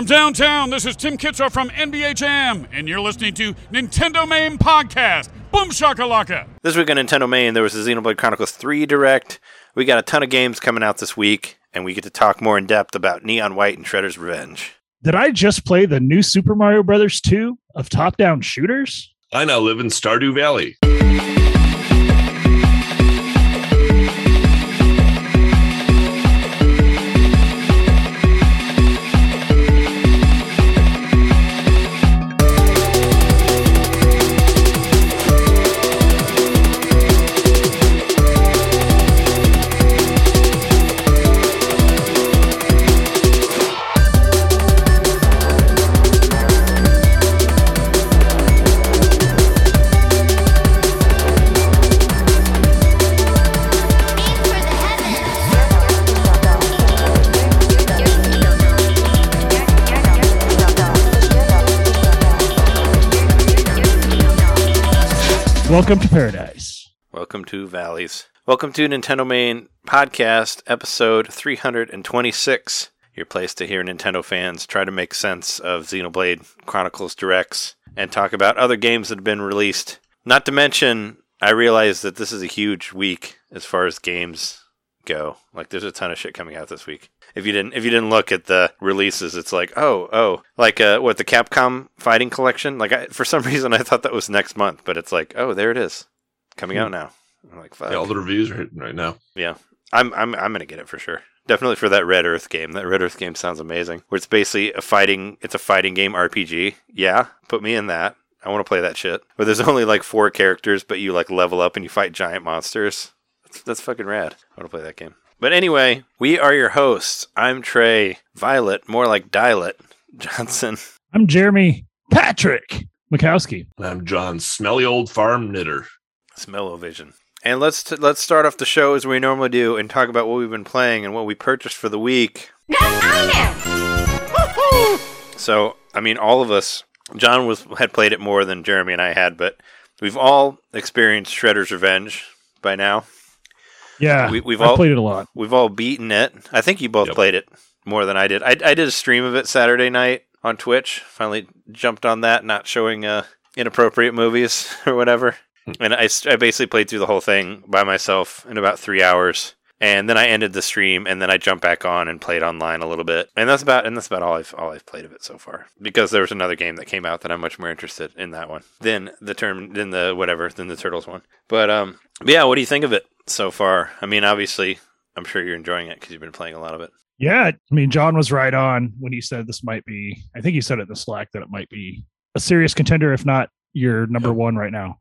From downtown, this is Tim Kitzrow from NBA Jam, and you're listening to Nintendo Main Podcast. Boom shakalaka! This week on Nintendo Main, there was the Xenoblade Chronicles 3 Direct. We got a ton of games coming out this week, and we get to talk more in depth about Neon White and Shredder's Revenge. Did I just play the new Super Mario Brothers 2 of top down shooters? I now live in Stardew Valley. Welcome to paradise. Welcome to Valleys. Welcome to Nintendo Main Podcast, episode 326. Your place to hear Nintendo fans try to make sense of Xenoblade Chronicles Directs and talk about other games that have been released. Not to mention, I realize that this is a huge week as far as games go. Like there's a ton of shit coming out this week. If you didn't if you didn't look at the releases, it's like, oh, oh, like uh what the Capcom fighting collection? Like I, for some reason I thought that was next month, but it's like, oh, there it is. Coming out now. I'm like, fuck. Yeah, all the reviews are hitting right now. Yeah. I'm I'm I'm gonna get it for sure. Definitely for that Red Earth game. That Red Earth game sounds amazing. Where it's basically a fighting it's a fighting game RPG. Yeah, put me in that. I want to play that shit. Where there's only like four characters, but you like level up and you fight giant monsters. That's, that's fucking rad. I want to play that game. But anyway, we are your hosts. I'm Trey Violet, more like Dilet Johnson. I'm Jeremy Patrick Mikowski. And I'm John, smelly old farm knitter. Smell-O-Vision. And let's t- let's start off the show as we normally do and talk about what we've been playing and what we purchased for the week. So, I mean, all of us. John was had played it more than Jeremy and I had, but we've all experienced Shredder's Revenge by now. Yeah, We- we've I all- played it a lot. We've all beaten it. I think you both Yep. played it more than I did. I, I did a stream of it Saturday night on Twitch. Finally jumped on that, not showing uh, inappropriate movies or whatever. And I, I basically played through the whole thing by myself in about three hours. And then I ended the stream, and then I jumped back on and played online a little bit. And that's about and that's about all I've all I've played of it so far. Because there was another game that came out that I'm much more interested in that one than the term than the whatever than the turtles one. But um, but yeah, what do you think of it so far? I mean, obviously, I'm sure you're enjoying it because you've been playing a lot of it. Yeah, I mean, John was right on when he said this might be. I think he said it in the Slack that it might be a serious contender, if not your number Yep. one right now.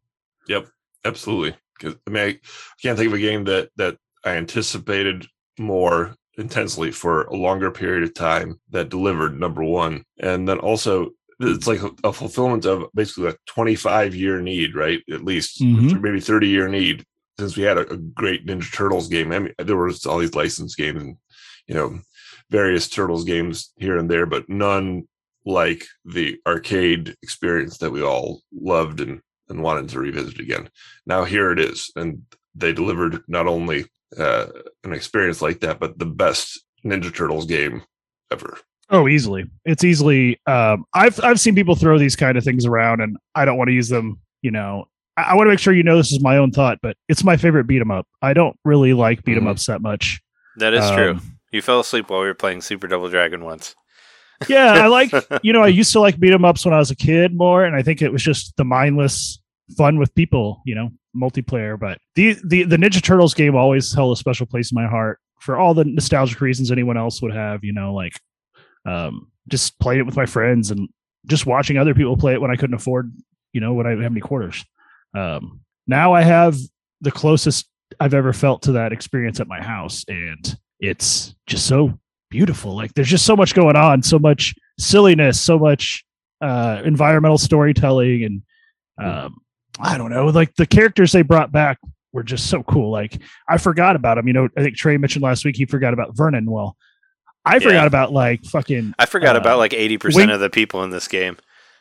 Yep, absolutely. Because I mean, I can't think of a game that that I anticipated more intensely for a longer period of time that delivered number one, and then also it's like a, fulfillment of basically a 25 year need, right? At least Mhm. maybe 30 year need since we had a, a great Ninja Turtles game. I mean, there was all these licensed games and you know various Turtles games here and there, but none like the arcade experience that we all loved and and wanted to revisit again. Now here it is, and they delivered not only uh, an experience like that, but the best Ninja Turtles game ever. Oh, easily. It's easily. Um, I've I've seen people throw these kind of things around, and I don't want to use them. You know, I, I want to make sure you know this is my own thought, but it's my favorite beat 'em up. I don't really like beat 'em Mhm. ups that much. That is true. Um, You fell asleep while we were playing Super Double Dragon once. yeah, I like. You know, I used to like beat 'em ups when I was a kid more, and I think it was just the mindless fun with people. You know, multiplayer. But the the the Ninja Turtles game always held a special place in my heart for all the nostalgic reasons anyone else would have. You know, like um, just playing it with my friends and just watching other people play it when I couldn't afford. You know, when I didn't have any quarters. Um, now I have the closest I've ever felt to that experience at my house, and it's just so beautiful. Like there's just so much going on, so much silliness, so much uh, environmental storytelling, and um, I don't know, like the characters they brought back were just so cool. Like I forgot about them. You know, I think Trey mentioned last week he forgot about Vernon. Well, I Yeah. forgot about like fucking. I forgot uh, about like eighty percent of the people in this game.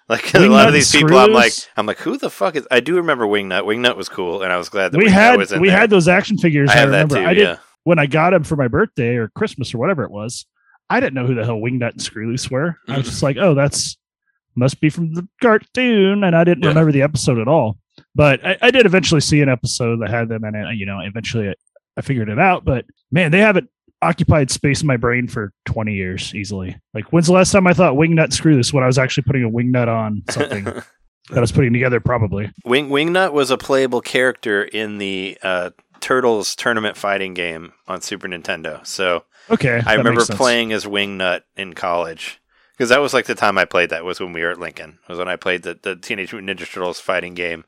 Like a lot of these people, I'm like, I'm like, who the fuck is? I do remember Wingnut. Wingnut was cool, and I was glad that we Wingnut had was in we there. had those action figures. I I, remember. too. I did yeah, when I got them for my birthday or Christmas or whatever it was. I didn't know who the hell Wingnut and Screwloose were. I was just like, oh, that's must be from the cartoon, and I didn't Yeah. remember the episode at all. But I, I did eventually see an episode that had them in it. You know, eventually I, I figured it out. But man, they haven't occupied space in my brain for 20 years easily. Like, when's the last time I thought Wingnut screw this when I was actually putting a wingnut on something that I was putting together? Probably. Wing Wingnut was a playable character in the uh, Turtles tournament fighting game on Super Nintendo. So Okay. I remember playing as Wingnut in college because that was like the time I played that was when we were at Lincoln. Was when I played the, the Teenage Mutant Ninja Turtles fighting game.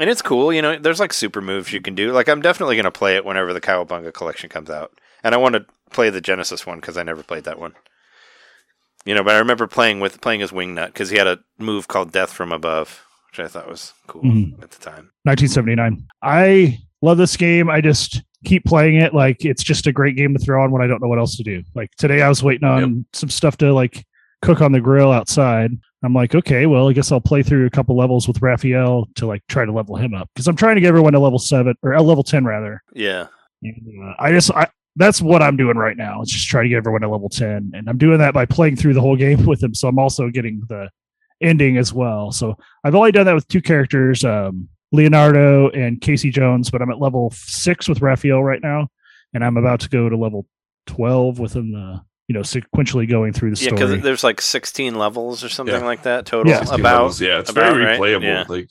And it's cool, you know. There's like super moves you can do. Like I'm definitely gonna play it whenever the Cowabunga collection comes out, and I want to play the Genesis one because I never played that one. You know, but I remember playing with playing as Wingnut because he had a move called Death from Above, which I thought was cool Mhm. at the time. 1979. I love this game. I just keep playing it like it's just a great game to throw on when I don't know what else to do. Like today, I was waiting on some stuff to like cook on the grill outside. I'm like, okay, well, I guess I'll play through a couple levels with Raphael to like try to level him up because I'm trying to get everyone to level seven or uh, level 10 rather. Yeah, And, uh, I just, I, that's what I'm doing right now. It's just trying to get everyone to level 10. And I'm doing that by playing through the whole game with him. So I'm also getting the ending as well. So I've only done that with two characters, um, Leonardo and Casey Jones, but I'm at level six with Raphael right now. And I'm about to go to level 12 within the, you know, sequentially going through the yeah, story. because there's like 16 levels or something Yeah. like that total. Yeah. About levels, yeah, it's about, very right? replayable. Yeah. Like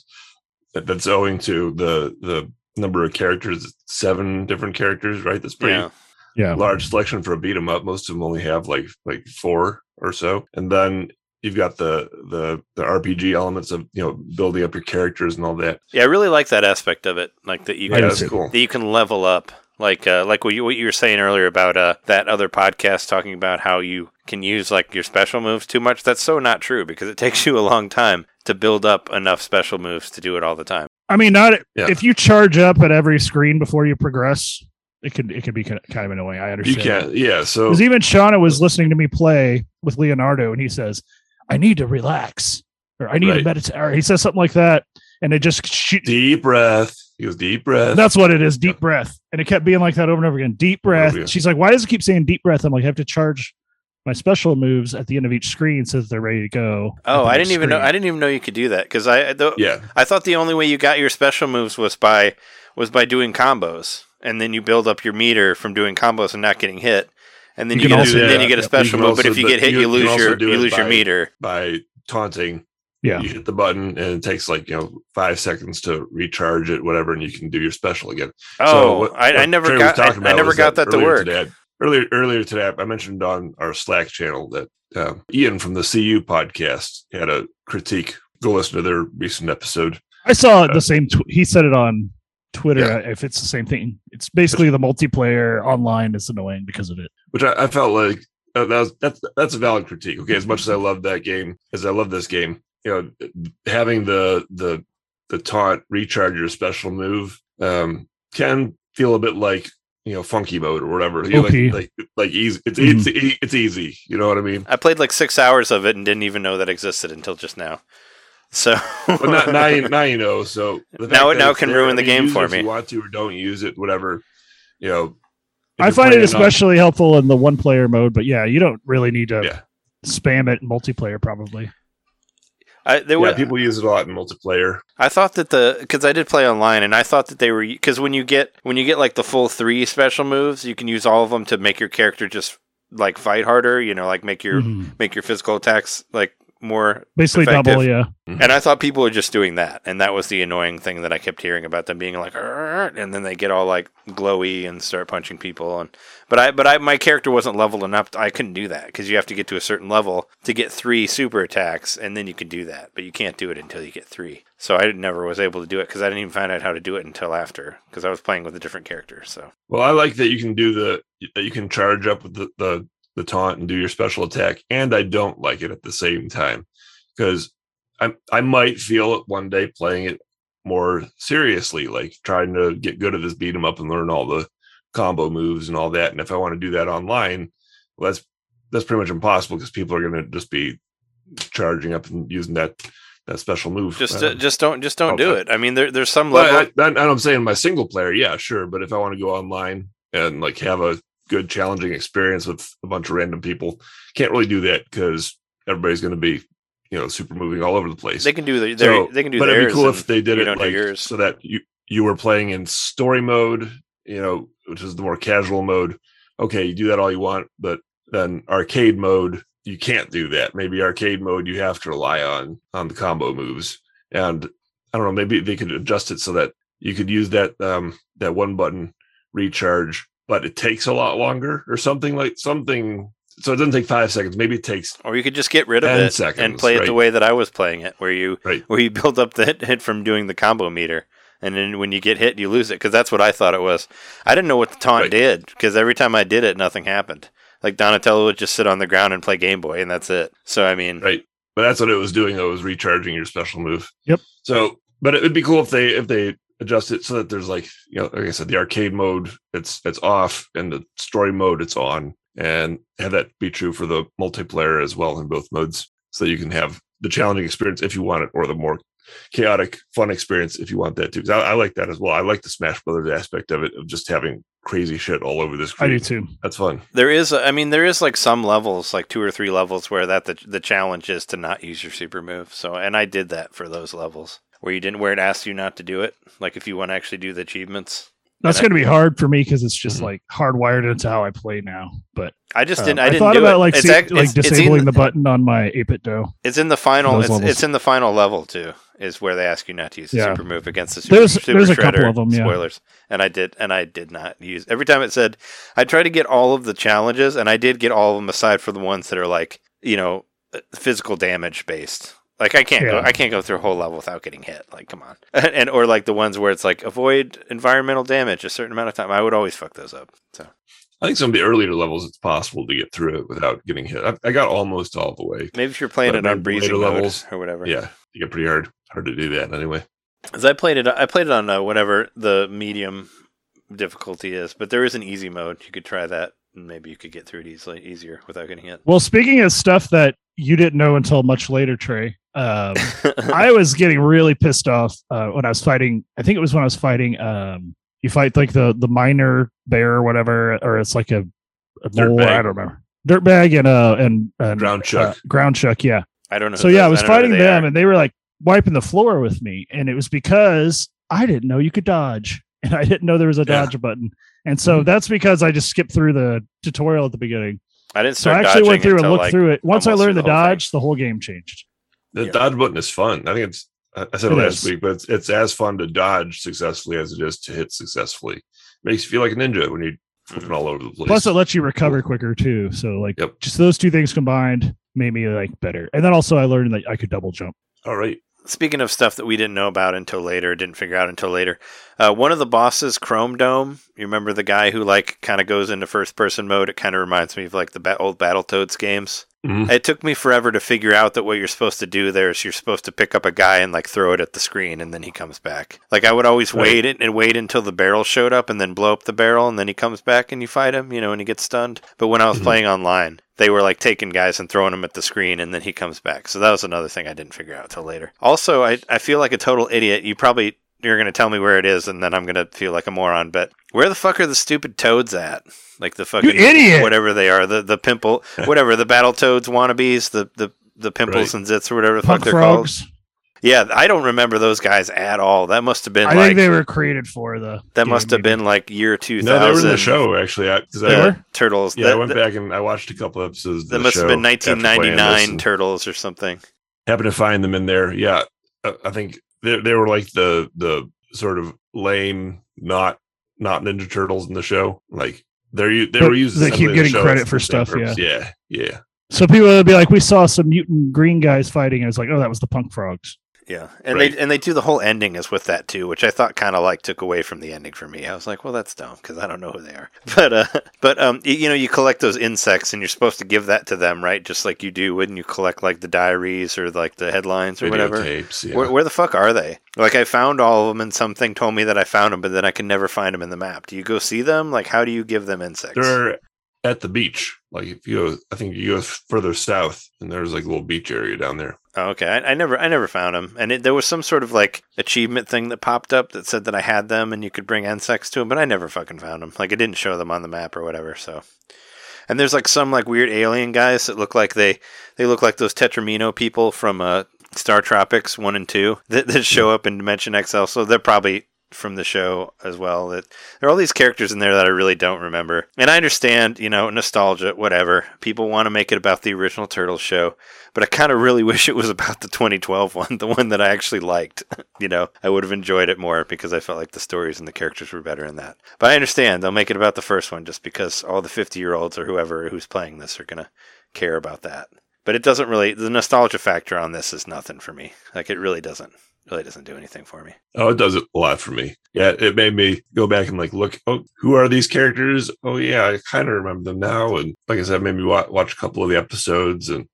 that, that's owing to the the number of characters, seven different characters, right? That's pretty yeah. yeah. large selection for a beat 'em up. Most of them only have like like four or so, and then you've got the the the RPG elements of you know building up your characters and all that. Yeah, I really like that aspect of it. Like that you I Yeah, can do that's too. cool. that you can level up. Like uh, like what you, what you were saying earlier about uh, that other podcast talking about how you can use like your special moves too much. That's so not true because it takes you a long time to build up enough special moves to do it all the time. I mean, not Yeah. if you charge up at every screen before you progress, it could, it could be kind of annoying. I You understand. can't, yeah. So Because even Shauna was listening to me play with Leonardo, and he says, "I need to relax," or "I need to Right. meditate," or he says something like that, and it just shoot. deep breath. He goes deep breath. That's what it is, deep breath, and it kept being like that over and over again. Deep breath. again. She's like, "Why does it keep saying deep breath?" I'm like, "I have to charge my special moves at the end of each screen so that they're ready to go." Oh, I didn't even know. I didn't even know you could do that because I the, yeah, I thought the only way you got your special moves was by was by doing combos, and then you build up your meter from doing combos and not getting hit, and then You you, can get also a, do then you get a special You move. But if you get hit, you you, lose your you it lose your by- meter. by taunting. Yeah. You hit the button and it takes like, you know, five seconds to recharge it, whatever, and you can do your special again. Oh, what- I, I never Trey got I, I never got that, to earlier work. Today, earlier, earlier today, I mentioned on our Slack channel that uh, Ian from the CU podcast had a critique. Go listen to their recent episode. I saw Uh, the same. Tw- he said it on Twitter. Yeah. If it's the same thing, it's basically the multiplayer online is annoying because of it. which I, I felt like uh, that was that's that's a valid critique. Okay, as much as I love that game, as I love this game, you know, having the the the taunt recharge your special move um, can feel a bit like you know funky mode or whatever. You know, OP. like, like like easy. It's Mhm. it's e- it's easy. You know what I mean? I played like six hours of it and didn't even know that existed until just now. So But not, now you now you know. So the Now it- now can there, ruin the game use it for if me. You want to or don't use it, whatever. You know. I find it playing on- especially helpful in the one player mode, but yeah, you don't really need to Yeah. spam it in multiplayer. Probably. I, there Yeah, were people use it a lot in multiplayer. I thought that the because I did play online and I thought that they were because when you get when you get like the full three special moves, you can use all of them to make your character just like fight harder. You know, like make your Mhm. make your physical attacks like more. Basically, effective. double. Yeah. Mm-hmm. And I thought people were just doing that, and that was the annoying thing that I kept hearing about them being like, and then they get all like glowy and start punching people. And but I but I my character wasn't level enough. I couldn't do that because you have to get to a certain level to get three super attacks, and then you can do that. But you can't do it until you get three. So I never was able to do it because I didn't even find out how to do it until after because I was playing with a different character. So Well, I like that you can do the that you can charge up with the, the the taunt and do your special attack, and I don't like it at the same time because I I might feel it one day playing it more seriously, like trying to get good at this beat 'em up and learn all the combo moves and all that. And if I want to do that online, well, that's that's pretty much impossible because people are going to just be charging up and using that that special move. just uh, just don't just don't do it. I mean, there there's some level. I, I, I'm saying my single player, yeah, sure. But if I want to go online and like have a good, challenging experience with a bunch of random people. Can't really do that because everybody's going to be, you know, super moving all over the place. They can do the, So, they can do that. but it'd be cool if they did it like yours. so that you you were playing in story mode, you know, which is the more casual mode. Okay, you do that all you want, but then arcade mode, you can't do that. Maybe arcade mode, you have to rely on on the combo moves, and I don't know. Maybe they could adjust it so that you could use that um that one button recharge, but it takes a lot longer or something like something. So it doesn't take five seconds. Maybe it takes Or you could just get rid of 10 it and seconds, play it the way that I was playing it, where you Right. where you build up the hit, hit from doing the combo meter, and then when you get hit, you lose it. Because that's what I thought it was. I didn't know what the taunt Right. did because every time I did it, nothing happened. Like Donatello would just sit on the ground and play Game Boy, and that's it. So I mean, right but that's what it was doing though was recharging your special move Yep. so but it would be cool if they if they adjust it so that there's like you know like i said the arcade mode it's it's off and the story mode it's on. And have that be true for the multiplayer as well in both modes so you can have the challenging experience if you want it or the more chaotic fun experience if you want that too. 'Cause I, I like that as well. I like the smash brothers aspect of it of just having crazy shit all over the I do too. that's fun. There is, I mean, there is like some levels, like two or three levels, where that the, the challenge is to not use your super move. So, and I did that for those levels where you didn't, where it asks you not to do it. Like if you want to actually do the achievements. That's going to be hard for me because it's just Mhm. like hardwired into how I play now. But I just um, didn't. I didn't thought do about it. like see- ac- like it's, it's disabling in, the button on my 8BitDo. It's in the final. It's, it's in the final level too. Is where they ask you not to use the Yeah. super move against the super, There's- super there's a shredder. couple of 'em, yeah. Spoilers. And I did, and I did not use. Every time it said, I tried to get all of the challenges, and I did get all of them aside for the ones that are like you know uh, physical damage based. Like I can't go, I can't go through a whole level without getting hit. Like come on, and or like the ones where it's like avoid environmental damage a certain amount of time. I would always fuck those up. So i think some of the earlier levels it's possible to get through it without getting hit i, I got almost all the way maybe if you're playing But it on maybe breezy mode levels, or whatever. Yeah, you get pretty hard hard to do that anyway. Because I played it, I played it on uh, whatever the medium difficulty is, but there is an easy mode. You could try that, and maybe you could get through it easily, easier without getting hit. Well, speaking of stuff that you didn't know until much later, Trey, um, I was getting really pissed off uh, when I was fighting. I think it was when I was fighting. Um, you fight like the the minor bear or whatever, or it's like a, a bag. I don't remember. Dirtbag and uh and, and Ground chuck. uh, ground chuck. Yeah. I don't know. So yeah, I was who fighting them, are. and they were like wiping the floor with me, and it was because I didn't know you could dodge, and I didn't know there was a Yeah. dodge button, and so Mhm. that's because I just skipped through the tutorial at the beginning. I didn't So I actually went through and looked like, through it. Once I learned the the whole thing. dodge, the whole game changed. The Yeah. dodge button is fun. I think it's. I I said it It last is. week, but it's, it's as fun to dodge successfully as it is to hit successfully. Makes you feel like a ninja when you're flipping all over the place. Plus, it lets you recover quicker too. So like, Yep. just those two things combined made me like better. And then also, I learned that I could double jump. all right. Speaking of stuff that we didn't know about until later, didn't figure out until later, uh, one of the bosses, Chrome Dome. You remember the guy who like kind of goes into first person mode? It kind of reminds me of like the ba- old Battletoads games. Mhm. It took me forever to figure out that what you're supposed to do there is you're supposed to pick up a guy and like throw it at the screen and then he comes back. Like I would always Right. wait it and wait until the barrel showed up and then blow up the barrel and then he comes back and you fight him, you know, and he gets stunned. But when I was Mhm. playing online, they were like taking guys and throwing them at the screen and then he comes back. So that was another thing I didn't figure out till later. Also, I I feel like a total idiot. You probably you're going to tell me where it is and then I'm going to feel like a moron, but where the fuck are the stupid toads at? Like the fucking idiot! whatever they are, the the pimple, whatever the battle toads wannabes, the the the pimples Right. and zits or whatever the Punk fuck they're called. Yeah, I don't remember those guys at all. That must have been I like think they were created for the. that game, must have maybe. been like year two No, they were in the show actually. I- They the were? turtles. yeah, I went that, back and I watched a couple episodes. Of that the must have been after playing this 1999 turtles or something. Happened to find them in there. Yeah, uh, I think they they were like the the sort of lame, not not Ninja Turtles in the show. Like they're they were used. they keep in the getting credit for stuff, yeah. Yeah, yeah. So people would be like, "We saw some mutant green guys fighting," and it's like, "Oh, that was the punk frogs." Yeah, and Right. they and they do the whole ending is with that too, which I thought kind of like took away from the ending for me. I was like, well, that's dumb because I don't know who they are. But uh, but um, y- you know, you collect those insects and you're supposed to give that to them, right? Just like you do when you collect like the diaries or like the headlines or whatever. Videotapes. Yeah. Where, where the fuck are they? Like I found all of them, and something told me that I found them, but then I can never find them in the map. Do you go see them? Like, how do you give them insects? They're at the beach. Like if you go, I think you go further south, and there's like a little beach area down there. Oh, okay. I, I never I never found them, and it, there was some sort of like achievement thing that popped up that said that I had them, and you could bring insects to them, but I never fucking found them. Like it didn't show them on the map or whatever. So, and there's like some like weird alien guys that look like they they look like those Tetramino people from uh, Star Tropics one and two that, that show up in Dimension XL. So they're probably from the show as well. That there are all these characters in there that I really don't remember. And I understand, you know, nostalgia, whatever. People want to make it about the original Turtles show, but I kind of really wish it was about the 2012 one, the one that I actually liked. you know, I would have enjoyed it more because I felt like the stories and the characters were better in that. But I understand they'll make it about the first one just because all the 50 year olds or whoever who's playing this are going to care about that. But it doesn't really, the nostalgia factor on this is nothing for me. Like, it really doesn't really doesn't do anything for me. Oh, it does a lot for me. Yeah, it made me go back and like look. Oh, who are these characters? Oh, yeah, I kind of remember them now. And like I said, maybe watch, watch a couple of the episodes, and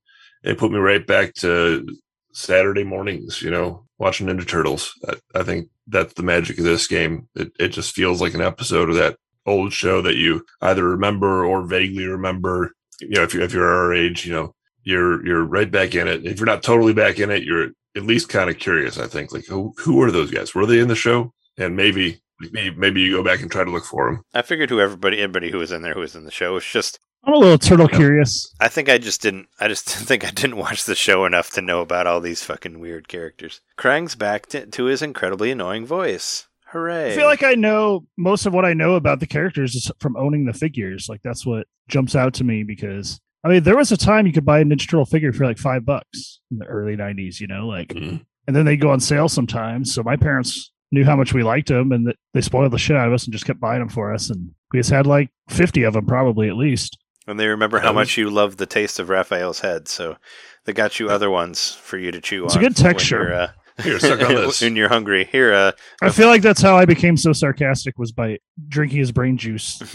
it put me right back to Saturday mornings. You know, watching Ninja Turtles. I, I think that's the magic of this game. It it just feels like an episode of that old show that you either remember or vaguely remember. You know, if you if you're our age, you know, you're you're right back in it. If you're not totally back in it, you're at least kind of curious. I think like who who are those guys? Were they in the show? And maybe maybe maybe you go back and try to look for them. I figured who everybody everybody who was in there who was in the show was just. I'm a little turtle curious. I think I just didn't. I just think I didn't watch the show enough to know about all these fucking weird characters. Krang's back to, to his incredibly annoying voice. Hooray! I feel like I know most of what I know about the characters is from owning the figures. Like that's what jumps out to me because I mean, there was a time you could buy a Ninja Turtle figure for like five bucks in the early '90s. You know, like, Mhm. and then they go on sale sometimes. So my parents knew how much we liked them, and they spoiled the shit out of us and just kept buying them for us. And we just had like 50 of them, probably at least. And they remember how Yeah, much you loved the taste of Raphael's head, so they got you other ones for you to chew on. It's a good texture. you're, uh, Here, suck on this. when you're hungry. Here, uh, I feel like that's how I became so sarcastic was by drinking his brain juice.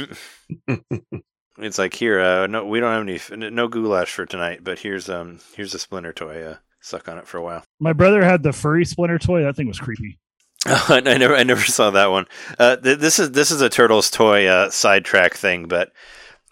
it's like here. Uh, no, we don't have any no goulash for tonight, but here's um here's a splinter toy. Uh, suck on it for a while. My brother had the furry splinter toy. That thing was creepy. I never, I never saw that one. Uh, th- this is this is a turtles toy uh, sidetrack thing, but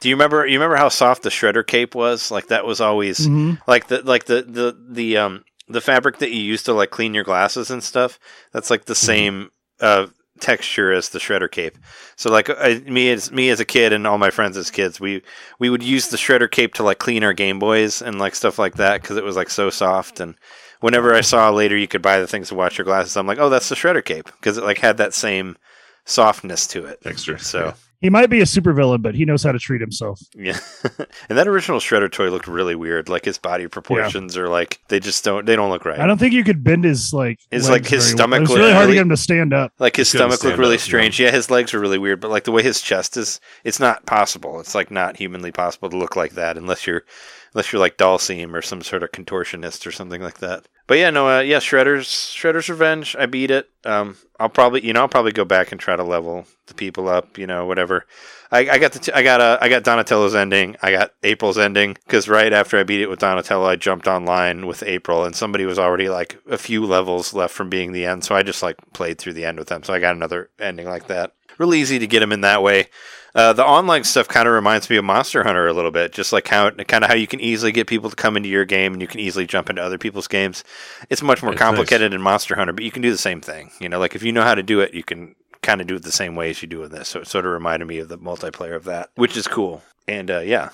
do you remember? You remember how soft the shredder cape was? Like that was always Mhm. like the like the the the um the fabric that you use to like clean your glasses and stuff. That's like the same uh texture as the shredder cape. So like I, me as me as a kid and all my friends as kids, we we would use the shredder cape to like clean our Game Boys and like stuff like that because it was like so soft and. Whenever I saw later you could buy the things to wash your glasses, I'm like, oh, that's the shredder cape because it like had that same softness to it. Extra. So He might be a supervillain, but he knows how to treat himself. yeah, and that original shredder toy looked really weird. Like his body proportions are like they just don't they don't look right. I don't think you could bend his like. His, legs like, his very well. stomach It was looked really hard to get him to stand up. Like his stomach looked really up, strange. Yeah, his legs are really weird, but like the way his chest is, it's not possible. It's like not humanly possible to look like that unless you're unless you're like Dhalsim or some sort of contortionist or something like that. But yeah, no, uh, yeah, Shredder's Shredder's Revenge. I beat it. Um, I'll probably you know I'll probably go back and try to level the people up. You know, whatever. I, I got the t- I got uh, I got Donatello's ending. I got April's ending because right after I beat it with Donatello, I jumped online with April, and somebody was already like a few levels left from being the end. So I just like played through the end with them. So I got another ending like that. Really easy to get them in that way. Uh, the online stuff kind of reminds me of Monster Hunter a little bit, just like how kind of how you can easily get people to come into your game and you can easily jump into other people's games. It's much more nice. complicated in Monster Hunter, but you can do the same thing. You know, like if you know how to do it, you can kind of do it the same way as you do in this. So it sort of reminded me of the multiplayer of that, which is cool. And uh, yeah,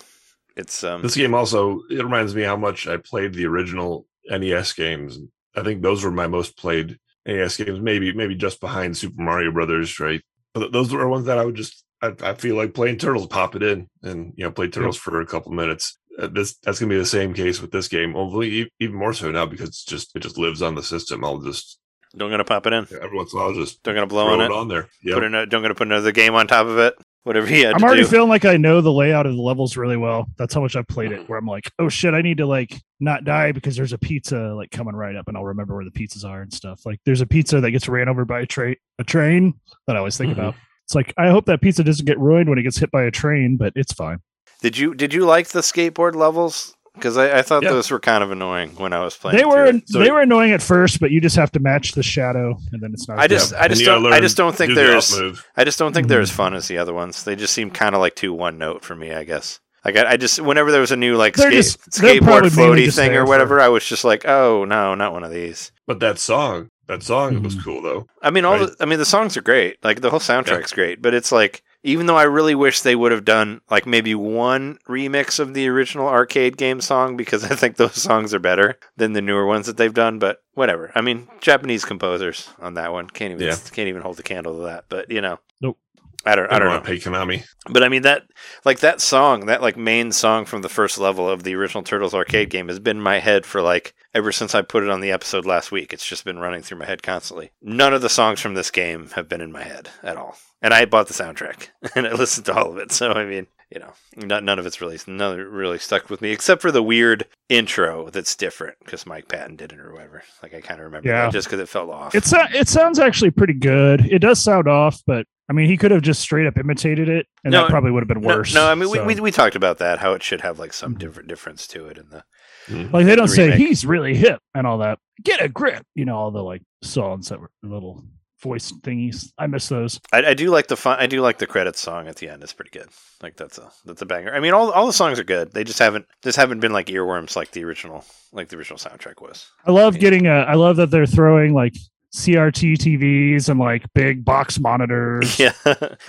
it's um, This game also it reminds me how much I played the original NES games. I think those were my most played NES games. Maybe maybe just behind Super Mario Brothers, right? But those were ones that I would just I, I feel like playing Turtles, pop it in, and you know play Turtles for a couple minutes. Uh, this that's gonna be the same case with this game, only e- even more so now because it's just it just lives on the system. I'll just don't gonna pop it in. every once in a while I'll just Don't gonna blow on it it. on there. Yeah, Put don't gonna put another game on top of it. Whatever he had I'm to already do. feeling like I know the layout of the levels really well. That's how much I've played it. Where I'm like, oh shit, I need to like not die because there's a pizza like coming right up, and I'll remember where the pizzas are and stuff. Like there's a pizza that gets ran over by a train, a train that I always think Mhm. about. It's like I hope that pizza doesn't get ruined when it gets hit by a train, but it's fine. Did you did you like the skateboard levels? Because I, I thought Yeah. those were kind of annoying when I was playing. They were. So- they were annoying at first, but you just have to match the shadow, and then it's not. I just. I just And you gotta don't I just don't think do they're up as move. I just don't think they're as mm-hmm. fun as the other ones. They just seem kind of like too one note for me. I guess Like I, I just whenever there was a new like skate, just- skateboard floaty thing there or for- whatever, I was just like, oh no, not one of these. But that song, that song was Mhm. cool though. I mean, all Right. the, I mean, the songs are great. Like the whole soundtrack's great, but it's like even though I really wish they would have done like maybe one remix of the original arcade game song because I think those songs are better than the newer ones that they've done. But whatever. I mean, Japanese composers on that one can't even Yeah. can't even hold the candle to that. But you know, Nope. I don't. I I don't don't know. want to pay Konami. But I mean that like that song, that like main song from the first level of the original Turtles arcade game has been in my head for like ever since I put it on the episode last week. It's just been running through my head constantly. None of the songs from this game have been in my head at all. And I bought the soundtrack and I listened to all of it. So I mean, you know, not, none of it's really none it really stuck with me except for the weird intro that's different because Mike Patton did it or whatever. Like I kind of remember Yeah. that just because it fell off. It's uh, it sounds actually pretty good. It does sound off, but I mean, he could have just straight up imitated it, and No, that probably would have been worse. no, I mean we, so- we we talked about that how it should have like some Mhm. different difference to it in the Mm-hmm. like they don't the say remake. he's really hip and all that. Get a grip, you know, all the like songs that were little voice thingies. I miss those. I, I do like the fun. I do like the credits song at the end. It's pretty good. Like that's a that's a banger. I mean, all all the songs are good. They just haven't just haven't been like earworms like the original like the original soundtrack was. I love Yeah. getting a. I love that they're throwing like CRT TVs and like big box monitors. Yeah.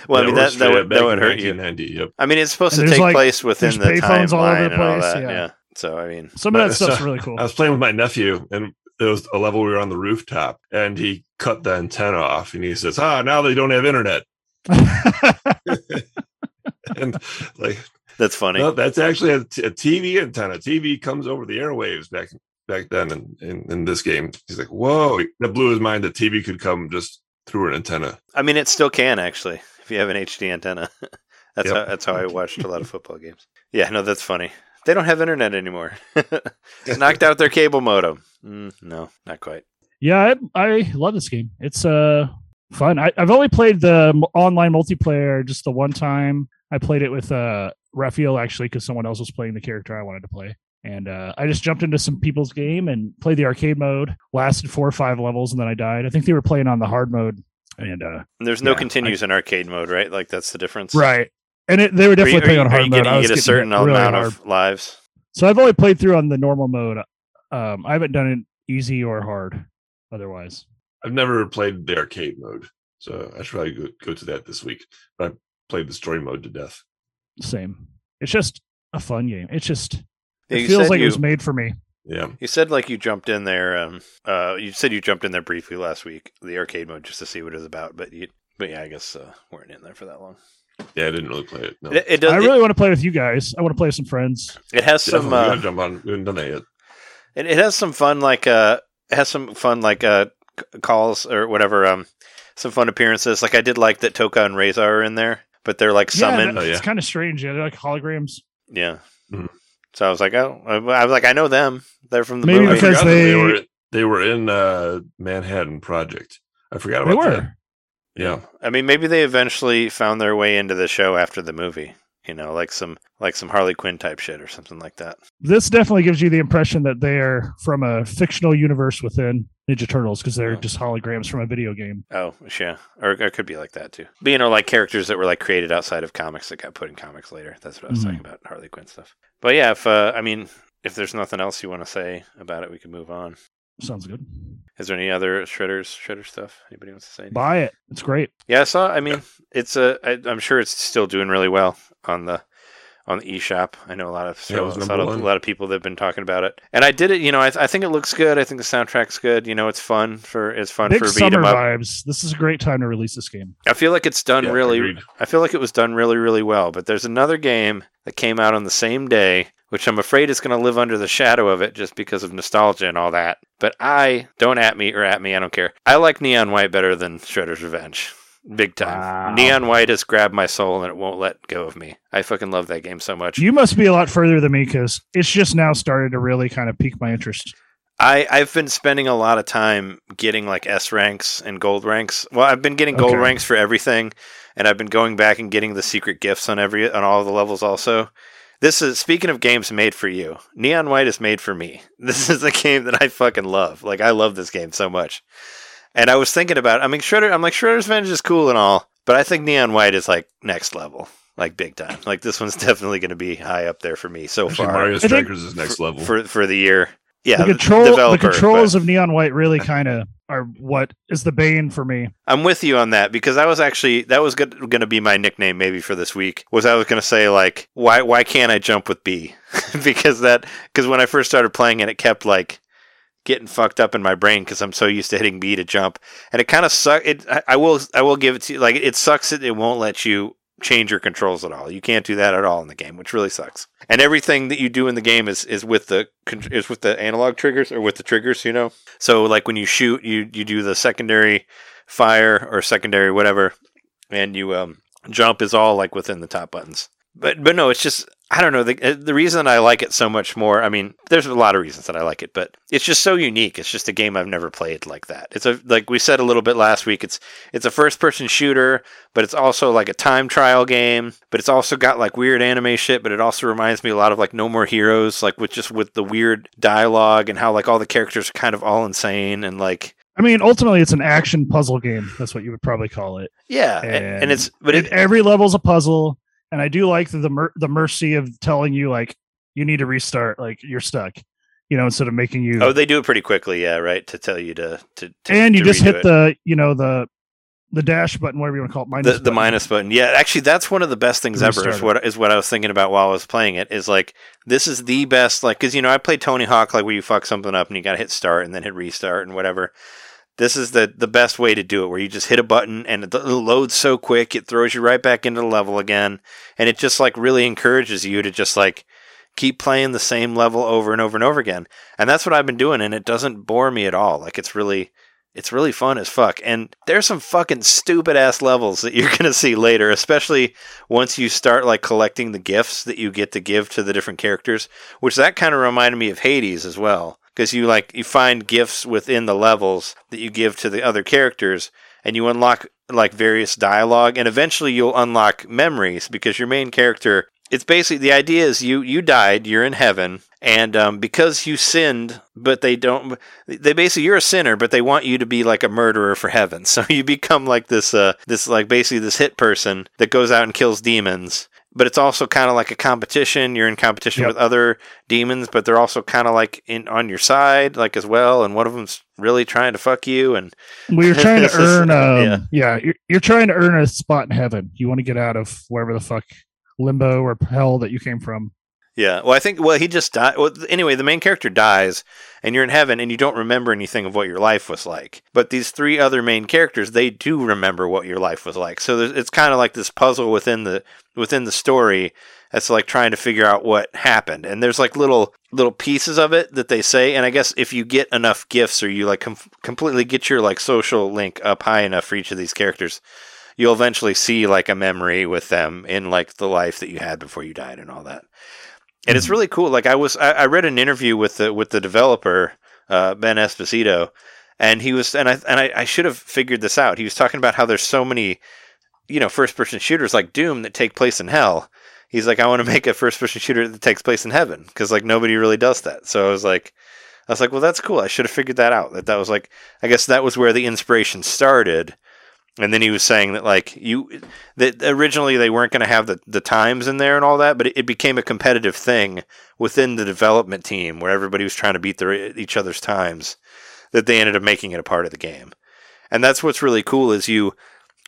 well, I mean that that would, that would hurt you. 1990. Yep. I mean, it's supposed And to take like- place within the there's payphones all over timeline the and all that. yeah. Yeah. So I mean, Some of that But- stuff's so- really cool. I was playing with my nephew, and it was a level we were on the rooftop, and he cut the antenna off, and he says, "Ah, now they don't have internet." And like, that's funny. no, that's actually a, t- a TV antenna. TV comes over the airwaves back back then, in, in in this game. He's like, "Whoa!" That blew his mind that TV could come just through an antenna. I mean, it still can actually if you have an HD antenna. that's Yep. how that's how I watched a lot of football games. Yeah, no, that's funny. They don't have internet anymore. Knocked out their cable modem. Mm, no, not quite. yeah, I, I love this game. It's uh fun. I, I've only played the online multiplayer just the one time. I played it with uh Raphael actually because someone else was playing the character I wanted to play. And uh, I just jumped into some people's game and played the arcade mode. Lasted four or five levels and then I died. I think they were playing on the hard mode. And uh, there's no Yeah, continues in arcade mode, right? Like that's the difference. right, and it, they were Are you, definitely are playing on hard you mode. getting, I was get a certain really amount hard. of lives? So I've only played through on the normal mode. Um, I haven't done it easy or hard. Otherwise, I've never played the arcade mode, so I should probably go, go to that this week. But I played the story mode to death. same. It's just a fun game. It's just Yeah, it feels like you, it was made for me. Yeah, you said like you jumped in there. Um, uh, you said you jumped in there briefly last week, the arcade mode, just to see what it's about. But you, but yeah, I guess uh, weren't in there for that long. Yeah, I didn't really play it. No, It, it does. I really want to play with you guys. I want to play with some friends. it, it has some. Uh, gotta jump on. We haven't done that yet. It, it has some fun, like uh, it has some fun, like uh, calls or whatever. Um, some fun appearances. Like I did like that Tokka and Rahzar are in there, but they're like Yeah, summoned. that- Oh, it's kind of strange. Yeah, they're like holograms. Yeah. Mhm. So I was like, oh, I I was like, I know them. They're from the Maybe movie. Because forgot that they- were they were in uh, Manhattan Project. I forgot They about were. that. Yeah, I mean, maybe they eventually found their way into the show after the movie. You know, like some like some Harley Quinn type shit or something like that. This definitely gives you the impression that they are from a fictional universe within Ninja Turtles because they're Oh. just holograms from a video game. Oh, yeah, or it could be like that too. But you know, like characters that were like created outside of comics that got put in comics later. That's what I was Mhm. talking about Harley Quinn stuff. But yeah, if uh, I mean, if there's nothing else you want to say about it, we can move on. Sounds good. Is there any other shredders shredder stuff anybody wants to say? Anything? Buy it. It's great. Yeah, I saw. I mean, it's a. I, I'm sure it's still doing really well on the on the eShop. I know a lot of Yeah, it was so, number a, lot of, a lot of people that have been talking about it, and I did it. You know, I, I think it looks good. I think the soundtrack's good. You know, it's fun for it's fun Big for beat summer 'em up. vibes. This is a great time to release this game. I feel like it's done Yeah, really. agreed. I feel like it was done really, really well. But there's another game that came out on the same day, which I'm afraid is going to live under the shadow of it just because of nostalgia and all that. But I don't at me or at me. I don't care. I like Neon White better than Shredder's Revenge. Big time. Wow. Neon White has grabbed my soul and it won't let go of me. I fucking love that game so much. You must be a lot further than me because it's just now started to really kind of pique my interest. I, I've been spending a lot of time getting like S ranks and gold ranks. Well, I've been getting gold Okay. ranks for everything, and I've been going back and getting the secret gifts on every on all the levels also. This is speaking of games made for you. Neon White is made for me. This is a game that I fucking love. Like I love this game so much. And I was thinking about I mean Shredder I'm like Shredder's Revenge is cool and all, but I think Neon White is like next level. like big time. Like this one's definitely going to be high up there for me so Actually, far Mario Strikers is next level. for for the year. Yeah, the control, developer, the controls but- of Neon White really kind of are what is the bane for me. I'm with you on that because I was actually that was going to be my nickname maybe for this week. Was I was going to say like why why can't I jump with B? because that because when I first started playing it, it kept like getting fucked up in my brain because I'm so used to hitting B to jump, and it kind of suck. It I, I will I will give it to you like it sucks that it won't let you change your controls at all. You can't do that at all in the game, which really sucks. And everything that you do in the game is is with the is with the analog triggers or with the triggers, you know. So like when you shoot, you you do the secondary fire or secondary whatever, and you um jump is all like within the top buttons. But but no, it's just I don't know the uh, the reason I like it so much more. I mean, there's a lot of reasons that I like it, but it's just so unique. It's just a game I've never played like that. It's a like we said a little bit last week. It's it's a first person shooter, but it's also like a time trial game. But it's also got like weird anime shit. But it also reminds me a lot of like No More Heroes, like with just with the weird dialogue and how like all the characters are kind of all insane and like I mean, ultimately, it's an action puzzle game. That's what you would probably call it. yeah, and, And it's but it, every level's a puzzle, and I do like the the, mer- the mercy of telling you like you need to restart, like you're stuck, you know, instead of making you. oh they do it pretty quickly, yeah, right, to tell you to to, to and you to just hit it. the you know the the dash button, whatever you want to call it, minus the, the button. minus button. Yeah, actually, that's one of the best things ever. Is what is what I was thinking about while I was playing it. Is like this is the best. Like because you know I played Tony Hawk like where you fuck something up and you got to hit start and then hit restart and whatever. This is the the best way to do it, where you just hit a button and it loads so quick, it throws you right back into the level again, and it just like really encourages you to just like keep playing the same level over and over and over again. And that's what I've been doing, and it doesn't bore me at all. Like it's really it's really fun as fuck. And there's some fucking stupid ass levels that you're gonna see later, especially once you start like collecting the gifts that you get to give to the different characters. Which that kind of reminded me of Hades as well. Because you like you find gifts within the levels that you give to the other characters and you unlock like various dialogue and eventually you'll unlock memories because your main character it's basically the idea is you you died you're in heaven and um, because you sinned but they don't they basically you're a sinner but they want you to be like a murderer for heaven. So you become like this uh this like basically this hit person that goes out and kills demons but it's also kind of like a competition you're in competition Yep. with other demons but they're also kind of like in on your side like as well and one of them's really trying to fuck you and Well, you're trying to is- earn, um, yeah. yeah, you're, you're trying to earn a spot in heaven. You want to get out of wherever the fuck limbo or hell that you came from. Yeah. Well, I think well he just died. Well, anyway, the main character dies, and you're in heaven, and you don't remember anything of what your life was like. But these three other main characters, they do remember what your life was like. So it's kind of like this puzzle within the within the story. That's like trying to figure out what happened, and there's like little little pieces of it that they say. And I guess if you get enough gifts, or you like com- completely get your like social link up high enough for each of these characters, you'll eventually see like a memory with them in like the life that you had before you died and all that and it's really cool. Like I was, I, I read an interview with the with the developer uh, Ben Esposito, and he was, and I and I, I should have figured this out. He was talking about how there's so many, you know, first person shooters like Doom that take place in hell. He's like, I want to make a first person shooter that takes place in heaven because like nobody really does that. So I was like, I was like, well, that's cool. I should have figured that out. That that was like, I guess that was where the inspiration started. And then he was saying that like you that originally they weren't going to have the, the times in there and all that, but it, it became a competitive thing within the development team where everybody was trying to beat their each other's times that they ended up making it a part of the game. And that's what's really cool is you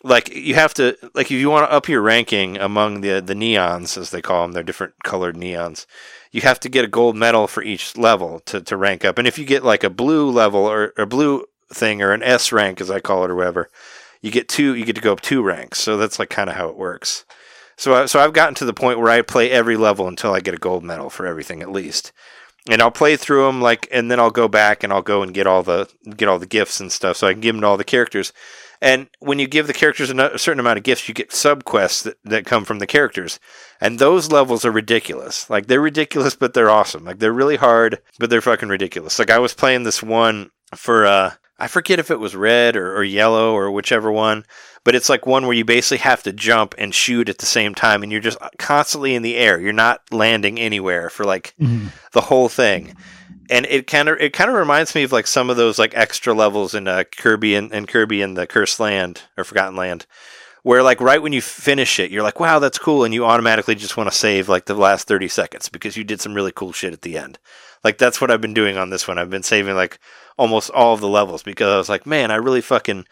like you have to like if you want to up your ranking among the the neons as they call them, they're different colored neons. You have to get a gold medal for each level to, to rank up. And if you get like a blue level or a blue thing or an S rank as I call it or whatever, you get two you get to go up two ranks. So that's like kind of how it works. So I, so I've gotten to the point where I play every level until I get a gold medal for everything at least. And I'll play through them like and then I'll go back and I'll go and get all the get all the gifts and stuff so I can give them to all the characters. And when you give the characters a certain amount of gifts, you get sub quests that, that come from the characters. And those levels are ridiculous. Like they're ridiculous, but they're awesome. Like they're really hard, but they're fucking ridiculous. Like I was playing this one for uh I forget if it was red or, or yellow or whichever one, but it's like one where you basically have to jump and shoot at the same time and you're just constantly in the air. You're not landing anywhere for like the whole thing. And it kind of it kind of reminds me of like some of those like extra levels in uh, Kirby and, and Kirby and the Cursed Land or Forgotten Land, where like right when you finish it, you're like, wow, that's cool, and you automatically just want to save like the last 30 seconds because you did some really cool shit at the end. Like that's what I've been doing on this one. I've been saving like almost all of the levels because I was like, man, I really fucking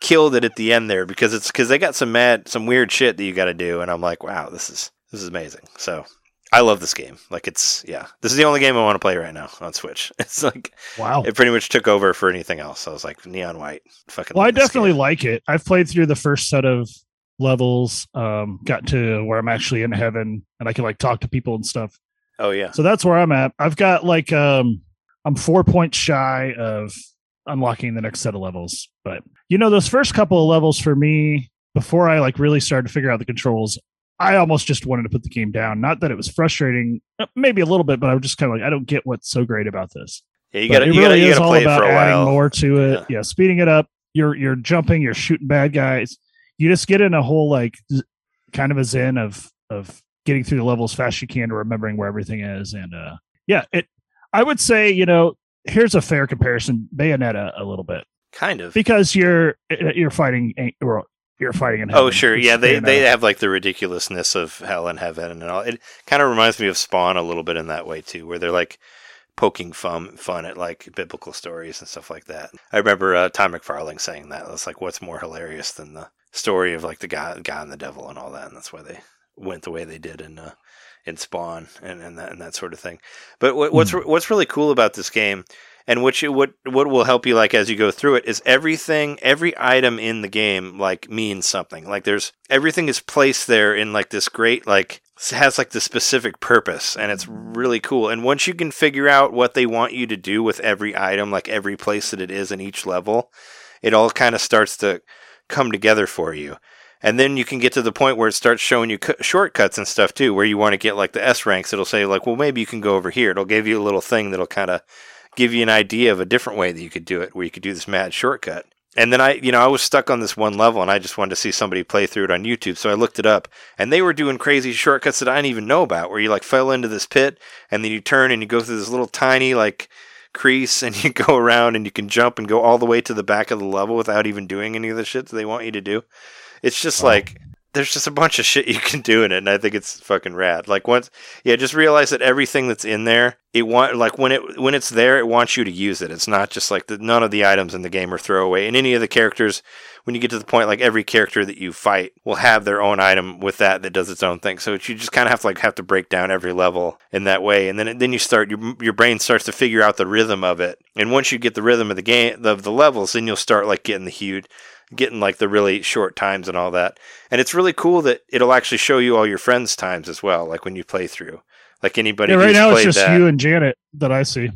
killed it at the end there because it's because they got some mad, some weird shit that you got to do, and I'm like, wow, this is this is amazing. So I love this game. Like it's yeah, this is the only game I want to play right now on Switch. It's like Wow. it pretty much took over for anything else. I was like neon white, fucking. Well, I definitely game. like it. I've played through the first set of levels, um, got to where I'm actually in heaven and I can like talk to people and stuff. Oh yeah, So that's where I'm at. I've got like um I'm four points shy of unlocking the next set of levels. But you know, those first couple of levels for me, before I like really started to figure out the controls, I almost just wanted to put the game down. Not that it was frustrating, uh, maybe a little bit, but I was just kind of like, I don't get what's so great about this. yeah. You gotta it you gotta really you is gotta all play about for a adding while. more to it. Yeah. Yeah. speeding it up. You're you're jumping, you're shooting bad guys. You just get in a whole like z- kind of a zen of of getting through the level as fast as you can to remembering where everything is. And uh yeah, it I would say, you know, here's a fair comparison, Bayonetta a little bit. Kind of. Because you're uh, you're fighting or you're fighting in Oh sure, yeah. They they have like the ridiculousness of hell and heaven and all. It kind of reminds me of Spawn a little bit in that way too, where they're like poking fun fun at like biblical stories and stuff like that. I remember uh, Todd McFarlane saying that. It's like what's more hilarious than the story of like the God, God and the devil and all that, and that's why they went the way they did in uh, in Spawn and, and that and that sort of thing. But what, what's what's really cool about this game, and which what what will help you like as you go through it is everything, every item in the game like means something. Like there's everything is placed there in like this great like has like the specific purpose and it's really cool and once you can figure out what they want you to do with every item like every place that it is in each level it all kind of starts to come together for you and then you can get to the point where it starts showing you cu- shortcuts and stuff too where you want to get like the s ranks it'll say like well maybe you can go over here it'll give you a little thing that'll kind of give you an idea of a different way that you could do it where you could do this mad shortcut and then I, you know, I was stuck on this one level and I just wanted to see somebody play through it on YouTube. So I looked it up and they were doing crazy shortcuts that I didn't even know about where you like fell into this pit and then you turn and you go through this little tiny like crease and you go around and you can jump and go all the way to the back of the level without even doing any of the shit that they want you to do. It's just Wow. like there's just a bunch of shit you can do in it and I think it's fucking rad. Like once yeah, just realize that everything that's in there, it want like when it when it's there, it wants you to use it. It's not just like the, none of the items in the game are throwaway. And any of the characters, when you get to the point, like every character that you fight will have their own item with that that does its own thing. So you just kind of have to like have to break down every level in that way, and then then you start your your brain starts to figure out the rhythm of it. And once you get the rhythm of the game of the levels, then you'll start like getting the huge getting like the really short times and all that. And it's really cool that it'll actually show you all your friends' times as well, like when you play through. Like anybody Yeah, right now it's just that. you and Janet that I see.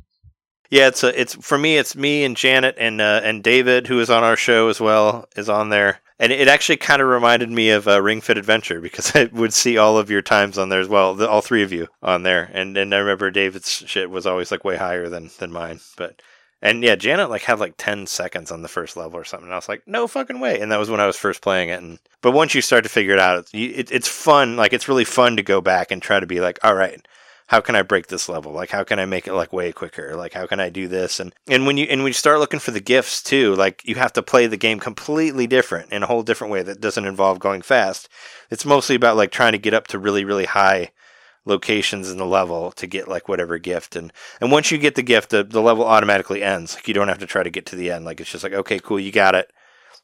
Yeah, it's a, it's for me. It's me and Janet and uh, and David, who is on our show as well, is on there. And it actually kind of reminded me of uh, Ring Fit Adventure because I would see all of your times on there as well, the, all three of you on there. And and I remember David's shit was always like way higher than than mine. But and yeah, Janet like had like ten seconds on the first level or something. And I was like, no fucking way. And that was when I was first playing it. And but once you start to figure it out, it's, it, it's fun. Like it's really fun to go back and try to be like, all right how can I break this level? Like how can I make it like way quicker? Like how can I do this? And and when you and when you start looking for the gifts too, like you have to play the game completely different in a whole different way that doesn't involve going fast. It's mostly about like trying to get up to really really high locations in the level to get like whatever gift. And and once you get the gift the, the level automatically ends. Like you don't have to try to get to the end. Like it's just like okay cool you got it.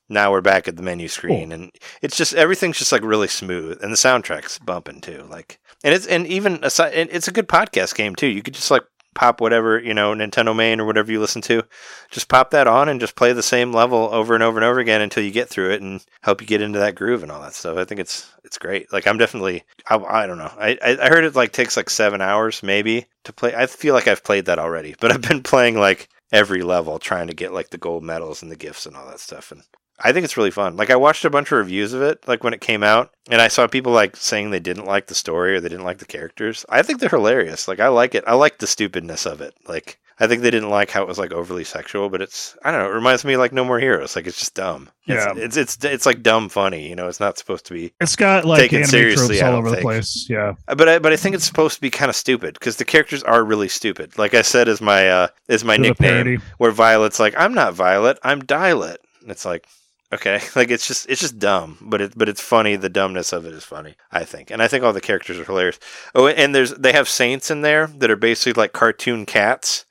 Now we're back at the menu screen. And it's just everything's just like really smooth. And the soundtrack's bumping too. Like and it's and even aside and it's a good podcast game too. You could just like pop whatever you know nintendo main or whatever you listen to just pop that on and just play the same level over and over and over again until you get through it and help you get into that groove and all that stuff. I think it's it's great. Like i'm definitely i, I don't know. I, I heard it like takes like seven hours maybe to play. I feel like i've played that already but i've been playing like every level trying to get like the gold medals and the gifts and all that stuff and I think it's really fun. Like I watched a bunch of reviews of it, like when it came out, and I saw people like saying they didn't like the story or they didn't like the characters. I think they're hilarious. Like I like it. I like the stupidness of it. Like I think they didn't like how it was like overly sexual, but it's I don't know. It reminds me of, like No More Heroes. Like it's just dumb. Yeah. It's it's it's, it's like dumb funny. You know, it's not supposed to be. It's got like Take it anime seriously, all over the place. Yeah. But I, but I think it's supposed to be kind of stupid because the characters are really stupid. Like I said, is my uh, as my nickname, where Violet's like, I'm not Violet, I'm Dilet. It's like, Okay, like it's just it's just dumb, but it but it's funny. The dumbness of it is funny, I think, and I think all the characters are hilarious. Oh, and there's they have saints in there that are basically like cartoon cats,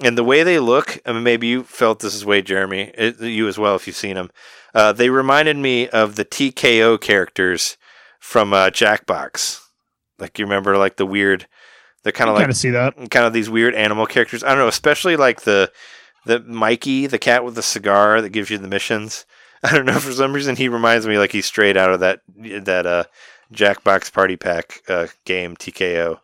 and the way they look. I mean, maybe you felt this is way, Jeremy, it, you as well if you've seen them. Uh, they reminded me of the TKO characters from uh, Jackbox. Like you remember, like the weird, they're kind of like kind of see that. kind of these weird animal characters. I don't know, especially like the the Mikey, the cat with the cigar that gives you the missions. I don't know for some reason he reminds me like he's straight out of that that uh Jackbox Party Pack uh, game TKO,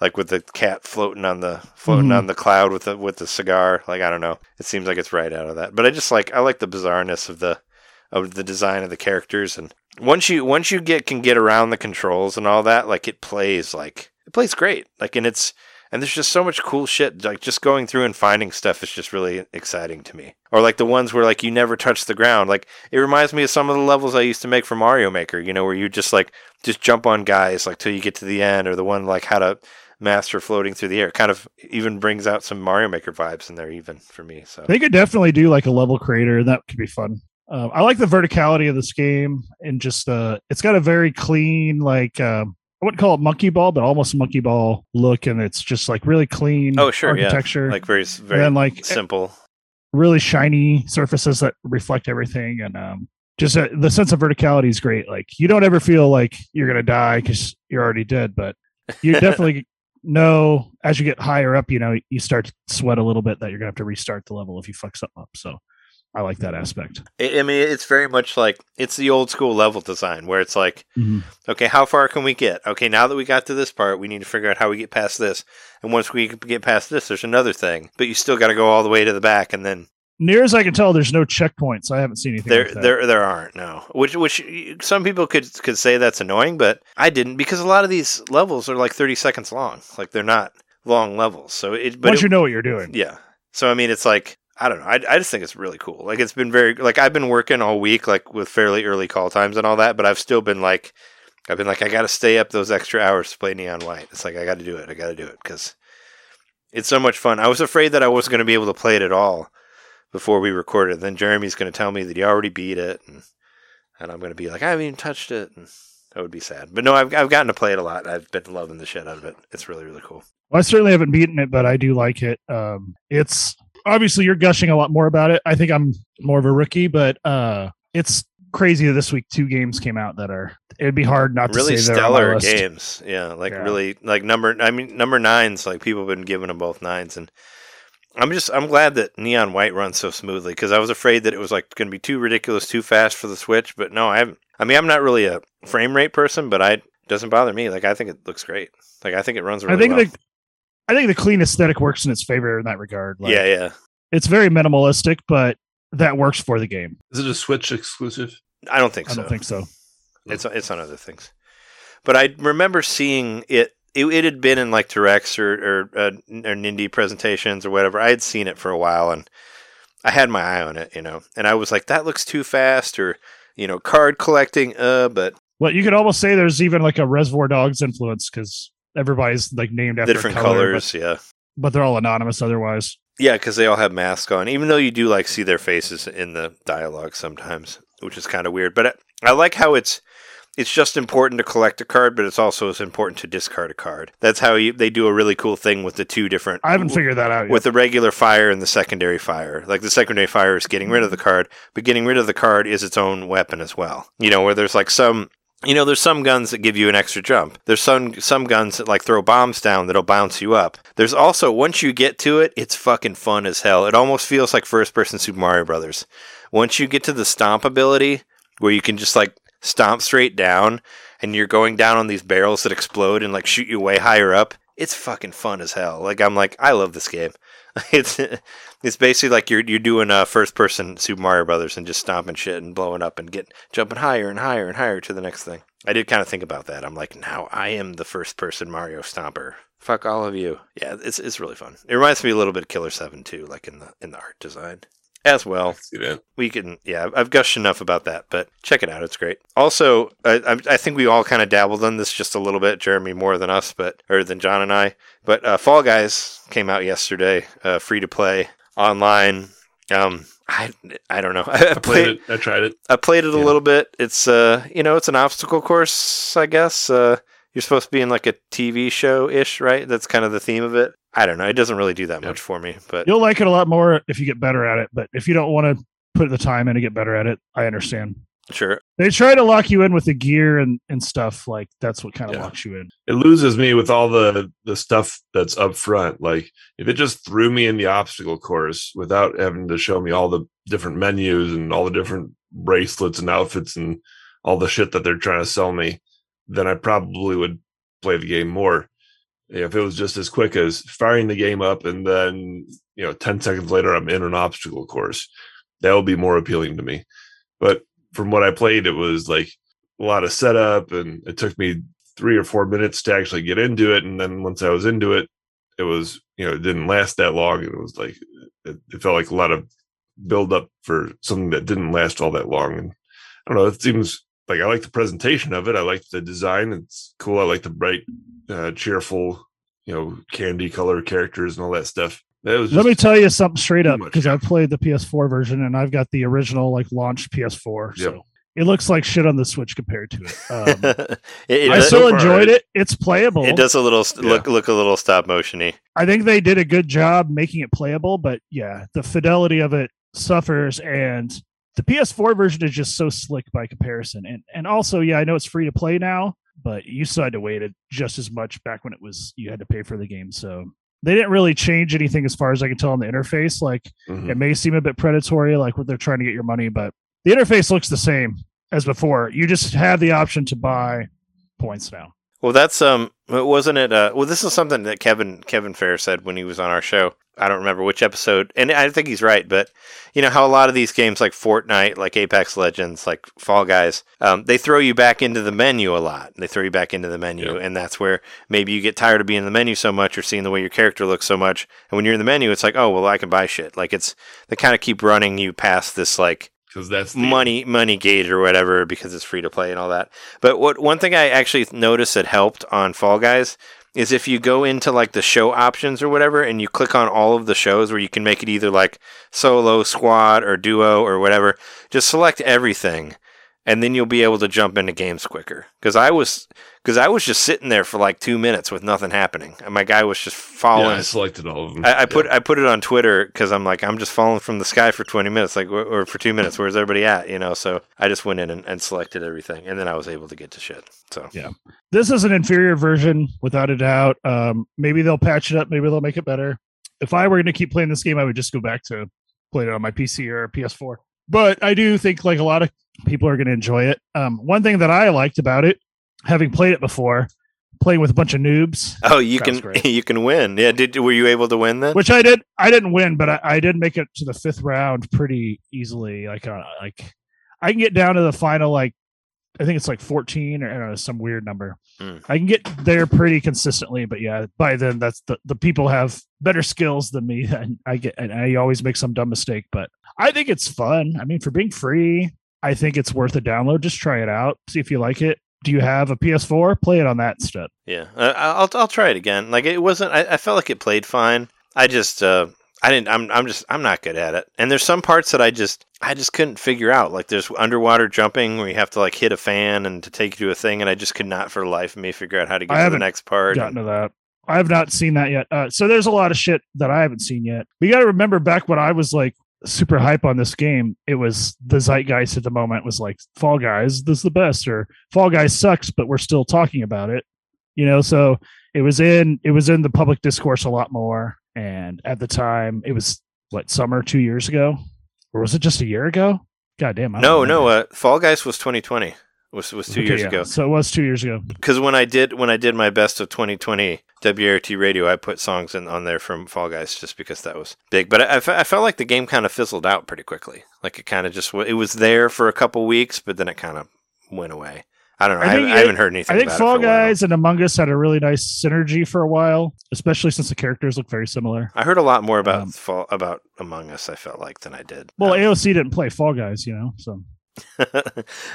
like with the cat floating on the floating Mhm. on the cloud with the with the cigar. Like I don't know, it seems like it's right out of that. But I just like I like the bizarreness of the of the design of the characters and once you once you get can get around the controls and all that, like it plays like it plays great. Like and it's and there's just so much cool shit. Like just going through and finding stuff is just really exciting to me. Or like the ones where like you never touch the ground. Like it reminds me of some of the levels I used to make for Mario Maker. You know, where you just like just jump on guys like till you get to the end, or the one like how to master floating through the air. Kind of even brings out some Mario Maker vibes in there, even for me. So They could definitely do like a level creator, and that could be fun. Um, I like the verticality of this game, and just uh, it's got a very clean, like um, I wouldn't call it monkey ball, but almost monkey ball look, and it's just like really clean. Oh, sure, yeah. architecture, like very very then like simple. really shiny surfaces that reflect everything, and um, just uh, the sense of verticality is great. Like you don't ever feel like you're gonna die because you're already dead, but you definitely know as you get higher up, you know, you start to sweat a little bit that you're gonna have to restart the level if you fuck something up. So I like that aspect. I mean, it's very much like it's the old school level design where it's like, mm-hmm. okay, how far can we get? Okay, now that we got to this part, we need to figure out how we get past this. And once we get past this, there's another thing. But you still got to go all the way to the back, and then Near as I can tell, there's no checkpoints. I haven't seen anything. there like there there aren't no. Which which some people could could say that's annoying, but I didn't because a lot of these levels are like 30 seconds long. Like they're not long levels. So it but Once it- you know what you're doing. Yeah. So I mean, it's like I don't know. I, I just think it's really cool. Like it's been very like I've been working all week like with fairly early call times and all that, but I've still been like I've been like I got to stay up those extra hours to play Neon White. It's like I got to do it. I got to do it because it's so much fun. I was afraid that I wasn't going to be able to play it at all before we recorded. Then Jeremy's going to tell me that he already beat it, and and I'm going to be like I haven't even touched it, and that would be sad. But no, I've I've gotten to play it a lot. I've been loving the shit out of it. It's really really cool. Well, I certainly haven't beaten it, but I do like it. Um, it's obviously you're gushing a lot more about it. I think I'm more of a rookie, but uh, it's crazy that this week two games came out that are. It'd be hard not really to say they're on stellar games. Yeah, like Yeah. really like number. I mean, number nines. Like people have been giving them both nines, and I'm just I'm glad that Neon White runs so smoothly because I was afraid that it was like going to be too ridiculous, too fast for the Switch. But no, I haven't. I mean, I'm not really a frame rate person, but I it doesn't bother me. Like I think it looks great. Like I think it runs really I think well. the I think the clean aesthetic works in its favor in that regard. Like, yeah, yeah. it's very minimalistic, but that works for the game. Is it a Switch exclusive? I don't think I so. I don't think so. It's it's on other things. But I remember seeing it. It, it had been in like directs or or, uh, or Nindy presentations or whatever. I had seen it for a while, and I had my eye on it, you know. And I was like, that looks too fast, or you know, card collecting. Uh, but Well, you could almost say there's even like a Reservoir Dogs influence because everybody's like named after different color, colors, yeah, but, but they're all anonymous otherwise. yeah, because they all have masks on. Even though you do like see their faces in the dialogue sometimes, which is kind of weird. But I, I like how it's it's just important to collect a card, but it's also as important to discard a card. That's how you, they do a really cool thing with the two different. I haven't figured that out yet. with the regular fire and the secondary fire. Like the secondary fire is getting rid of the card, but getting rid of the card is its own weapon as well. You know, where there's like some you know, there's some guns that give you an extra jump. There's some some guns that like throw bombs down that'll bounce you up. There's also once you get to it, it's fucking fun as hell. It almost feels like first person Super Mario Brothers. Once you get to the stomp ability where you can just like stomp straight down and you're going down on these barrels that explode and like shoot you way higher up, it's fucking fun as hell. Like I'm like I love this game. It's it's basically like you're you're doing a first person Super Mario Brothers and just stomping shit and blowing up and get jumping higher and higher and higher to the next thing. I did kind of think about that. I'm like, now I am the first person Mario Stomper. Fuck all of you. Yeah, it's it's really fun. It reminds me a little bit of Killer Seven too, like in the in the art design as well we can yeah i've gushed enough about that but check it out it's great also i, I- think we all kind of dabbled in this just a little bit jeremy more than us but or than john and i but uh, fall guys came out yesterday uh, free to play online um, I I don't know. I, I played it. I tried it. I played it a little bit. It's uh, you know, it's an obstacle course, I guess. Uh, you're supposed to be in like a TV show ish, right? That's kind of the theme of it. I don't know. It doesn't really do that Yep. much for me, but You'll like it a lot more if you get better at it. But if you don't want to put the time in to get better at it, I understand. sure. They try to lock you in with the gear and, and stuff like that's what kind of Yeah. locks you in. It loses me with all the the stuff that's up front. Like if it just threw me in the obstacle course without having to show me all the different menus and all the different bracelets and outfits and all the shit that they're trying to sell me, then I probably would play the game more. If it was just as quick as firing the game up and then you know 10 seconds later I'm in an obstacle course, that would be more appealing to me. But from what I played, it was like a lot of setup and it took me three or four minutes to actually get into it. And then once I was into it, it was, you know, it didn't last that long. It was like, it, it felt like a lot of build up for something that didn't last all that long. And I don't know, it seems like I like the presentation of it. I like the design. It's cool. I like the bright, uh, cheerful, you know, candy color characters and all that stuff. That was Let me tell you something straight up because I played the PS4 version and I've got the original like launch PS4. Yep. So it looks like shit on the Switch compared to it. Um, it, it I does, still so far, enjoyed it- it. It's playable. it does a little Yeah. look look a little stop motiony. I think they did a good job making it playable, but yeah, the fidelity of it suffers and the PS4 version is just so slick by comparison. And and also, yeah, I know it's free to play now, but you still had to wait it just as much back when it was you had to pay for the game. So they didn't really change anything as far as I can tell on the interface. Like Mhm. it may seem a bit predatory, like what they're trying to get your money, but the interface looks the same as before. You just have the option to buy points now. Well, that's um, wasn't it? Uh, well, this is something that Kevin Kevin Fair said when he was on our show. I don't remember which episode, and I think he's right. But you know how a lot of these games, like Fortnite, like Apex Legends, like Fall Guys, um, they throw you back into the menu a lot. They throw you back into the menu, Yep. and that's where maybe you get tired of being in the menu so much or seeing the way your character looks so much. And when you're in the menu, it's like, oh well, I can buy shit. Like it's they kind of keep running you past this like Cause that's the money money gate or whatever because it's free to play and all that. But what one thing I actually noticed that helped on Fall Guys is if you go into like the show options or whatever and you click on all of the shows where you can make it either like solo, squad or duo or whatever, just select everything and then you'll be able to jump into games quicker. Cuz I was cuz I was just sitting there for like 2 minutes with nothing happening. And my guy was just Yeah, I selected all of them. I, I put I put it on Twitter because I'm like I'm just falling from the sky for 20 minutes, like or, or for two minutes. Where's everybody at? You know. So I just went in and, and selected everything, and then I was able to get to shit. So yeah, this is an inferior version without a doubt um maybe they'll patch it up maybe they'll make it better if i were going to keep playing this game i would just go back to play it on my pc or ps4 but i do think like a lot of people are going to enjoy it um one thing that i liked about it having played it before playing with a bunch of noobs oh, you can great. you can win. Yeah. Did were you able to win then? which i did i didn't win but i, I did make it to the fifth round pretty easily like uh, like i can get down to the final like i think it's like 14 or I know, some weird number Hmm. i can get there pretty consistently but yeah by then that's the, the people have better skills than me and i get and i always make some dumb mistake but i think it's fun i mean for being free i think it's worth a download just try it out see if you like it do you have a ps4 play it on that instead Yeah. I'll I'll try it again. Like it wasn't. I, I felt like it played fine. I just uh I didn't. I'm I'm just I'm not good at it. And there's some parts that I just I just couldn't figure out. Like there's underwater jumping where you have to like hit a fan and to take you to a thing, and I just could not for the life of me figure out how to get I to the next part. gotten to that. I have not seen that yet. Uh, so there's a lot of shit that I haven't seen yet. We got to remember back when I was like super hype on this game, it was the zeitgeist at the moment was like Fall Guys, this is the best, or Fall Guys sucks, but we're still talking about it. You know, so it was in it was in the public discourse a lot more. And at the time, it was what summer two years ago, or was it just a year ago? God damn, I No, no. Uh, Fall Guys was 2020. Was was two Okay, years yeah. ago. So it was two years ago. Because when I did when I did my best of 2020 WRT radio, I put songs in on there from Fall Guys just because that was big. But I, I fe- I felt like the game kind of fizzled out pretty quickly. Like it kind of just it was there for a couple weeks, but then it kind of went away. I don't know. I, I think I haven't heard anything. I think Fall. Guys and Among Us had a really nice synergy for a while, especially since the characters look very similar. I heard a lot more about Um, Fall about Among Us. I felt like than I did. Well, Um, AOC didn't play Fall Guys, you know, so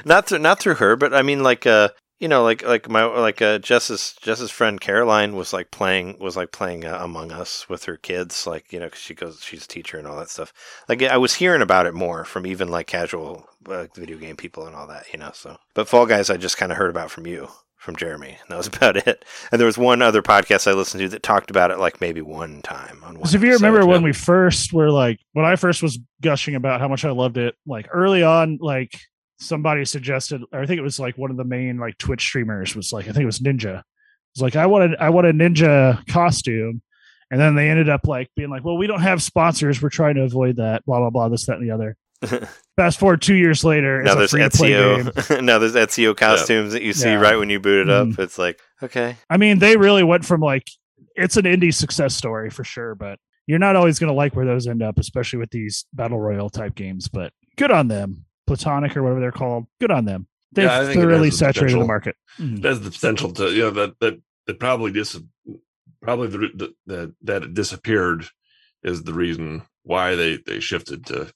not through not through her, but I mean, like, uh, you know, like like my like uh, Jess's Jess's friend Caroline was like playing was like playing uh, Among Us with her kids, like you know, because she goes she's a teacher and all that stuff. Like I was hearing about it more from even like casual uh, video game people and all that, you know. So, but Fall Guys, I just kind of heard about from you, from Jeremy, and that was about it. And there was one other podcast I listened to that talked about it like maybe one time on one. Because if you episode. remember when we first were like, when I first was gushing about how much I loved it, like early on, like somebody suggested, or I think it was like one of the main like Twitch streamers was like, I think it was Ninja. It was like, I want a, I want a ninja costume. And then they ended up like being like, well, we don't have sponsors. We're trying to avoid that, blah, blah, blah, this, that, and the other. Fast forward two years later. now there's a. Ezio. now there's Ezio costumes that you see Yeah. right when you boot it up. Mhm. It's like okay, I mean, they really went from like it's an indie success story for sure, but you're not always going to like where those end up, especially with these battle royale type games. But good on them, Platonic or whatever they're called. Good on them. They've Yeah, I think it thoroughly the saturated the market. It has the potential to you know that that that probably dis probably the, the, the that it disappeared is the reason why they they shifted to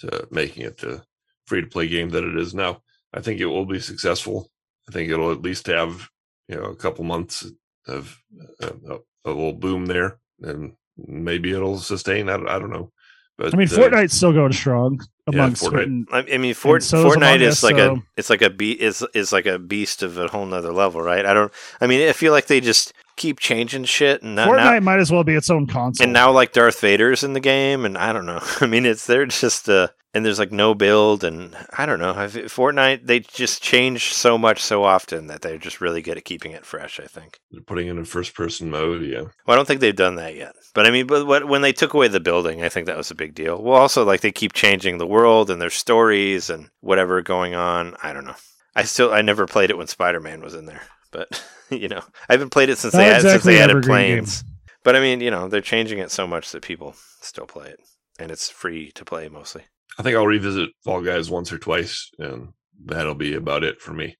to making it the free to play game that it is now. I think it will be successful. I think it'll at least have you know a couple months of uh, a, a little boom there, and maybe it'll sustain. I, I don't know, but I mean, uh, Fortnite's still going strong Yeah, among Fortnite. certain. I, I mean, Fort, so Fortnite is Us, like a it's like a be is is like a beast of a whole nother level, right? I don't. I mean, I feel like they just keep changing shit, and now, Fortnite now might as well be its own console. and now like Darth Vader's in the game, and I don't know. I mean, it's they're just uh, and there's like no build, and I don't know. I've, Fortnite they just change so much so often that they're just really good at keeping it fresh. I think. they're putting it in first person mode. Yeah, Well, I don't think they've done that yet. But I mean, but what, when they took away the building, I think that was a big deal. Well, also like they keep changing the world and their stories and whatever going on. I don't know. I still I never played it when Spider Man was in there, but you know I haven't played it since Not they had, since they added evergreen game. planes. But I mean, you know, they're changing it so much that people still play it, and it's free to play mostly. I think I'll revisit Fall Guys once or twice, and that'll be about it for me.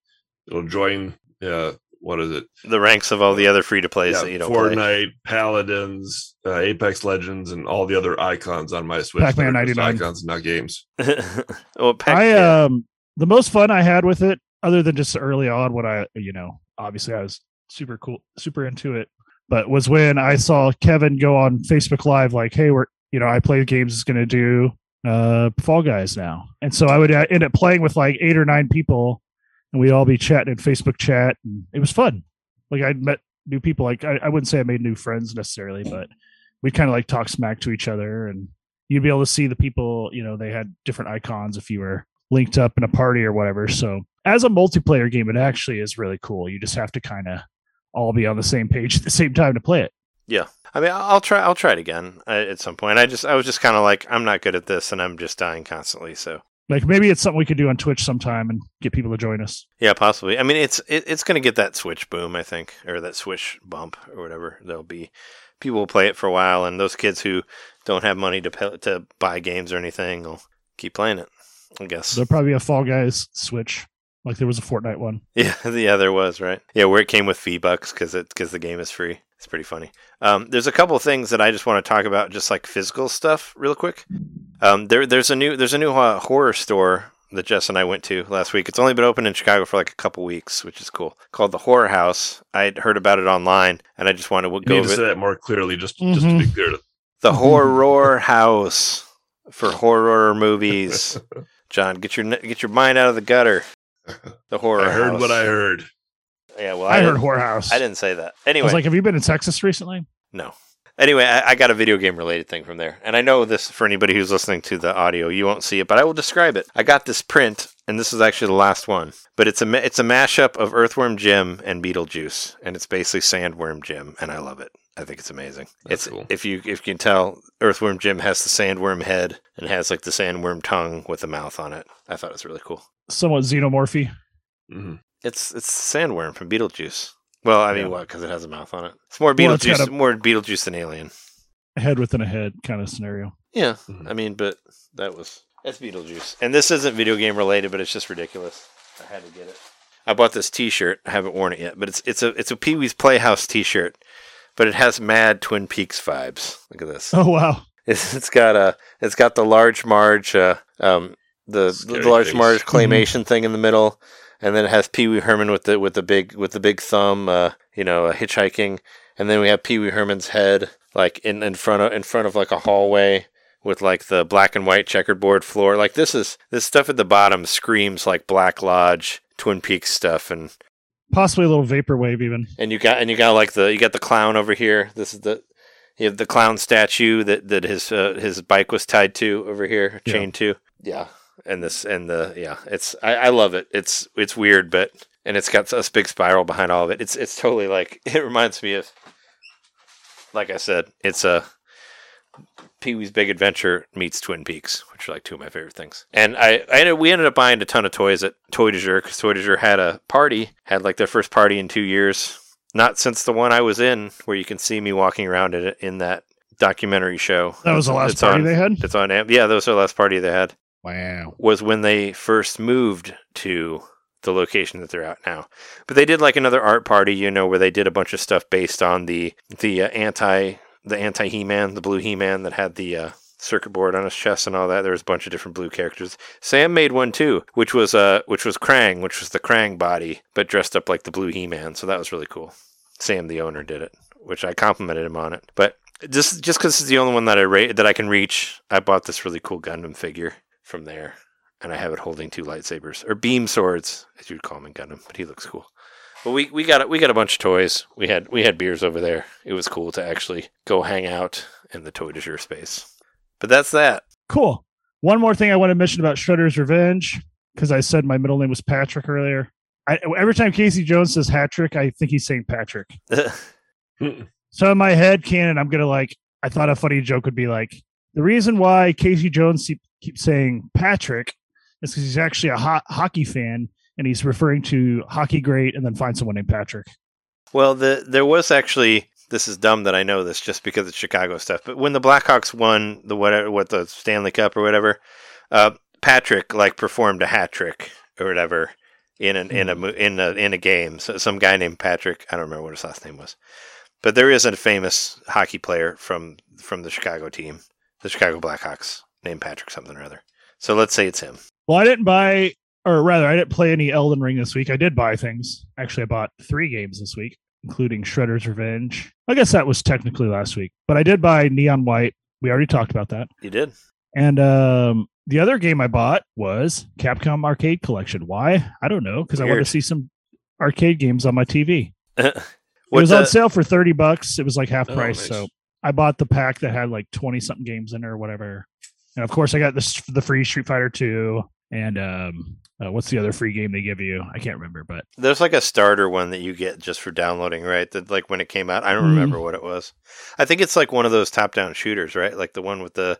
It'll join. Uh, what is it? The ranks of all the other free to plays Yeah, that you don't play. Fortnite, Paladins, uh, Apex Legends, and all the other icons on my Switch. that Pac-Man 99. icons, not games. well, Pac- I yeah. um the most fun I had with it, other than just early on when I you know obviously I was super cool, super into it, but was when I saw Kevin go on Facebook Live like, hey, we're you know I play games is going to do uh Fall Guys now, and so I would uh, end up playing with like eight or nine people, and we'd all be chatting in Facebook chat, and it was fun. Like I met new people. Like I, I wouldn't say I made new friends necessarily, but we kind of like talk smack to each other and you'd be able to see the people you know they had different icons if you were linked up in a party or whatever so as a multiplayer game it actually is really cool you just have to kind of all be on the same page at the same time to play it Yeah, I mean, I'll try. I'll try it again uh, at some point. I just, I was just kind of like, I'm not good at this, and I'm just dying constantly. So like maybe it's something we could do on twitch sometime and get people to join us yeah, possibly. I mean, it's it, it's going to get that Switch boom, I think, or that Switch bump, or whatever. There'll be people will play it for a while, and those kids who don't have money to pay, to buy games or anything will keep playing it. I guess. there'll probably be a fall guys switch like there was a fortnite one Yeah, yeah, there was right. Yeah, where it came with V bucks because it because the game is free. It's pretty funny. Um, there's a couple of things that I just want to talk about, just like physical stuff, real quick. Um, there, there's a new there's a new uh, horror store that Jess and I went to last week. It's only been open in Chicago for like a couple weeks, which is cool. Called the Horror House. I'd heard about it online, and I just wanted to You go need over to it. say that more clearly, just just to be clear. The Horror House for horror movies. John, get your get your mind out of the gutter. The horror. I heard House. what I heard. Yeah, well, i, I, heard whorehouse I didn't say that. I Anyway, was like have you been in texas recently no. Anyway, I, I got a video game related thing from there, and I know this for anybody who's listening to the audio, you won't see it, but I will describe it. I got this print, and this is actually the last one, but it's a it's a mashup of Earthworm Jim and Beetlejuice, and it's basically Sandworm Jim, and I love it. I think it's amazing. That's it's cool. if you if you can tell, Earthworm Jim has the sandworm head and has like the sandworm tongue with the mouth on it. I thought it was really cool. somewhat xenomorphy hmm It's it's sandworm from Beetlejuice. Well, I mean, Yeah. what? Because it has a mouth on it. It's more Well, it's Beetlejuice, a- more Beetlejuice than Alien. a head within a head kind of scenario Yeah, Mhm. I mean, but that was that's Beetlejuice, and this isn't video game related, but it's just ridiculous. I had to get it. I bought this T-shirt. I haven't worn it yet, but it's it's a it's a Pee Wee's Playhouse T-shirt, but it has mad Twin Peaks vibes. Look at this. oh wow It's, it's got a it's got the large Marge, uh, um, the, the large face. Marge claymation thing in the middle. And then it has Pee Wee Herman with the with the big with the big thumb, uh, you know, uh, hitchhiking, and then we have Pee Wee Herman's head like in in front of in front of like a hallway with like the black and white checkerboard floor. Like this is this stuff at the bottom screams like Black Lodge, Twin Peaks stuff, and Possibly a little vaporwave even. and you got and you got like the you got the clown over here. This is the you have the clown statue that that his uh, his bike was tied to over here, Yeah. chained to. Yeah, and this and the yeah, it's I, I love it. It's it's weird, but and it's got a big spiral behind all of it. It's it's totally like it reminds me of, like I said, it's a Pee Wee's Big Adventure meets Twin Peaks, which are like two of my favorite things. And I, I ended, we ended up buying a ton of toys at Toy de Jour because Toy de Jour had a party, had like their first party in two years. Not since the one I was in, where you can see me walking around in, in that documentary show. That was the last party on- they had. It's on. Yeah, that was the last party they had. Wow. Was when they first moved to the location that they're at now. But they did like another art party, you know, where they did a bunch of stuff based on the the uh, anti the anti He Man, the blue He Man that had the uh, circuit board on his chest and all that. There was a bunch of different blue characters. Sam made one too, which was uh which was Krang, which was the Krang body, but dressed up like the blue He Man. So that was really cool. Sam, the owner, did it, which I complimented him on it. But just just because it's the only one that I ra- that I can reach, I bought this really cool Gundam figure from there, and I have it holding two lightsabers or beam swords, as you'd call them in Gundam. But he looks cool. But we, we got we got a bunch of toys. We had we had beers over there. It was cool to actually go hang out in the toy de jour space. But that's that. Cool. One more thing I want to mention about Shredder's Revenge, because I said my middle name was Patrick earlier. I, every time Casey Jones says hat trick, I think he's saying Patrick. So in my head canon, I'm gonna like. I thought a funny joke would be like the reason why Casey Jones keep, saying Patrick is because he's actually a ho- hockey fan and he's referring to hockey great, and then find someone named Patrick. Well, the there was actually this is dumb that I know this just because it's Chicago stuff. But when the Blackhawks won the whatever what the Stanley Cup or whatever, uh, Patrick like performed a hat trick or whatever in an in a in a in a game. So some guy named Patrick, I don't remember what his last name was, but there is a famous hockey player from from the Chicago team, the Chicago Blackhawks, named Patrick something or other. So let's say it's him. Well, I didn't buy, or rather, I didn't play any Elden Ring this week. I did buy things. Actually, I bought three games this week, including Shredder's Revenge. I guess that was technically last week, but I did buy Neon White. We already talked about that. You did. And um, the other game I bought was Capcom Arcade Collection. Why? I don't know, because I want to see some arcade games on my TV. It was the- on sale for 30 bucks. It was like half Oh, price. nice. So I bought the pack that had like 20 something games in it or whatever. And of course, I got this the free Street Fighter 2 and um, uh, what's the other free game they give you? I can't remember, but There's like a starter one that you get just for downloading, right? That like when it came out, I don't Mhm. remember what it was. I think it's like one of those top-down shooters, right? Like the one with the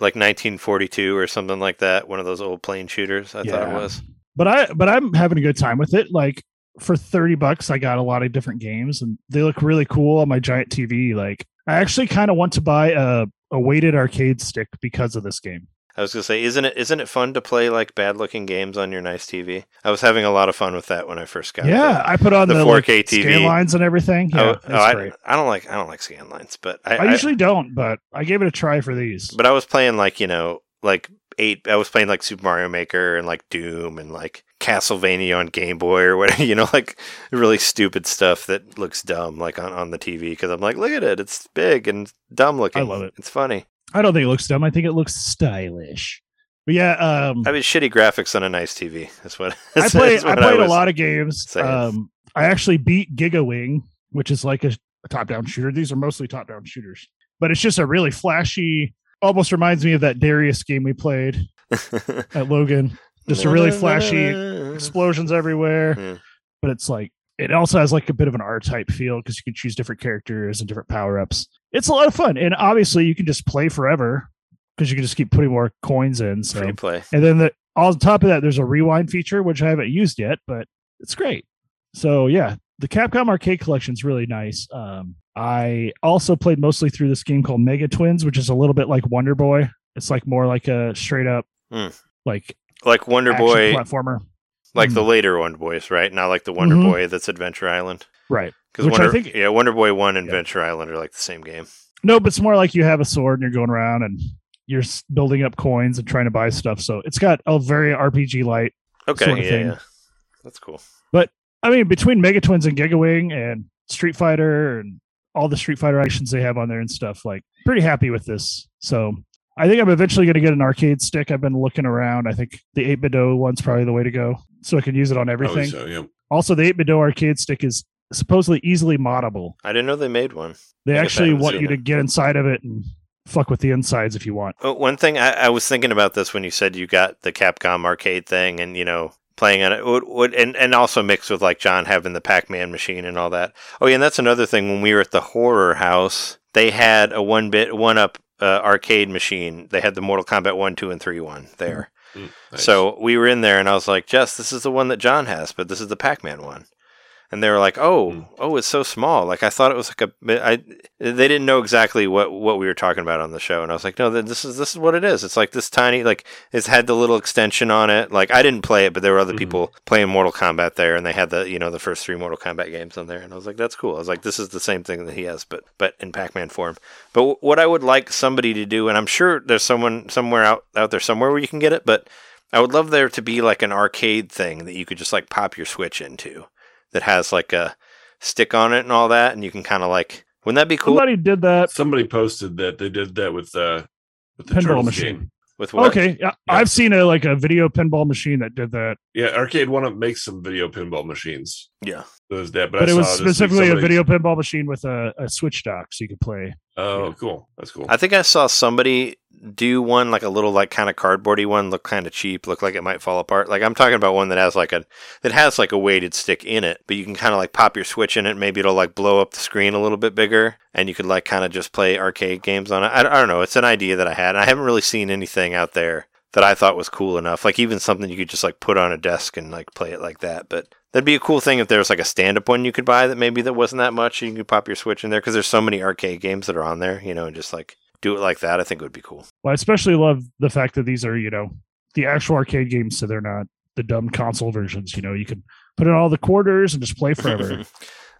like 1942 or something like that. One of those old plane shooters. I thought it was. but I but I'm having a good time with it. Like for 30 bucks, I got a lot of different games and they look really cool on my giant TV. Like I actually kind of want to buy a, a weighted arcade stick because of this game. I was gonna say, isn't it isn't it fun to play like bad-looking games on your nice TV? I was having a lot of fun with that when I first got. yeah, the- I put on the the, 4K like, TV. scan lines and everything. Yeah, oh, oh, I, great. I don't like I don't like scan lines, but I, I, usually don't, but I gave it a try for these. But I was playing like you know like eight. I was playing like Super Mario Maker and like Doom and like Castlevania on Game Boy or whatever. You know, like really stupid stuff that looks dumb like on on the TV because I'm like, look at it, it's big and dumb looking. I love it. It's funny. I don't think it looks dumb. I think it looks stylish. But yeah, um, I mean, shitty graphics on a nice TV. That's what I played. I played a lot of games. Um, I actually beat Giga Wing, which is like a, a top-down shooter. These are mostly top-down shooters, but it's just a really flashy. Almost reminds me of that Darius game we played at Logan. Just a really flashy explosions everywhere. Yeah. But it's like it also has like a bit of an R type feel because you can choose different characters and different power ups. It's a lot of fun, and obviously you can just play forever because you can just keep putting more coins in. So Free play. and then the on top of that, there's a rewind feature which I haven't used yet, but it's great. So yeah, the Capcom Arcade Collection is really nice. Um, I also played mostly through this game called Mega Twins, which is a little bit like Wonder Boy. It's like more like a straight up Hmm. like Like Wonder Boy, platformer, like the Mhm. later Wonder Boys, right? Not like the Wonder Mhm. Boy that's Adventure Island. right? Because Which I Wonder, think- yeah, Wonder Boy One and Yeah. Adventure Island are like the same game. No, but it's more like you have a sword and you're going around and you're building up coins and trying to buy stuff. So it's got a very RPG light Okay, Sort of yeah, yeah. That's cool. But I mean, between Mega Twins and Gigawing and Street Fighter and all the Street Fighter actions they have on there and stuff, like pretty happy with this. So I think I'm eventually going to get an arcade stick. I've been looking around. I think the 8 bit one's probably the way to go, so I can use it on everything. so, yeah. Also, the 8 bit arcade stick is supposedly easily moddable. I didn't know they made one. They I actually want seen you to get inside of it and fuck with the insides if you want. Oh, one thing I, I was thinking about this when you said you got the Capcom arcade thing, and you know playing on it, would, would and and also mixed with like John having the Pac-Man machine and all that. Oh yeah, and that's another thing. When we were at the horror house, they had a one bit one up uh, arcade machine. They had the Mortal Kombat one, two, and three one there. Mm, nice. So we were in there, and I was like, Jess, this is the one that John has, but this is the Pac-Man one. And they were like, "Oh, Hmm. oh, it's so small." Like I thought it was like a. I they didn't know exactly what what we were talking about on the show, and I was like, "No, this is this is what it is. It's like this tiny, like it's had the little extension on it. Like I didn't play it, but there were other Mhm. people playing Mortal Kombat there, and they had the you know the first three Mortal Kombat games on there, and I was like, "That's cool." I was like, "This is the same thing that he has, but but in Pac-Man form." But w- what I would like somebody to do, and I'm sure there's someone somewhere out out there somewhere where you can get it, but I would love there to be like an arcade thing that you could just like pop your Switch into that has like a stick on it and all that, and you can kind of like, wouldn't that be cool? Somebody did that. somebody posted that they did that with uh with the Pinball Turtles machine. game. With what? Okay, yeah, I've seen a like a video pinball machine that did that, Yeah, Arcade One Up makes some video pinball machines. Yeah. Those that, but, but, I it was saw this specifically a video pinball machine with a, a switch dock, so you could play. Oh, cool. That's cool. I think I saw somebody do one like a little like kind of cardboardy one, look kind of cheap, look like it might fall apart. Like I'm talking about one that has like a that has like a weighted stick in it, but you can kind of like pop your switch in it. Maybe it'll like blow up the screen a little bit bigger, and you could like kind of just play arcade games on it. I, I don't know. It's an idea that I had. And I haven't really seen anything out there that I thought was cool enough. Like even something you could just like put on a desk and like play it like that. But that'd be a cool thing if there was like a stand up one you could buy that maybe that wasn't that much. And you could pop your switch in there because there's so many arcade games that are on there, you know, and just like do it like that. I think it would be cool. Well, I especially love the fact that these are, you know, the actual arcade games, so they're not the dumb console versions. You know, you can put in all the quarters and just play forever.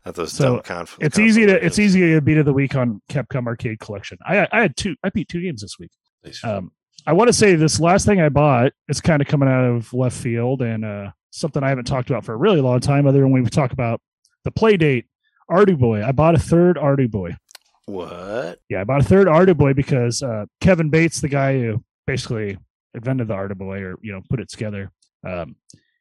Those So, conf- it's easy to versions. it's easy to beat of the week on Capcom Arcade Collection. I I had two I beat two games this week. Nice. Um, I want to say this last thing I bought is kind of coming out of left field and uh, something I haven't talked about for a really long time, other than when we talk about the play date. Ardu Boy. I bought a third Ardu Boy. What? Yeah, I bought a third Ardu Boy because uh, Kevin Bates, the guy who basically invented the Ardu Boy or you know put it together, um,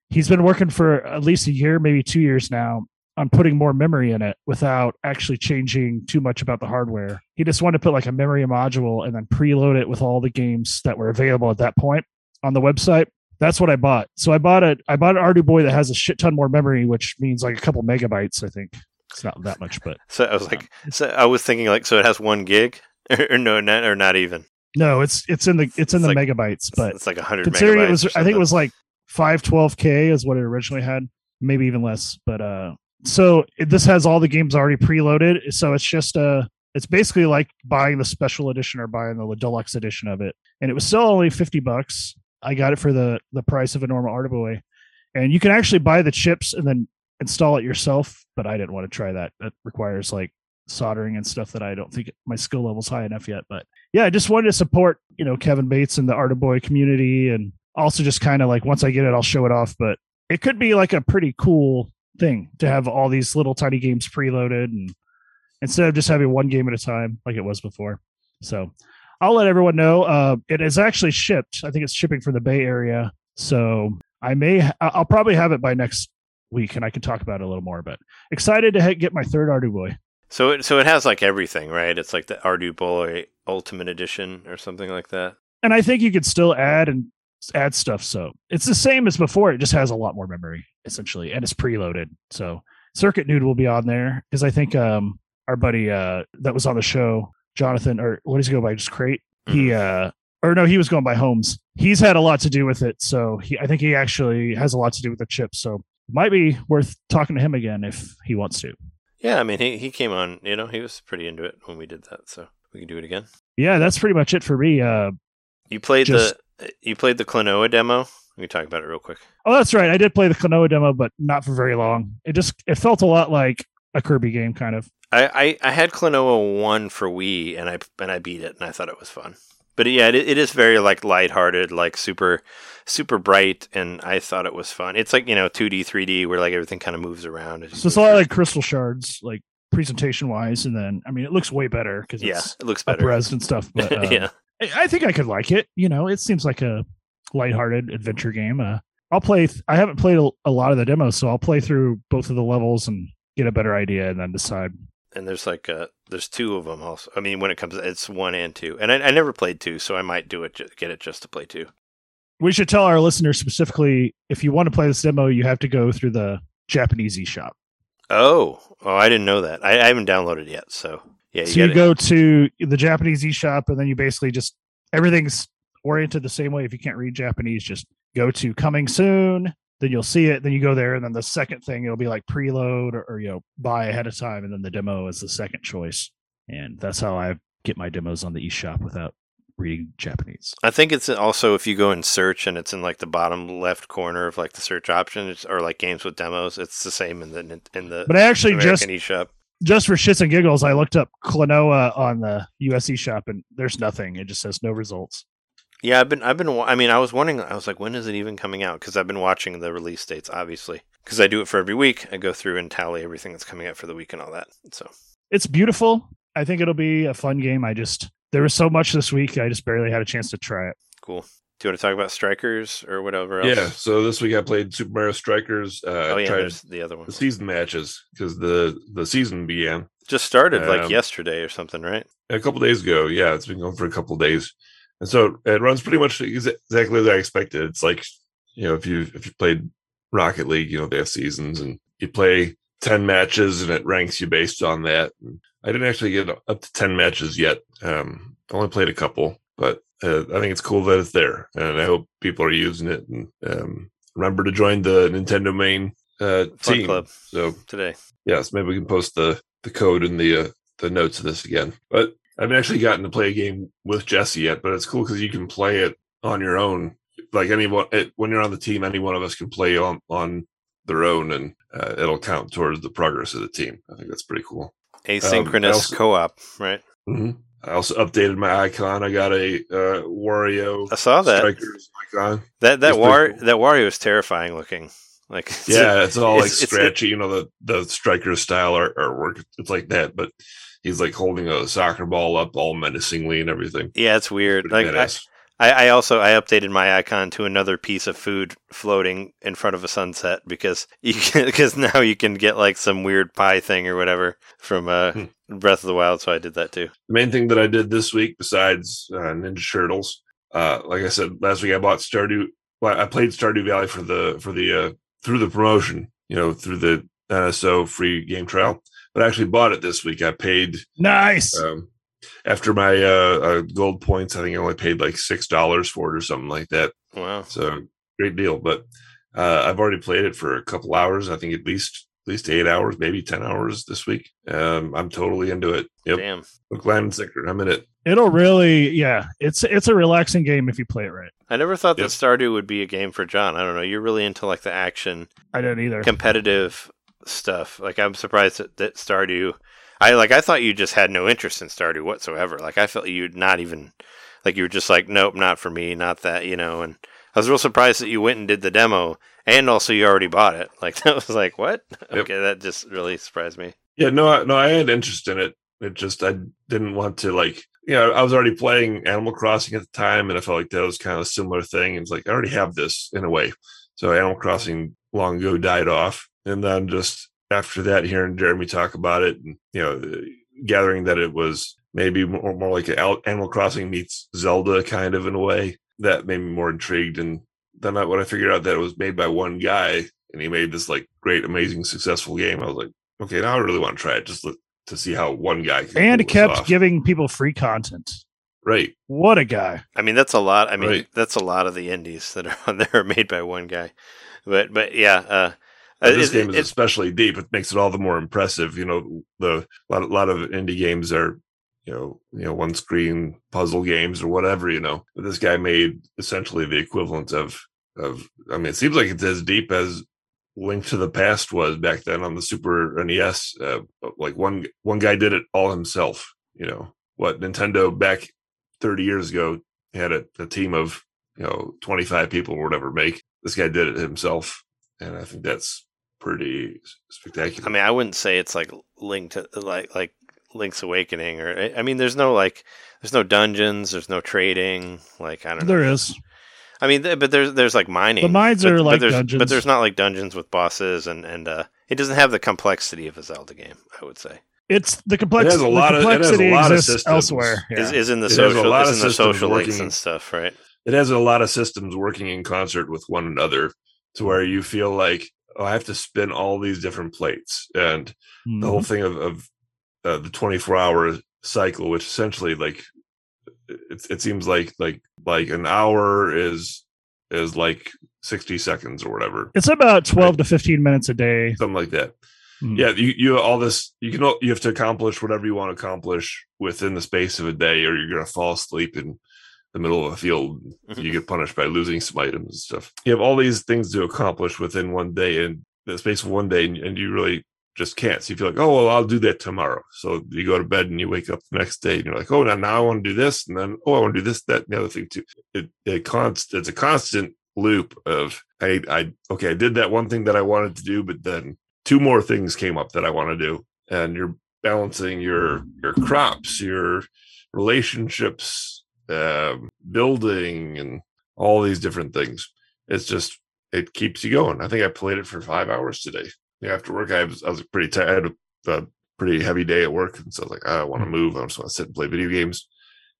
he's been working for at least a year, maybe two years now, on putting more memory in it without actually changing too much about the hardware. He just wanted to put like a memory module and then preload it with all the games that were available at that point on the website. That's what I bought. So I bought a I bought an Ardu Boy that has a shit ton more memory, which means like a couple megabytes. I think it's not that much, but So I was like, so I was thinking like, so it has one gig, or no, not, or not even. no, it's it's in the it's in It's the like- megabytes. But it's like a hundred. considering it was i think it was like 512k is what it originally had maybe even less but uh so it, this has all the games already preloaded so it's just uh it's basically like buying the special edition or buying the deluxe edition of it and it was still only 50 bucks i got it for the the price of a normal artiboy and you can actually buy the chips and then install it yourself but i didn't want to try that that requires like soldering and stuff that i don't think my skill level's high enough yet but yeah, I just wanted to support, you know, Kevin Bates and the Arduboy community and also just kind of like once I get it, I'll show it off. But it could be like a pretty cool thing to have all these little tiny games preloaded and instead of just having one game at a time like it was before. So I'll let everyone know. Uh, it is actually shipped. I think it's shipping for the Bay Area. So I may, I'll probably have it by next week and I can talk about it a little more. But excited to get my third Arduboy. So it so it has like everything, right? It's like the Ardu Boy Ultimate Edition or something like that. and I think you could still add and add stuff. So it's the same as before. It just has a lot more memory essentially, and it's preloaded. So Circuit Dude will be on there because I think um our buddy uh that was on the show, Jonathan, or what does he go by? Just Crate. He uh or no, he was going by Holmes. He's had a lot to do with it. So he I think he actually has a lot to do with the chip. So might be worth talking to him again if he wants to. Yeah, I mean he he came on, you know, he was pretty into it when we did that, so we can do it again. Yeah, that's pretty much it for me. Uh You played Just- the you played the Klonoa demo. We can talk about it real quick. Oh, that's right. I did play the Klonoa demo, but not for very long. It just it felt a lot like a Kirby game, kind of. I, I, I had Klonoa one for Wii and I and I beat it and I thought it was fun. But yeah, it, it is very like lighthearted, like super, super bright, and I thought it was fun. It's like you know 2D, 3D, where like everything kind of moves around. So it's a lot like Crystal Shards, like presentation wise, and then I mean it looks way better because yeah, it looks better. upres and stuff. But um, yeah, I, I think I could like it. You know, it seems like a lighthearted adventure game. Uh, I'll play. Th- I haven't played a, a lot of the demos, so I'll play through both of the levels and get a better idea, and then decide. and there's like uh there's two of them also. I mean, when it comes, it's one and two, and I, I never played two, so I might do it, get it just to play two. We should tell our listeners specifically if you want to play this demo, you have to go through the Japanese eShop. Oh, oh, I didn't know that. I, I haven't downloaded yet, so yeah, so you go to the Japanese eShop, and then you basically just everything's oriented the same way. If you can't read Japanese, just go to coming soon. Then you'll see it. Then you go there, and then the second thing it'll be like preload or, or you know buy ahead of time, and then the demo is the second choice. And that's how I get my demos on the eShop without reading Japanese. I think it's also if you go and search and it's in like the bottom left corner of like the search options or like games with demos, it's the same in the in the But I actually just eShop. just for shits and giggles, I looked up Klonoa on the US eShop, and there's nothing. It just says no results. Yeah, I've been I've been I mean, I was wondering I was like when is it even coming out cuz I've been watching the release dates obviously cuz I do it for every week. I go through and tally everything that's coming out for the week and all that. So, it's beautiful. I think it'll be a fun game. I just there was so much this week, I just barely had a chance to try it. cool. Do you want to talk about Strikers or whatever else? Yeah. So this week I played Super Mario Strikers. Uh, Oh yeah, tried there's the other one. the season matches because the the season began Just started like Um, yesterday or something, right? a couple days ago. Yeah, it's been going for a couple days, and so it runs pretty much exactly as I expected. It's like you know if you if you played Rocket League, you know they have seasons, and you play ten matches, and it ranks you based on that. And I didn't actually get up to ten matches yet. Um, I only played a couple, but uh, I think it's cool that it's there, and I hope people are using it. And um, remember to join the Nintendo main uh, team. Club So today. yes, maybe we can post the the code in the uh, the notes of this again. But I haven't actually gotten to play a game with Jesse yet, but it's cool because you can play it on your own. Like anyone, it, when you're on the team, any one of us can play on on their own, and uh, it'll count towards the progress of the team. I think that's pretty cool. Asynchronous also- co-op, right? hmm I also updated my icon. I got a uh, Wario I saw that. Strikers icon. That that War cool. that Wario is terrifying looking. Like it's a- Yeah, it's all like it's- it's- scratchy. you know the the striker style art, artwork. It's like that, but he's like holding a soccer ball up all menacingly and everything. yeah, it's weird. Like I. I, I also I updated my icon to another piece of food floating in front of a sunset because you can, because now you can get like some weird pie thing or whatever from uh, Hmm. Breath of the Wild. So I did that too. the main thing that I did this week, besides uh, Ninja Turtles, uh, like I said last week, I bought Stardew. Well, I played Stardew Valley for the for the uh, through the promotion, you know, through the NSO free game trial. But I actually bought it this week. I paid Nice. um, after my uh, uh, gold points. I think I only paid like six dollars for it or something like that. Wow. So great deal. But uh, I've already played it for a couple hours. I think at least at least eight hours, maybe ten hours this week. Um, I'm totally into it. Yep. Damn. Look, Land Sicker. I'm in it. It'll really, yeah. It's it's a relaxing game if you play it right. I never thought Yep. that Stardew would be a game for John. I don't know. You're really into like the action I don't either. competitive stuff. Like I'm surprised that, that Stardew. I like. I thought you just had no interest in Stardew whatsoever. Like I felt you'd not even like you were just like, nope, not for me, not that, you know. And I was real surprised that you went and did the demo, and also you already bought it. Like that was like, what? Yep. Okay, that just really surprised me. Yeah, no, I, no, I had interest in it. It just I didn't want to like, you know, I was already playing Animal Crossing at the time, and I felt like that was kind of a similar thing. It's like I already have this in a way. So Animal Crossing long ago died off, and then just after that, hearing Jeremy talk about it, and you know, uh, gathering that it was maybe more, more like a Animal Crossing meets Zelda kind of in a way, that made me more intrigued. And then I, when I figured out that it was made by one guy, and he made this like great, amazing, successful game, I was like, okay, now I really want to try it just to, to see how one guy can and pull kept off. giving people free content. right. What a guy. I mean, that's a lot. I mean, Right. that's a lot of the indies that are on there are made by one guy. But but yeah, uh, But this it- game is it- especially deep. It makes it all the more impressive. You know, the a lot, lot of indie games are, you know, you know, one screen puzzle games or whatever. You know, but this guy made essentially the equivalent of of. I mean, it seems like it's as deep as Link to the Past was back then on the Super NES. Uh, like one one guy did it all himself. You know what Nintendo back 30 years ago had a, a team of you know 25 people or whatever make. This guy did it himself, and I think that's pretty spectacular. I mean, I wouldn't say it's like linked to like like Link's Awakening or I mean, there's no like there's no dungeons, there's no trading. Like I don't know. There is. I mean, th- but there's there's like mining. The mines but, are but like there's, dungeons. but there's not like dungeons with bosses and and uh, it doesn't have the complexity of a Zelda game. I would say It's the complexity. It has a lot of- it has a complexity lot of exists systems. elsewhere. Yeah. is is in the It has a social lot is of in the systems social links and stuff, right? it has a lot of systems working in concert with one another to where you feel like oh i have to spin all these different plates and the whole Mhm. thing of, of uh, the 24 hour cycle which essentially like it, it seems like like like an hour is is like 60 seconds or whatever It's about twelve to fifteen minutes a day. something like that Mhm. yeah you you all this you can you have to accomplish whatever you want to accomplish within the space of a day or you're going to fall asleep in the middle of a field Mhm. you get punished by losing some items and stuff. You have all these things to accomplish within one day in the space of one day and, and you really just can't. So you feel like oh well i'll do that tomorrow. So you go to bed and you wake up the next day and you're like oh now, now i want to do this and then oh i want to do this that and the other thing too. It, it const, it's a constant loop of I, I okay i did that one thing that i wanted to do but then two more things came up that I want to do, and you're balancing your your crops, your relationships, um, building, and all these different things. It's just it keeps you going. I think I played it for five hours today. Yeah, after work, I was I was pretty tired, I had a pretty heavy day at work, and so I was like, I want to move. I just want to sit and play video games.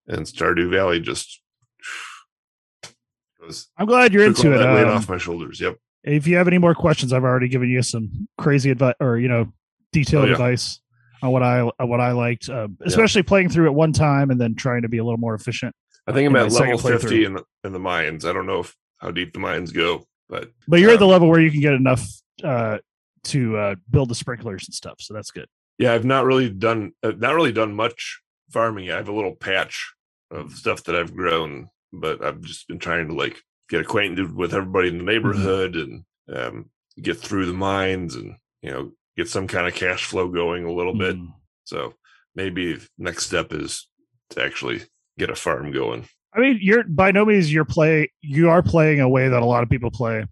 And Stardew Valley just was I'm glad you're into it. weight Um, off my shoulders. Yep. if you have any more questions, I've already given you some crazy advice or you know detailed Oh, yeah. advice on what I on what I liked, uh, especially playing through it one time and then trying to be a little more efficient. I think I'm at level 50 in the, in the mines. I don't know if how deep the mines go, but But you're at the Um, level where you can get enough uh, to uh, build the sprinklers and stuff, so that's good. yeah, I've not really done uh, not really done much farming. yet. I have a little patch of stuff that I've grown, but I've just been trying to like get acquainted with everybody in the neighborhood and um, get through the mines and you know get some kind of cash flow going a little bit. Mm. So maybe next step is to actually get a farm going. I mean, you're by no means you're play you are playing a way that a lot of people play.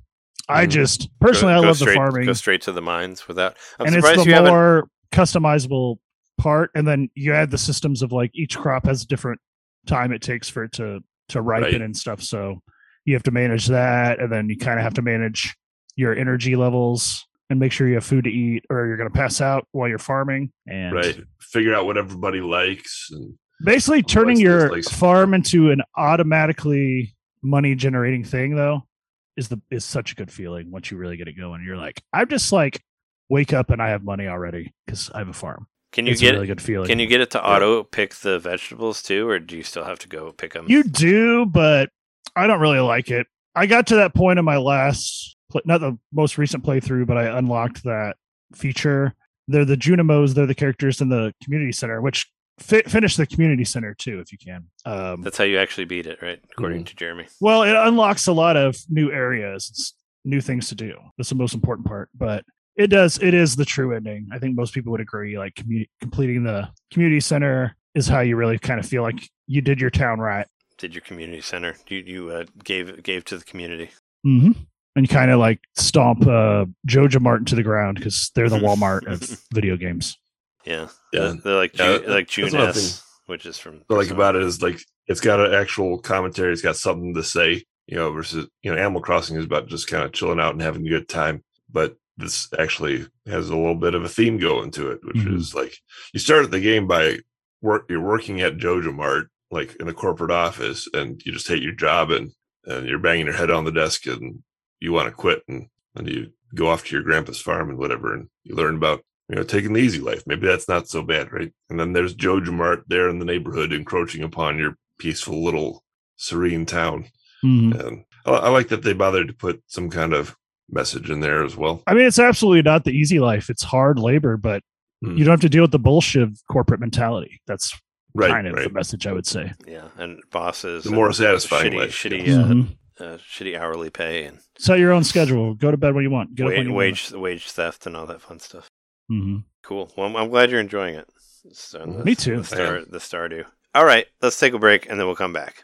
I Mhm. just personally go, I go love straight, the farming. Go straight to the mines without. I'm and it's surprised you the haven't. more customizable part and then you add the systems of like each crop has a different time it takes for it to to ripen Right. and stuff so you have to manage that and then you kind of have to manage your energy levels and make sure you have food to eat or you're going to pass out while you're farming and Right. Figure out what everybody likes and basically turning What's your this, like- farm into an automatically money generating thing though is the is such a good feeling once you really get it going you're like i'm just like wake up and i have money already because i have a farm Can you it's get a really good feeling Can you get it to auto pick the vegetables too, or do you still have to go pick them? You do, but I don't really like it. I got to that point in my last, not the most recent playthrough, but I unlocked that feature. They're the Junimos. They're the characters in the community center, which fi- finish the community center too, if you can. Um, That's how you actually beat it, right? According Mhm. to Jeremy. well, it unlocks a lot of new areas, s- new things to do. That's the most important part, but it does. It is the true ending. I think most people would agree. Like commu- completing the community center is how you really kind of feel like you did your town right. Did your community center? You you uh, gave gave to the community. Mm-hmm. And you kind of like stomp uh, Joja Martin to the ground because they're the Walmart of video games. Yeah, Yeah. They're, they're like Yeah, Ju- like that's June another S, which is from. what I like about it is like it's got an actual commentary. It's got something to say, you know, versus you know, Animal Crossing is about just kind of chilling out and having a good time. But this actually has a little bit of a theme going to it, which Mhm. is like you start the game by work. You're working at Joja Mart, like in the corporate office, and you just hate your job and and you're banging your head on the desk and you want to quit and and you go off to your grandpa's farm and whatever and you learn about you know taking the easy life maybe that's not so bad right and then there's Joja Mart there in the neighborhood encroaching upon your peaceful little serene town Mhm. and I, I like that they bothered to put some kind of message in there as well I mean, it's absolutely not the easy life. It's hard labor, but Hmm. you don't have to deal with the bullshit of corporate mentality. That's right kind of the message I would say. Yeah, and bosses. The more satisfying shitty, life, shitty, yeah. uh, Mhm. uh, shitty hourly pay and Set your own schedule. Go to bed when you want. Get up wage, when you wage wage theft and all that fun stuff. Mhm. Cool. Well, I'm, glad you're enjoying it. Me too. The, Star, the Stardew. All right, let's take a break and then we'll come back.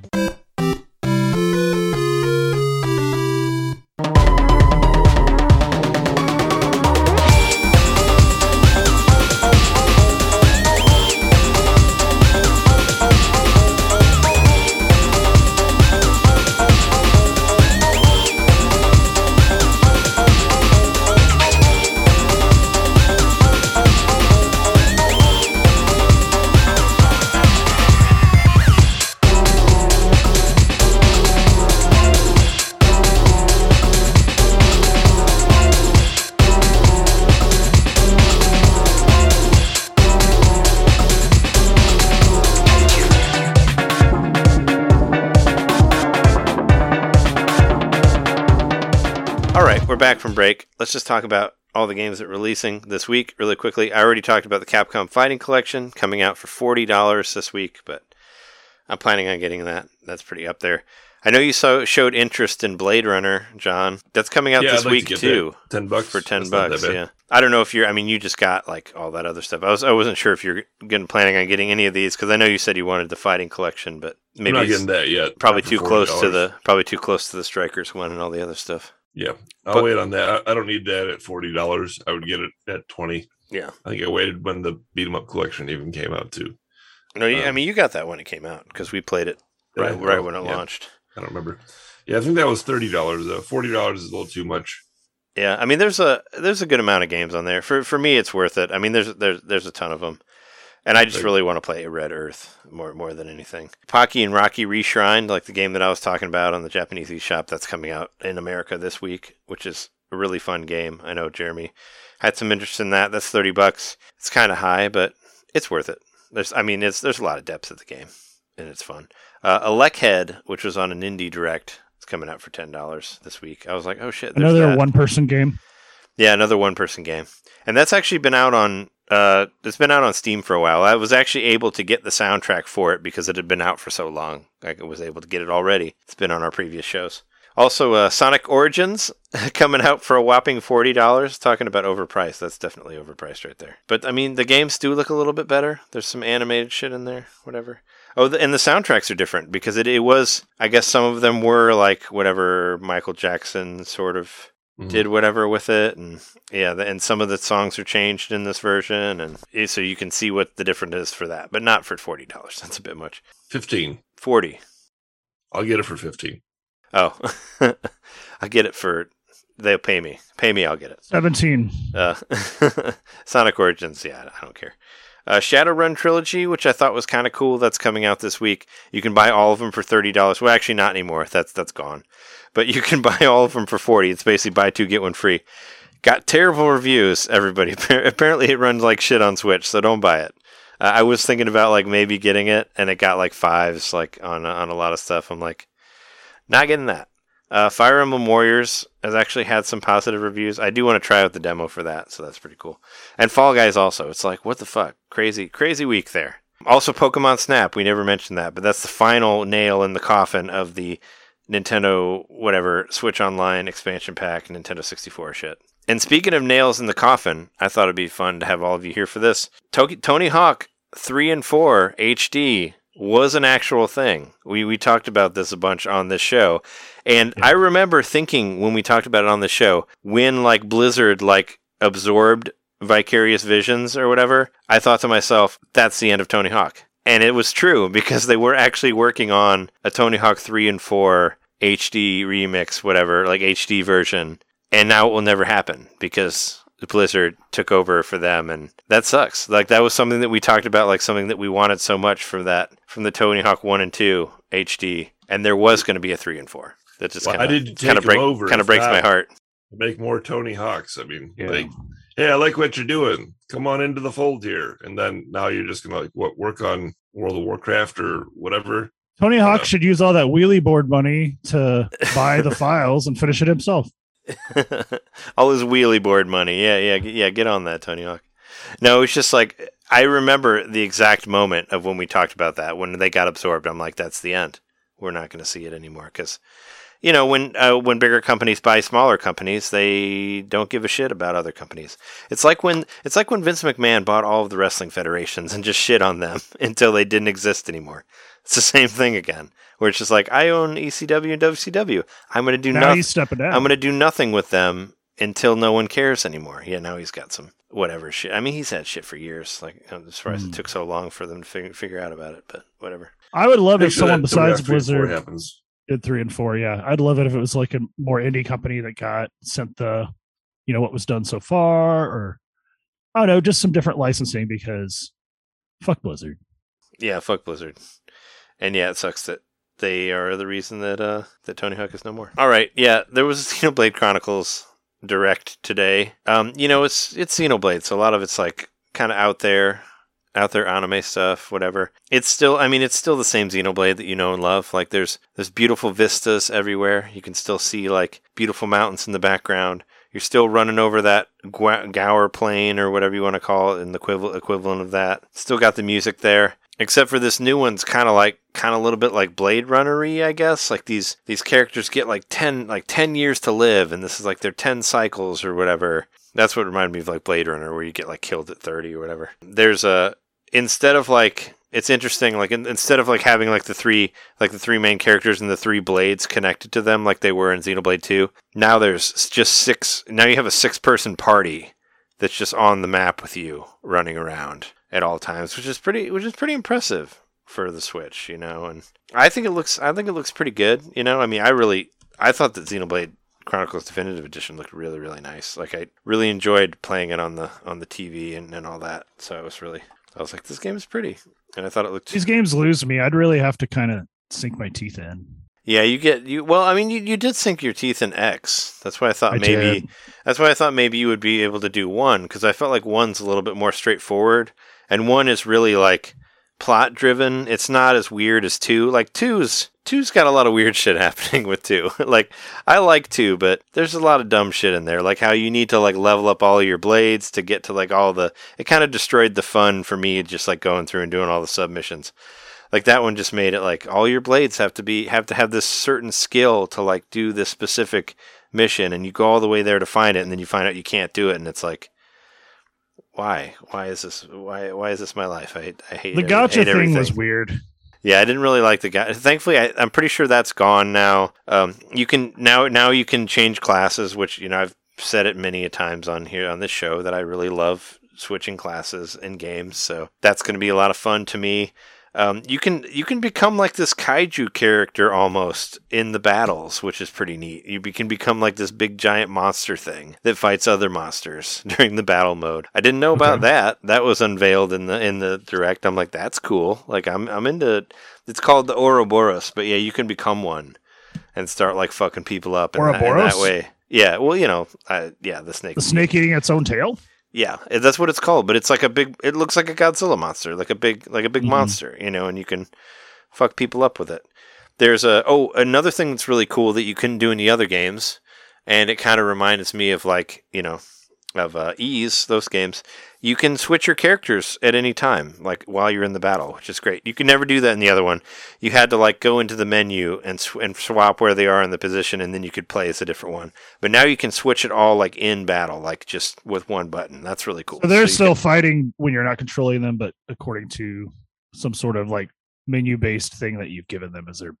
Let's just talk about all the games that are releasing this week really quickly. I already talked about the Capcom Fighting Collection coming out for $40 this week, but I'm planning on getting that. That's pretty up there. I know you so, showed interest in Blade Runner, John. That's coming out Yeah, this like week to too. that. 10 bucks for 10 That's bucks, yeah. I don't know if you're I mean you just got like all that other stuff. I was I wasn't sure if you're getting planning on getting any of these cuz I know you said you wanted the Fighting Collection, but I'm maybe not it's getting that yet. probably Not too close to the probably too close to the Strikers one and all the other stuff. Yeah, I'll But- wait on that. I, I don't need that at forty dollars. I would get it at twenty. Yeah. I think I waited when the beat 'em up collection even came out too. No, you, I Um, mean you got that when it came out because we played it right, right when it yeah. launched. I don't remember. Yeah, I think that was thirty dollars though. Forty dollars is a little too much. Yeah, I mean there's a there's a good amount of games on there. For for me it's worth it. I mean there's there's there's a ton of them. And I just Right. really want to play Red Earth more more than anything. Pocky and Rocky Reshrined, like the game that I was talking about on the Japanese eShop, that's coming out in America this week, which is a really fun game. I know Jeremy had some interest in that. That's thirty bucks. It's kind of high, but it's worth it. There's, I mean, it's there's a lot of depth at the game, and it's fun. Uh, Elechead, which was on an indie direct, it's coming out for ten dollars this week. I was like, oh shit, there's Another one person game. Yeah, another one person game. And that's actually been out on uh it's been out on Steam for a while. I was actually able to get the soundtrack for it because it had been out for so long. I was able to get it already. It's been on our previous shows. Also, uh, Sonic Origins coming out for a whopping forty dollars. Talking about overpriced, that's definitely overpriced right there. But I mean, the games do look a little bit better. There's some animated shit in there, whatever. Oh, the, and the soundtracks are different because it, it was. I guess some of them were like whatever Michael Jackson sort of Mhm. did whatever with it, and yeah, the, and some of the songs are changed in this version, and so you can see what the difference is for that, but not for forty dollars. That's a bit much. 15. Forty. I'll get it for 15. Oh, I get it for they'll pay me. Pay me, I'll get it. 17. Uh, Sonic Origins, yeah, I don't care. Uh, Shadowrun Trilogy, which I thought was kind of cool, that's coming out this week. You can buy all of them for thirty dollars. Well, actually, not anymore. That's that's gone. But you can buy all of them for forty. It's basically buy two get one free. Got terrible reviews. Everybody apparently it runs like shit on Switch, so don't buy it. Uh, I was thinking about like maybe getting it, and it got like fives like on on a lot of stuff. I'm like, not getting that. Uh, Fire Emblem Warriors has actually had some positive reviews. I do want to try out the demo for that, so that's pretty cool. And Fall Guys also. It's like, what the fuck? Crazy, crazy week there. Also, Pokemon Snap. We never mentioned that, but that's the final nail in the coffin of the Nintendo, whatever, Switch Online expansion pack, Nintendo 64 shit. And speaking of nails in the coffin, I thought it'd be fun to have all of you here for this. Tony Hawk 3 and 4 HD was an actual thing. We, we talked about this a bunch on this show. And I remember thinking when we talked about it on the show, when like Blizzard like absorbed Vicarious Visions or whatever, I thought to myself, that's the end of Tony Hawk. And it was true because they were actually working on a Tony Hawk 3 and 4 HD remix, whatever, like HD version. And now it will never happen because Blizzard took over for them and that sucks. Like that was something that we talked about like something that we wanted so much from that from the Tony Hawk 1 and 2 HD and there was going to be a 3 and 4. That just Why kind did you of take kind of him break over kind of if breaks my heart. Make more Tony Hawks. I mean, Yeah. like, hey, I like what you're doing. Come on into the fold here. And then now you're just gonna like what work on World of Warcraft or whatever. Tony Hawk Uh, should use all that wheelie board money to buy the files and finish it himself. All his wheelie board money. Yeah, yeah, yeah. Get on that, Tony Hawk. No, it's just like I remember the exact moment of when we talked about that when they got absorbed. I'm like, that's the end. We're not going to see it anymore because, you know, when uh, when bigger companies buy smaller companies, they don't give a shit about other companies. It's like when it's like when Vince McMahon bought all of the wrestling federations and just shit on them until they didn't exist anymore. It's the same thing again, where it's just like I own ECW and WCW. I'm going to do now nothing. he's stepping down. I'm going to do nothing with them until no one cares anymore. Yeah, now he's got some whatever shit. I mean, he's had shit for years. Like, I'm surprised Hmm. it took so long for them to figure, figure out about it, but whatever. I would love Make if sure someone besides after three Blizzard happens. Did three and four. Yeah, I'd love it if it was like a more indie company that got sent the, you know, what was done so far, or I don't know, just some different licensing because fuck Blizzard. Yeah, fuck Blizzard. And yeah, it sucks that they are the reason that uh that Tony Hawk is no more. All right, yeah, there was Xenoblade Chronicles direct today. Um, you know, it's it's Xenoblade, so a lot of it's like kind of out there, out there anime stuff, whatever. It's still, I mean, it's still the same Xenoblade that you know and love. Like there's there's beautiful vistas everywhere. You can still see like beautiful mountains in the background. You're still running over that Gaur Plain or whatever you want to call it, and the equivalent equivalent of that. Still got the music there except for this new one's kind of like kind of a little bit like blade runnery i guess like these these characters get like 10 like 10 years to live and this is like their 10 cycles or whatever that's what reminded me of like blade runner where you get like killed at 30 or whatever there's a instead of like it's interesting like in, instead of like having like the three like the three main characters and the three blades connected to them like they were in xenoblade 2 now there's just six now you have a six person party that's just on the map with you running around at all times, which is pretty which is pretty impressive for the Switch, you know. And I think it looks I think it looks pretty good, you know. I mean, I really I thought that Xenoblade Chronicles Definitive Edition looked really really nice. Like I really enjoyed playing it on the on the TV and, and all that. So it was really I was like this game is pretty. And I thought it looked These games lose me. I'd really have to kind of sink my teeth in. Yeah, you get you well, I mean you, you did sink your teeth in X. That's why I thought I maybe did. That's why I thought maybe you would be able to do one because I felt like one's a little bit more straightforward, and one is really like plot driven. It's not as weird as two. Like two's two's got a lot of weird shit happening with two. like I like two, but there's a lot of dumb shit in there. Like how you need to like level up all your blades to get to like all the. It kind of destroyed the fun for me just like going through and doing all the submissions like that one just made it like all your blades have to be have to have this certain skill to like do this specific mission and you go all the way there to find it and then you find out you can't do it and it's like why why is this why why is this my life i, I hate The it. Gotcha hate thing everything. was weird. Yeah, I didn't really like the guy. Thankfully, I, I'm pretty sure that's gone now. Um, you can now now you can change classes, which you know I've said it many a times on here on this show that I really love switching classes in games. So that's going to be a lot of fun to me. Um, you can you can become like this kaiju character almost in the battles, which is pretty neat. You be, can become like this big giant monster thing that fights other monsters during the battle mode. I didn't know about Okay. that. That was unveiled in the in the direct. I'm like, that's cool. Like I'm I'm into. It's called the Ouroboros, but yeah, you can become one and start like fucking people up in that, in that way. Yeah, well, you know, I, yeah, the snake. The snake eating its own tail. Yeah, that's what it's called. But it's like a big. It looks like a Godzilla monster, like a big, like a big Mhm. monster, you know. And you can fuck people up with it. There's a oh another thing that's really cool that you couldn't do in the other games, and it kind of reminds me of like you know of uh, Ys those games. You can switch your characters at any time, like while you're in the battle, which is great. You can never do that in the other one. You had to like go into the menu and sw- and swap where they are in the position, and then you could play as a different one. But now you can switch it all like in battle, like just with one button. That's really cool. So they're you still can- fighting when you're not controlling them, but according to some sort of like menu based thing that you've given them as their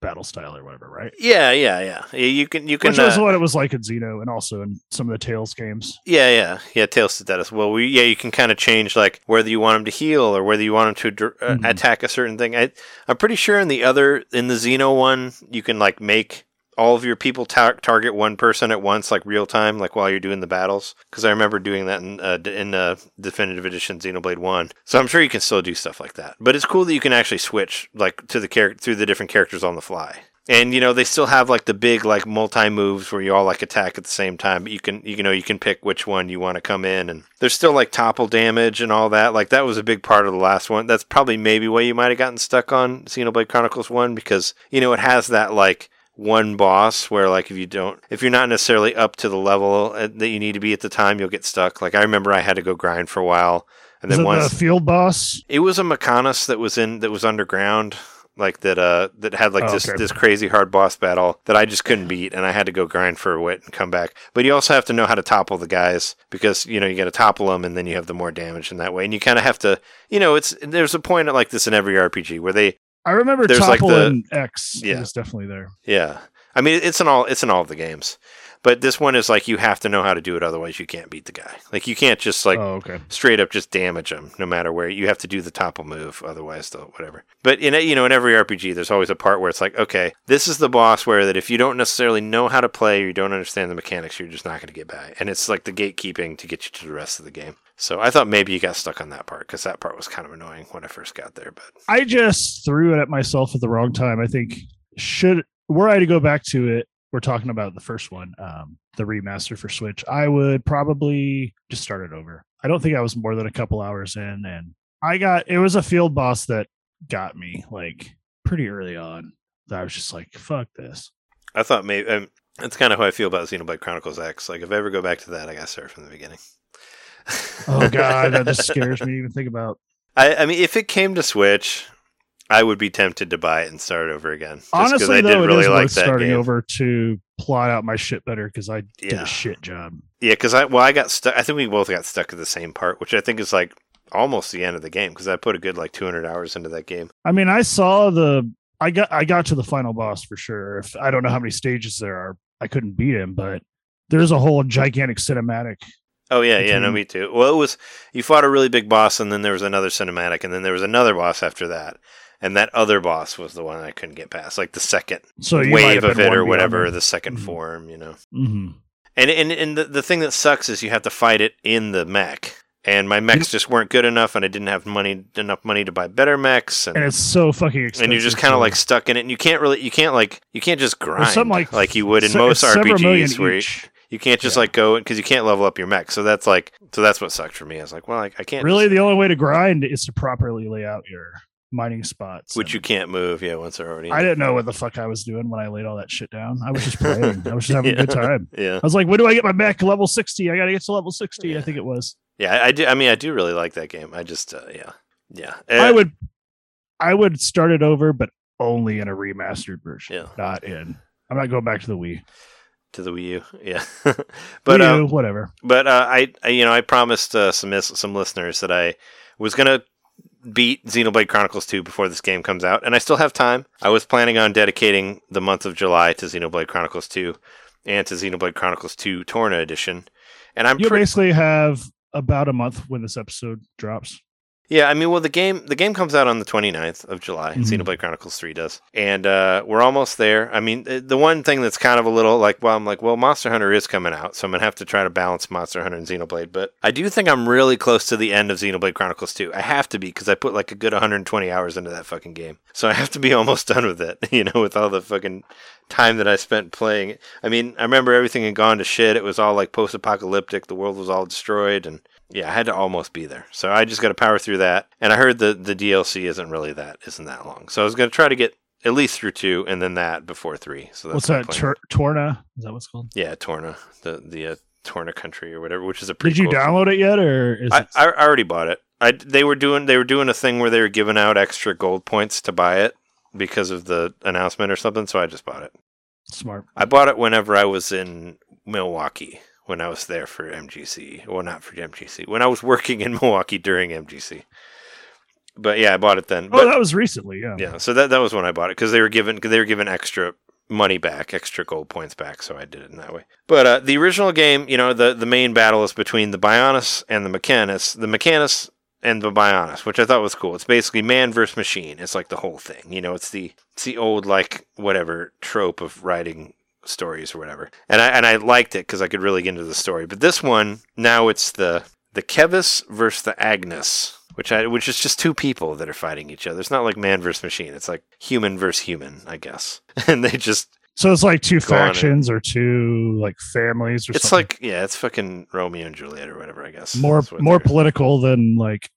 battle style or whatever, right? yeah, yeah, yeah. You can you can. Which was uh, what it was like in Xeno and also in some of the Tales games. Yeah, yeah, yeah. Tales did that as well. We, yeah, you can kind of change like whether you want him to heal or whether you want him to uh, Mhm. attack a certain thing. I, I'm pretty sure in the other in the Xeno one, you can like make all of your people tar- target one person at once, like real time, like while you're doing the battles. Because I remember doing that in uh, in uh, definitive edition Xenoblade One. So I'm sure you can still do stuff like that. But it's cool that you can actually switch like to the character through the different characters on the fly. And you know they still have like the big like multi moves where you all like attack at the same time. But you can you know you can pick which one you want to come in, and there's still like topple damage and all that. Like that was a big part of the last one. That's probably maybe why you might have gotten stuck on Xenoblade Chronicles One because you know it has that like one boss where like if you don't if you're not necessarily up to the level uh, that you need to be at the time you'll get stuck like i remember i had to go grind for a while and Is then it once the field boss? it was a Mechonis that was in that was underground, like that uh that had like Oh, this okay. this crazy hard boss battle that I just couldn't beat, and I had to go grind for a wit and come back. But you also have to know how to topple the guys because you know you got to topple them, and then you have the more damage in that way. And you kind of have to, you know, it's there's a point like this in every RPG where they, I remember There's like Topple the- and X. Yeah. Was definitely there. yeah. I mean, it's in all it's in all of the games, but this one is like you have to know how to do it, otherwise you can't beat the guy. Like you can't just like oh, okay. straight up just damage them no matter where you have to do the topple move otherwise though whatever but in a, you know in every rpg there's always a part where it's like okay this is the boss where that if you don't necessarily know how to play or you don't understand the mechanics you're just not going to get by and it's like the gatekeeping to get you to the rest of the game so i thought maybe you got stuck on that part because that part was kind of annoying when i first got there but I just threw it at myself at the wrong time. I think should were I to go back to it, we're talking about the first one, um, the remaster for Switch. I would probably just start it over. I don't think I was more than a couple hours in, and I got it was a field boss that got me like pretty early on. That I was just like, "Fuck this." i thought maybe um, that's kind of how i feel about xenoblade chronicles x like if i ever go back to that i gotta start from the beginning Oh god, that just scares me to even think about. I, I mean, if it came to Switch, I would be tempted to buy it and start over again. Honestly, I though, did it really is like worth starting game. over to plot out my shit better because I did Yeah. a shit job. Yeah, because I well, I got stuck. I think we both got stuck at the same part, which I think is like almost the end of the game because I put a good like 200 hours into that game. I mean, I saw the I got I got to the final boss for sure. If I don't know how many stages there are, I couldn't beat him, but there's a whole gigantic cinematic. Oh yeah, yeah, no, Mhm. me too. Well, it was you fought a really big boss, and then there was another cinematic, and then there was another boss after that, and that other boss was the one I couldn't get past, like the second So wave of it or whatever, the 2nd Mhm. form, you know. Mhm. And and and the, the thing that sucks is you have to fight it in the mech. And my mechs just weren't good enough, and I didn't have money enough money to buy better mechs, and, And it's so fucking expensive. and you're just kind of like stuck in it, and you can't really, you can't like, you can't just grind something like you would in se- most RPGs where you. You can't just Yeah. like go because you can't level up your mech. So that's like, so that's what sucked for me. I was like, well, I, I can't Really, just- the only way to grind is to properly lay out your mining spots. which and you can't move. Yeah, once they're already. I didn't know what the fuck I was doing when I laid all that shit down. I was just playing. I was just having a good time. Yeah, I was like, when do I get my mech level 60? I got to get to level 60, Yeah. I think it was. yeah, I, I do. I mean, I do really like that game. I just, uh, yeah, yeah. I Uh, would I would start it over, but only in a remastered version, Yeah. not in. I'm not going back to the Wii. To the Wii U. Yeah, but Wii um, whatever. but uh, I, I, you know, I promised uh, some some listeners that I was gonna beat Xenoblade Chronicles 2 before this game comes out, and I still have time. I was planning on dedicating the month of July to Xenoblade Chronicles 2 and to Xenoblade Chronicles 2 Torna Edition. And I'm You pretty basically have about a month when this episode drops. Yeah, I mean, well, the game the game comes out on the 29th of July. Mhm. Xenoblade Chronicles 3 does. And uh, we're almost there. I mean, the one thing that's kind of a little like, well, I'm like, well, Monster Hunter is coming out, so I'm going to have to try to balance Monster Hunter and Xenoblade. But I do think I'm really close to the end of Xenoblade Chronicles 2. I have to be because I put like a good 120 hours into that fucking game. So I have to be almost done with it, you know, with all the fucking time that I spent playing it. I mean, I remember everything had gone to shit. It was all like post apocalyptic, the world was all destroyed, and yeah, I had to almost be there. So I just got to power through that. And I heard the the DLC isn't really that isn't that long. So I was going to try to get at least through two, and then that before three. So that's What's that? Tor- Torna? Is that what's called? yeah, Torna, the the uh, Torna country or whatever, which is a Did you download it yet, or is I, it? I I already bought it. I they were doing they were doing a thing where they were giving out extra gold points to buy it because of the announcement or something. So I just bought it. Smart. I bought it whenever I was in Milwaukee when I was there for MGC. Well, not for MGC. When I was working in Milwaukee during MGC. But yeah, I bought it then. Oh, But that was recently. Yeah. yeah, so that that was when I bought it because they were given they were given extra money back, extra gold points back. So I did it in that way. But uh, the original game, you know, the the main battle is between the Bionis and the Mechonis. The Mechonis and the Bionis, which I thought was cool. It's basically man versus machine. It's like the whole thing. You know, it's the it's the old like whatever trope of writing stories or whatever. And I and I liked it because I could really get into the story. But this one now it's the the Keves versus the Agnus, which I which is just two people that are fighting each other. It's not like man versus machine. It's like human versus human, I guess. And they just So it's like two factions or two like families or it's something. like yeah, it's fucking Romeo and Juliet or whatever, I guess. more more political than like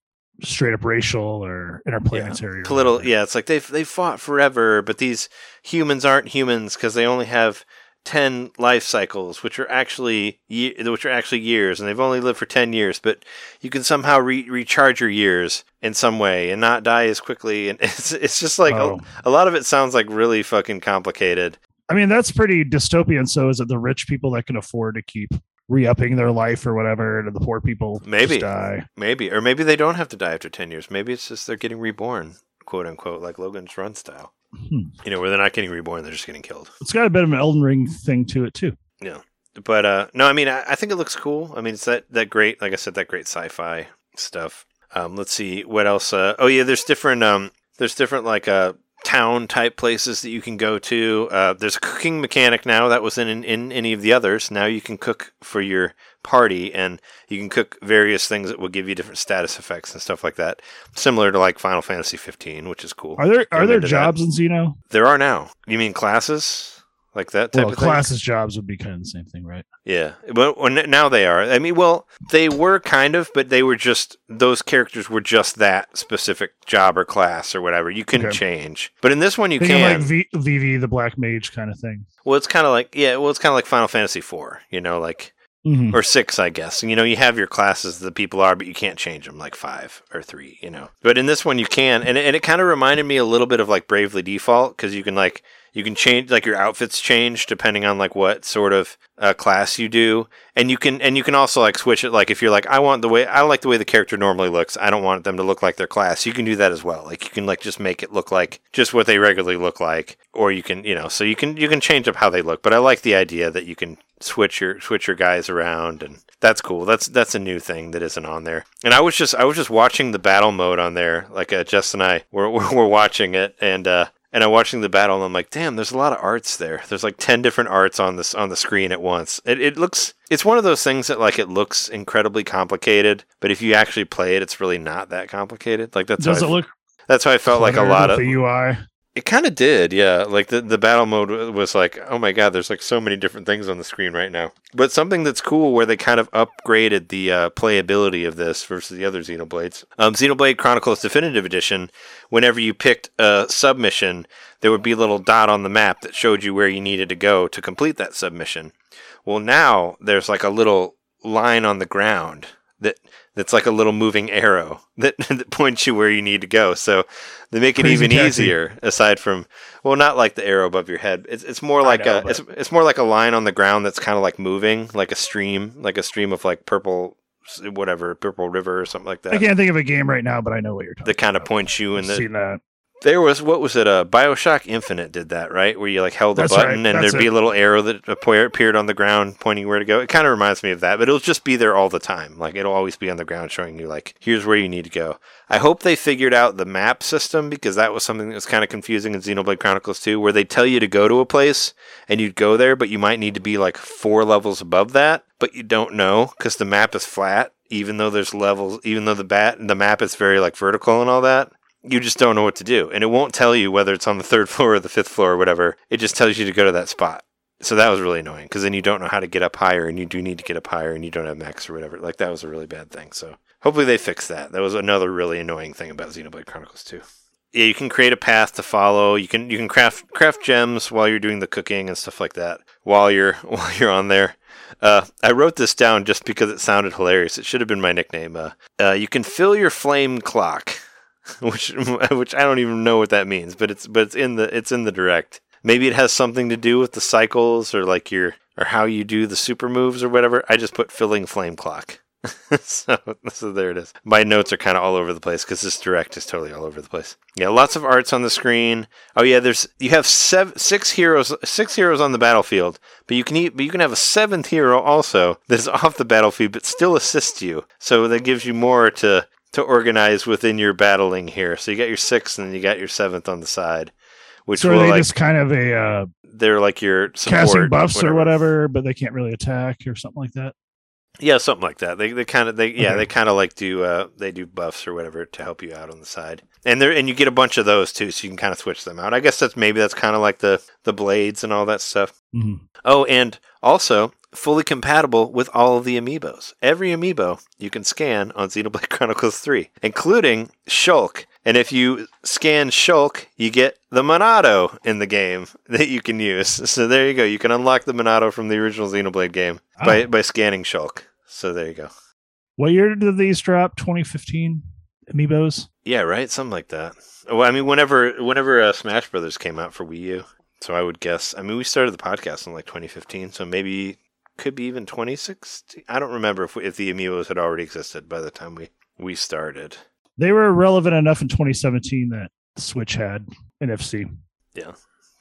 straight up racial or interplanetary. or political yeah it's like they've they fought forever but these humans aren't humans because they only have 10 life cycles which are actually which are actually years and they've only lived for 10 years but you can somehow re- recharge your years in some way and not die as quickly and it's it's just like Oh. a, a lot of it sounds like really fucking complicated I mean, that's pretty dystopian. So is it the rich people that can afford to keep re-upping their life or whatever, and the poor people just Maybe. die? maybe or maybe they don't have to die after 10 years maybe it's just they're getting reborn quote unquote like Logan's Run style Hmm. you know where they're not getting reborn they're just getting killed It's got a bit of an Elden Ring thing to it too. Yeah, but uh no i mean I, I think it looks cool i mean it's that that great like i said that great sci-fi stuff um let's see what else uh oh yeah there's different um there's different like uh town type places that you can go to. Uh there's a cooking mechanic now that wasn't in, in any of the others. Now you can cook for your party and you can cook various things that will give you different status effects and stuff like that. Similar to like final fantasy 15 which is cool. Are there are there into that. jobs in Xeno? there are now. You mean classes like that type Well, of thing classes jobs would be kind of the same thing, right? Yeah, but well, now they are. I mean, well, they were kind of, but they were just those characters were just that specific job or class or whatever. You couldn't Okay. change, but in this one you Thinking can. like v- Vivi the Black Mage kind of thing. well, it's kind of like yeah, well, it's kind of like Final Fantasy IV, you know, like Mhm. or six, I guess. You know, you have your classes that people are, but you can't change them like five or three, you know. But in this one, you can, and and it kind of reminded me a little bit of like Bravely Default because you can like you can change like your outfits change depending on like what sort of uh, class you do, and you can and you can also like switch it. Like if you're like I want the way I like the way the character normally looks, I don't want them to look like their class. You can do that as well. Like you can like just make it look like just what they regularly look like, or you can you know so you can you can change up how they look. But I like the idea that you can switch your switch your guys around and that's cool that's that's a new thing that isn't on there and i was just i was just watching the battle mode on there like uh, and i were, were, were watching it and uh and I'm watching the battle, and I'm like, "Damn, there's a lot of arts there. There's like ten different arts on this on the screen at once. It, it looks, it's one of those things that like it looks incredibly complicated, but if you actually play it, it's really not that complicated. Like that's Does how it I, look that's why I felt like a lot of the UI? It kind of did, yeah. Like the the battle mode was like, oh my god, there's like so many different things on the screen right now. But something that's cool where they kind of upgraded the uh, playability of this versus the other Xenoblades. Um, Xenoblade Chronicles Definitive Edition. Whenever you picked a submission, there would be a little dot on the map that showed you where you needed to go to complete that submission. Well, now there's like a little line on the ground that that's like a little moving arrow that, that points you where you need to go. So they make it Crazy even catchy. easier. Aside from, well, not like the arrow above your head. It's it's more like know, a it's it's more like a line on the ground that's kind of like moving, like a stream, like a stream of like purple whatever Purple River or something like that. I can't think of a game right now, but I know what you're talking. that kind of points you in I've the seen that. There was what was it? Uh, Bioshock Infinite did that right, where you like held a That's button right, and that's there'd be a little arrow that appeared on the ground pointing where to go. It kind of reminds me of that, but it'll just be there all the time. Like it'll always be on the ground showing you like here's where you need to go. I hope they figured out the map system because that was something that was kind of confusing in Xenoblade Chronicles 2, where they tell you to go to a place and you'd go there, but you might need to be like four levels above that, but you don't know because the map is flat. Even though there's levels, even though the bat the map is very like vertical and all that, you just don't know what to do. And it won't tell you whether it's on the third floor or the fifth floor or whatever. It just tells you to go to that spot. So that was really annoying because then you don't know how to get up higher and you do need to get up higher and you don't have max or whatever. Like that was a really bad thing. So hopefully they fix that. That was another really annoying thing about Xenoblade Chronicles 2. Yeah, you can create a path to follow. You can you can craft craft gems while you're doing the cooking and stuff like that. While you're while you're on there, uh, I wrote this down just because it sounded hilarious. It should have been my nickname. Uh, uh, you can fill your flame clock which which I don't even know what that means, but it's but it's in the it's in the direct. Maybe it has something to do with the cycles or like your or how you do the super moves or whatever. I just put filling flame clock. so, so there it is. My notes are kind of all over the place because this direct is totally all over the place. Yeah, lots of arts on the screen. Oh yeah, there's you have seven, six heroes, six heroes on the battlefield, but you can eat, but you can have a seventh hero also that is off the battlefield but still assists you. So that gives you more to to organize within your battling here. So you got your sixth and you got your seventh on the side, which So will are they like just kind of a uh, they're like your casting buffs or whatever, but they can't really attack or something like that. Yeah, something like that. They they kind of they yeah Okay. they kind of like do uh they do buffs or whatever to help you out on the side. And there and you get a bunch of those too, so you can kind of switch them out. I guess that's maybe that's kind of like the the blades and all that stuff. Mm-hmm. Oh, and also fully compatible with all of the amiibos. Every amiibo you can scan on Xenoblade Chronicles 3, including Shulk. And if you scan Shulk, you get the Monado in the game that you can use. So there you go. You can unlock the Monado from the original Xenoblade game by, Oh. by scanning Shulk. So there you go. What year did these drop? 2015 amiibos. Yeah, right. Something like that. Well, I mean, whenever whenever uh, Smash Brothers came out for Wii U, so I would guess. I mean, we started the podcast in like 2015, so maybe could be even 2016. I don't remember if if the amiibos had already existed by the time we we started. They were relevant enough in 2017 that Switch had NFC. Yeah.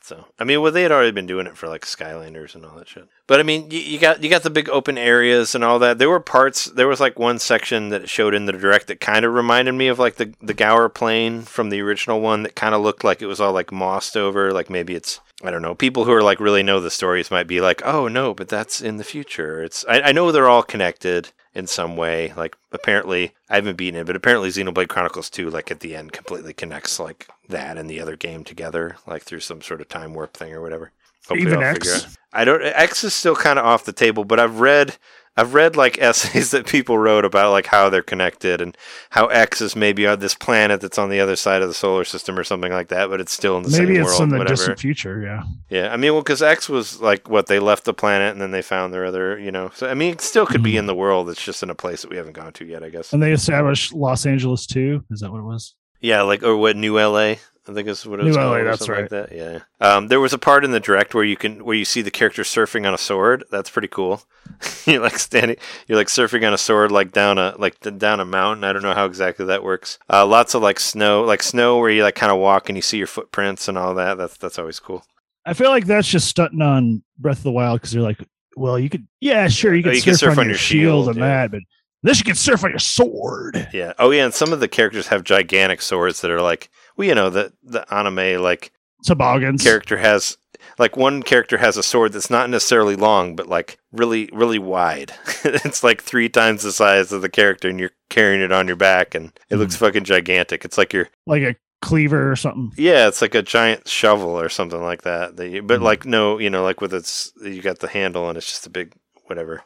So I mean, well, they had already been doing it for like Skylanders and all that shit. But I mean, you, you got you got the big open areas and all that. There were parts. There was like one section that showed in the direct that kind of reminded me of like the the Gaur Plain from the original one. That kind of looked like it was all like mossed over. Like maybe it's I don't know. People who are like really know the stories might be like, oh no, but that's in the future. It's I, I know they're all connected in some way. Like apparently, I haven't beaten it, but apparently Xenoblade Chronicles 2, like at the end, completely connects like that and the other game together, like through some sort of time warp thing or whatever. Even I'll X? I don't. X is still kind of off the table, but I've read. I've read like essays that people wrote about like how they're connected and how X is maybe on this planet that's on the other side of the solar system or something like that, but it's still in the Maybe same it's in the whatever. distant future. Yeah. Yeah, I mean, well, because X was like what they left the planet and then they found their other, you know. So I mean, it still could be Mhm. in the world. It's just in a place that we haven't gone to yet, I guess. And they established Los Angeles too. Is that what it was? Yeah, like or what New LA, I think is what it was New called. LA, that's something Like that. Yeah. Um, there was a part in the direct where you can where you see the character surfing on a sword. That's pretty cool. you're like standing, you're like surfing on a sword, like down a like down a mountain. I don't know how exactly that works. Uh, lots of like snow, like snow where you like kind of walk and you see your footprints and all that. That's that's always cool. I feel like that's just stunting on Breath of the Wild because they're like, well, you could, yeah, sure, you Oh, you surf, can surf on, on your your shield, shield, and yeah. that, but this you can surf on your sword. Yeah. Oh yeah, and some of the characters have gigantic swords that are like, well, you know, the the anime like Toboggans. character has like one character has a sword that's not necessarily long, but like really really wide. it's like three times the size of the character, and you're carrying it on your back, and it looks fucking gigantic. It's like you're like a cleaver or something. yeah, it's like a giant shovel or something like that. that you, but Mhm. like no, you know, like with its you got the handle, and it's just a big whatever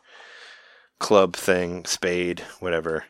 club thing, spade, whatever.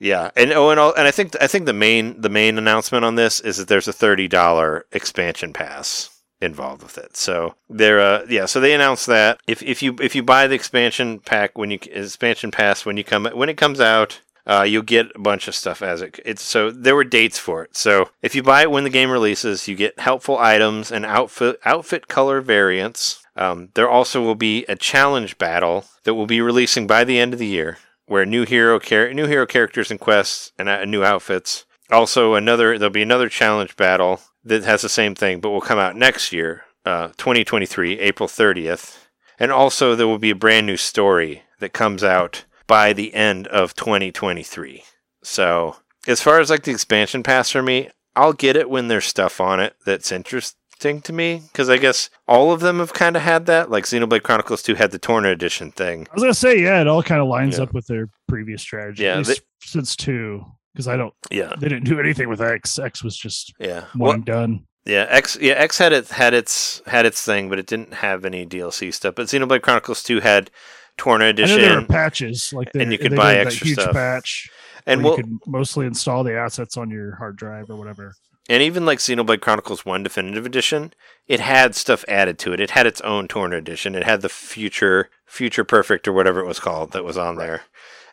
Yeah, and oh, and all, and I think I think the main the main announcement on this is that there's a thirty dollar expansion pass involved with it. So there, uh, yeah. So they announced that if if you if you buy the expansion pack when you expansion pass when you come when it comes out, uh, you'll get a bunch of stuff as it. It's so there were dates for it. So if you buy it when the game releases, you get helpful items and outfit outfit color variants. Um, there also will be a challenge battle that will be releasing by the end of the year, where new hero char- new hero characters and quests and uh, new outfits. Also, another there'll be another challenge battle that has the same thing, but will come out next year, uh, 2023, April 30th. And also, there will be a brand new story that comes out by the end of 2023. So, as far as like the expansion pass for me, I'll get it when there's stuff on it that's interesting to me because I guess all of them have kind of had that. Like Xenoblade Chronicles 2 had the Torna edition thing. I was gonna say, yeah, it all kind of lines Yeah. up with their previous strategy. Yeah, least since two, because I don't, Yeah, they didn't do anything with X. X was just yeah. one Well, done. yeah, X yeah, X had it had its had its thing, but it didn't have any DLC stuff. But Xenoblade Chronicles 2 had Torna know there were edition. patches, like and you could they buy extra huge stuff. patch, And we'll, you could mostly install the assets on your hard drive or whatever. And even like Xenoblade Chronicles 1 Definitive Edition, it had stuff added to it. It had its own Torna edition. It had the future Future Perfect or whatever it was called that was on there.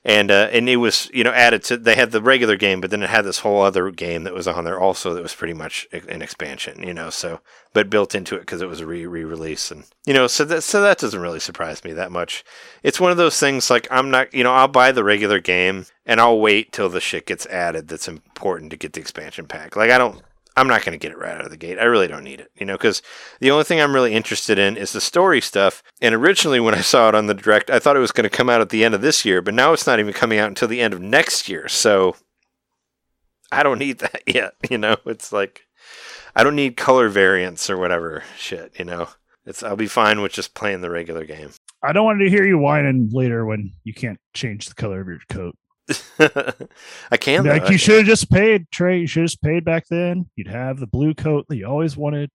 And uh, and it was, you know, added to they had the regular game, but then it had this whole other game that was on there also that was pretty much an expansion, you know, so but built into it because it was a re re-release and you know, so that so that doesn't really surprise me that much. It's one of those things like I'm not, you know, I'll buy the regular game and I'll wait till the shit gets added that's important to get the expansion pack. Like I don't I'm not going to get it right out of the gate. I really don't need it, you know, because the only thing I'm really interested in is the story stuff. And originally, when I saw it on the direct, I thought it was going to come out at the end of this year, but now it's not even coming out until the end of next year. So I don't need that yet, you know. It's like I don't need color variants or whatever shit, you know. It's I'll be fine with just playing the regular game. I don't want to hear you whining later when you can't change the color of your coat. I can though. like I you should have just paid, Trey. You should have just paid back then. You'd have the blue coat that you always wanted.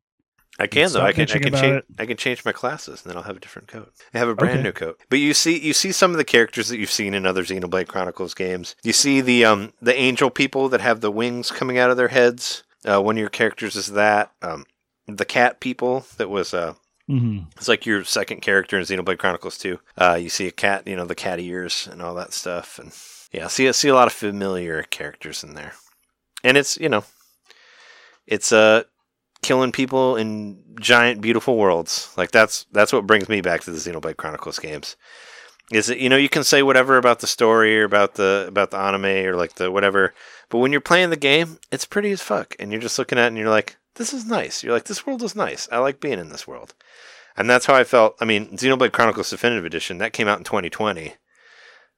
I can though. I can. I can change. I can change my classes, and then I'll have a different coat. I have a brand Okay. new coat. But you see, you see some of the characters that you've seen in other Xenoblade Chronicles games. You see the um the angel people that have the wings coming out of their heads. Uh, one of your characters is that. Um, the cat people that was uh Mm-hmm. it's like your second character in Xenoblade Chronicles 2. Uh, you see a cat, you know, the cat ears and all that stuff, and yeah, see, see a lot of familiar characters in there, and it's you know, it's uh killing people in giant beautiful worlds. Like that's that's what brings me back to the Xenoblade Chronicles games. Is that you know you can say whatever about the story or about the about the anime or like the whatever, but when you're playing the game, it's pretty as fuck, and you're just looking at it and you're like, this is nice. You're like, this world is nice. I like being in this world. And that's how I felt. I mean, Xenoblade Chronicles Definitive Edition, that came out in 2020.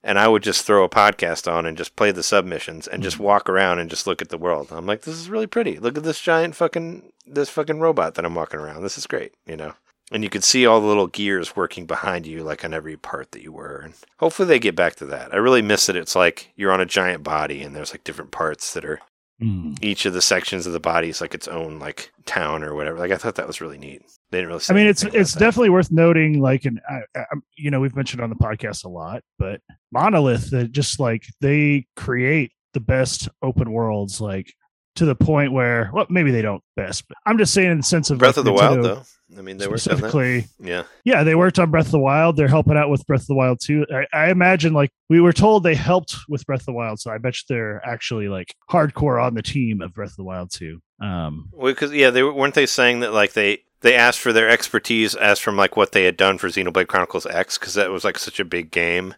And I would just throw a podcast on and just play the submissions and just mm-hmm. walk around and just look at the world. I'm like, this is really pretty. Look at this giant fucking this fucking robot that I'm walking around. This is great, you know. And you could see all the little gears working behind you, like on every part that you were. And hopefully they get back to that. I really miss it. It's like you're on a giant body and there's like different parts that are Mm. each of the sections of the body is like its own like town or whatever. Like I thought that was really neat. They didn't really. I mean, it's it's that. definitely worth noting. Like, and I, I, you know, we've mentioned on the podcast a lot, but Monolith that just like they create the best open worlds, like to the point where, well, maybe they don't best, but I'm just saying in the sense of Breath like, of the Wild though. I mean, they worked on that. specifically. Yeah, Yeah, they worked on Breath of the Wild. They're helping out with Breath of the Wild too. I, I imagine like we were told they helped with Breath of the Wild, so I bet you they're actually like hardcore on the team of Breath of the Wild too. Um, because yeah, they weren't they saying that like they they asked for their expertise as from like what they had done for Xenoblade Chronicles X because that was like such a big game.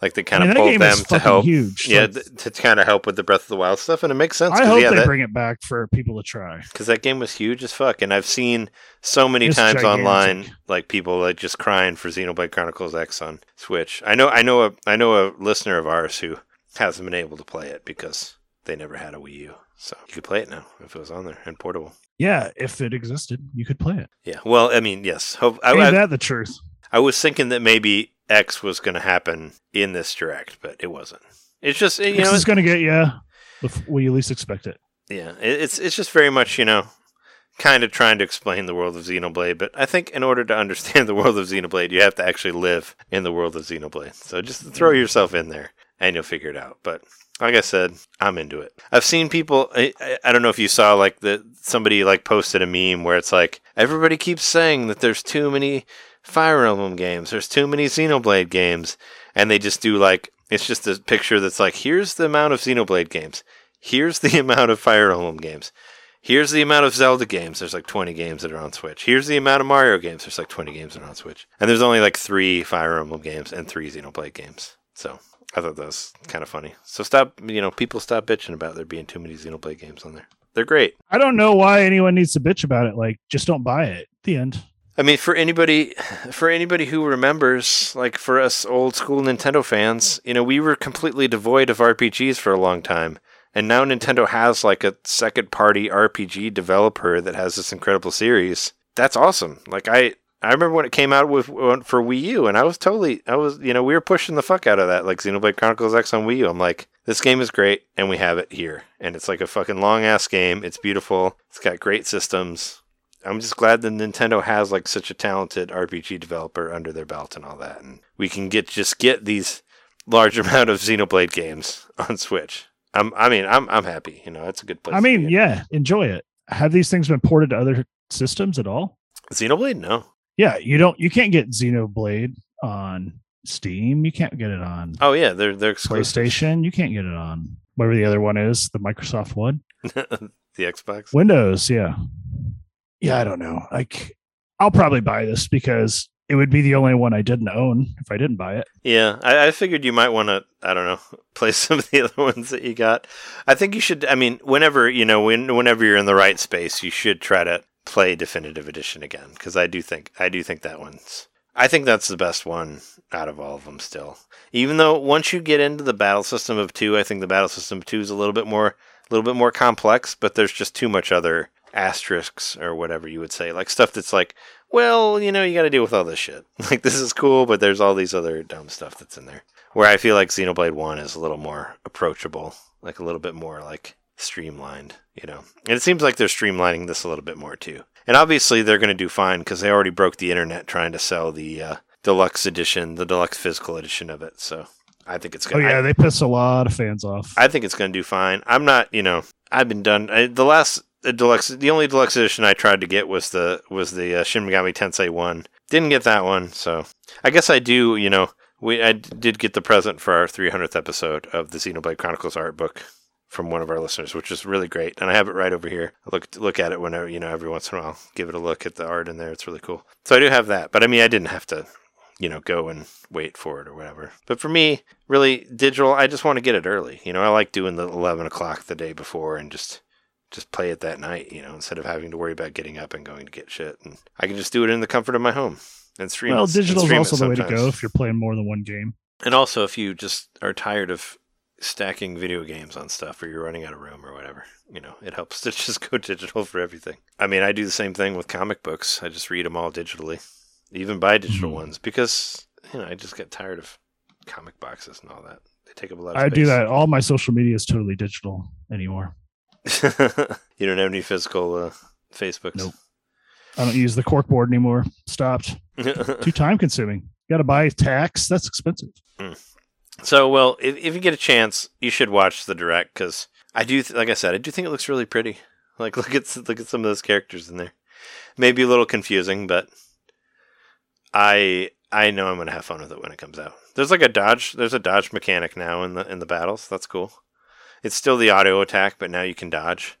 Like they kind I of mean, that pulled them to help. huge. Yeah, Like, th- to kind of help with the Breath of the Wild stuff, and it makes sense. I hope yeah, they that, bring it back for people to try. because that game was huge as fuck, and I've seen so many It's times gigantic. online like people like just crying for Xenoblade Chronicles X on Switch. I know, I know a, I know a listener of ours who hasn't been able to play it because they never had a Wii U, so you could play it now if it was on there and portable. Yeah, if it existed, you could play it. Yeah, well, I mean, yes. Hope, I, Ain't I, that the truth? I was thinking that maybe X was going to happen in this direct, but it wasn't. It's just you know, is going to get yeah, when you least expect it. Yeah, it's it's just very much you know, kind of trying to explain the world of Xenoblade. But I think in order to understand the world of Xenoblade, you have to actually live in the world of Xenoblade. So just throw yourself in there, and you'll figure it out. But like I said, I'm into it. I've seen people. I, I, I don't know if you saw like the somebody like posted a meme where it's like everybody keeps saying that there's too many Fire Emblem games, there's too many Xenoblade games, and they just do like it's just a picture that's like here's the amount of Xenoblade games. Here's the amount of Fire Emblem games. Here's the amount of Zelda games. There's like 20 games that are on Switch. Here's the amount of Mario games. There's like 20 games that are on Switch. And there's only like three Fire Emblem games and three Xenoblade games. So I thought that was kind of funny. So stop, you know, people stop bitching about there being too many Xenoblade games on there. They're great. I don't know why anyone needs to bitch about it. Like, just don't buy it. The end. I mean, for anybody, for anybody who remembers, like for us old school Nintendo fans, you know, we were completely devoid of RPGs for a long time, and now Nintendo has like a second party RPG developer that has this incredible series. That's awesome. Like I, I remember when it came out with for Wii U, and I was totally, I was, you know, we were pushing the fuck out of that, like Xenoblade Chronicles X on Wii U. I'm like, this game is great, and we have it here, and it's like a fucking long ass game. It's beautiful. It's got great systems. I'm just glad that Nintendo has like such a talented RPG developer under their belt and all that, and we can get just get these large amount of Xenoblade games on Switch. I'm, I mean, I'm, I'm happy. You know, it's a good place. I mean, yeah, enjoy it. Have these things been ported to other systems at all? Xenoblade, no. Yeah, you don't. You can't get Xenoblade on Steam. You can't get it on Oh yeah, they're they're exclusive. PlayStation. You can't get it on whatever the other one is, the Microsoft one. the Xbox. Windows, yeah. Yeah, I don't know. Like I'll probably buy this because it would be the only one I didn't own if I didn't buy it. Yeah, I, I figured you might want to. I don't know, play some of the other ones that you got. I think you should. I mean, whenever you know, when whenever you're in the right space, you should try to play Definitive Edition again because I do think I do think that one's. I think that's the best one out of all of them. Still, even though once you get into the battle system of two, I think the battle system of two is a little bit more, a little bit more complex. But there's just too much other asterisks or whatever you would say, like stuff that's like, well, you know, you got to deal with all this shit. Like this is cool, but there's all these other dumb stuff that's in there. Where I feel like Xenoblade One is a little more approachable, like a little bit more like streamlined, you know. And it seems like they're streamlining this a little bit more too. And obviously they're going to do fine because they already broke the internet trying to sell the uh, deluxe edition, the deluxe physical edition of it. So I think it's going. to Oh yeah, they piss a lot of fans off. I think it's going to do fine. I'm not, you know, I've been done. I, the last uh, deluxe, the only deluxe edition I tried to get was the was the uh, Shin Megami Tensei one. Didn't get that one, so I guess I do. You know, we I did get the present for our 300th episode of the Xenoblade Chronicles art book from one of our listeners, which is really great, and I have it right over here. I look look at it whenever you know every once in a while. Give it a look at the art in there; it's really cool. So I do have that, but I mean, I didn't have to you know, go and wait for it or whatever. But for me, really, digital, I just want to get it early. You know, I like doing the 11 o'clock the day before and just just play it that night, you know, instead of having to worry about getting up and going to get shit. And I can just do it in the comfort of my home and stream well, digital is also the way to go if you're playing more than one game. And also, if you just are tired of stacking video games on stuff or you're running out of room or whatever, you know, it helps to just go digital for everything. I mean, I do the same thing with comic books. I just read them all digitally, even buy digital Mhm. ones because, you know, I just get tired of comic boxes and all that. They take up a lot of I do that. All my social media is totally digital anymore. you don't have any physical uh, Facebooks? Nope. I don't use the corkboard anymore. Stopped. Too time consuming. Got to buy tax. That's expensive. So, well, if, if you get a chance, you should watch the direct because I do, th- like I said, I do think it looks really pretty. Like, look at look at some of those characters in there. Maybe a little confusing, but I I know I'm gonna have fun with it when it comes out. There's like a dodge. There's a dodge mechanic now in the in the battles. That's cool. It's still the auto attack, but now you can dodge.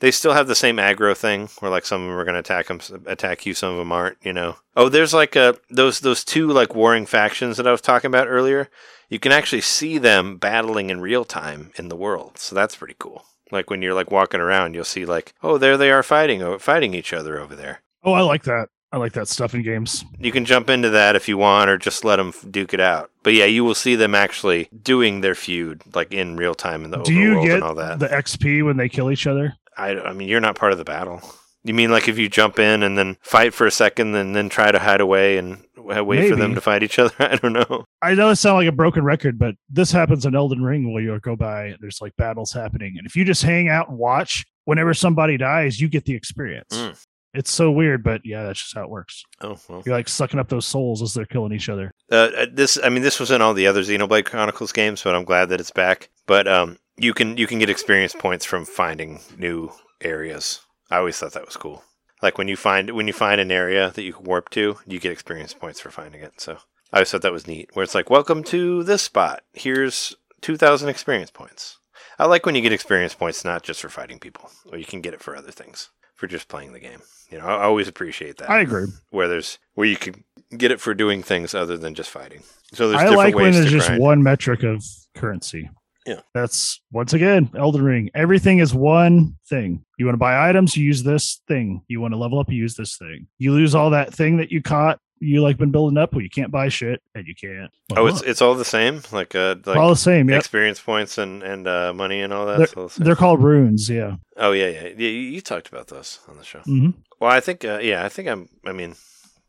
They still have the same aggro thing, where like some of them are gonna attack them, attack you, some of them aren't. You know. Oh, there's like a those those two like warring factions that I was talking about earlier you can actually see them battling in real time in the world. So that's pretty cool. Like when you're like walking around, you'll see like, oh, there they are fighting fighting each other over there. Oh, I like that. I like that stuff in games. You can jump into that if you want, or just let them duke it out. But yeah, you will see them actually doing their feud like in real time in the Do you overworld get and all that. the XP when they kill each other? I, I mean, you're not part of the battle. You mean like if you jump in and then fight for a second and then try to hide away and wait for them to fight each other? I don't know. I know it sounds like a broken record, but this happens in Elden Ring where you go by, there's like battles happening. And if you just hang out and watch, whenever somebody dies, you get the experience. Mm. It's so weird, but yeah, that's just how it works. Oh well. You're like sucking up those souls as they're killing each other. Uh, uh, this, I mean, this was in all the other Xenoblade Chronicles games, but I'm glad that it's back. But um, you can you can get experience points from finding new areas. I always thought that was cool. Like when you find when you find an area that you can warp to, you get experience points for finding it. So I always thought that was neat. Where it's like, welcome to this spot. Here's two thousand experience points. I like when you get experience points not just for fighting people, or you can get it for other things, for just playing the game. You know, I always appreciate that I agree. where there's where you can get it for doing things other than just fighting. So there's I different like when there's just grind. one metric of currency. Yeah. That's once again Elden Ring. Everything is one thing. You want to buy items, you use this thing. You want to level up, you use this thing. You lose all that thing that you caught. You like been building up. Well, you can't buy shit, and you can't. Oh, Well, it's it's all the same, like uh, like all the same. Yep. experience points and and uh, money and all that. It's all the. They're called runes. Yeah. Oh yeah, yeah, yeah. You, you talked about those on the show. hmm Well, I think, uh, yeah, I think I'm. I mean,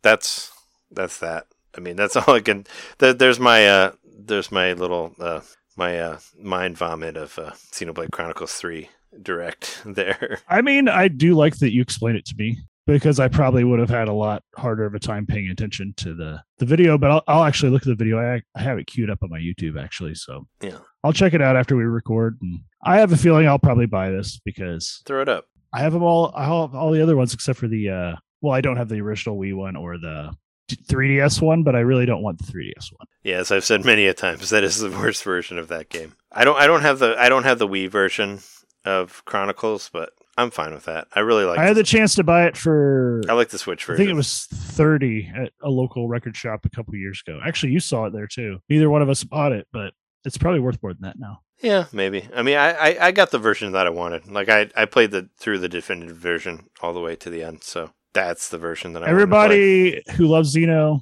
that's that's that. I mean, that's all I can. There, there's my uh, there's my little uh, my uh, mind vomit of uh, Xenoblade Chronicles Three direct there. I mean, I do like that you explain it to me because I probably would have had a lot harder of a time paying attention to the the video. But I'll, I'll actually look at the video. I, I have it queued up on my YouTube actually, so Yeah. I'll check it out after we record. And I have a feeling I'll probably buy this because Throw it up. I have them all. I have all the other ones except for the. uh Well, I don't have the original Wii one or the 3DS one, but I really don't want the 3DS one. Yeah, as I've said many a times, that is the worst version of that game. I don't. I don't have the. I don't have the Wii version of Chronicles, but I'm fine with that. I really like. I had the chance to buy it for. I like the Switch version. I think it was 30 at a local record shop a couple years ago. Actually, you saw it there too. Neither one of us bought it, but it's probably worth more than that now. Yeah, maybe. I mean, I, I, I got the version that I wanted. Like I, I played the through the definitive version all the way to the end. So that's the version that I. wanted to play. Everybody who loves Xeno,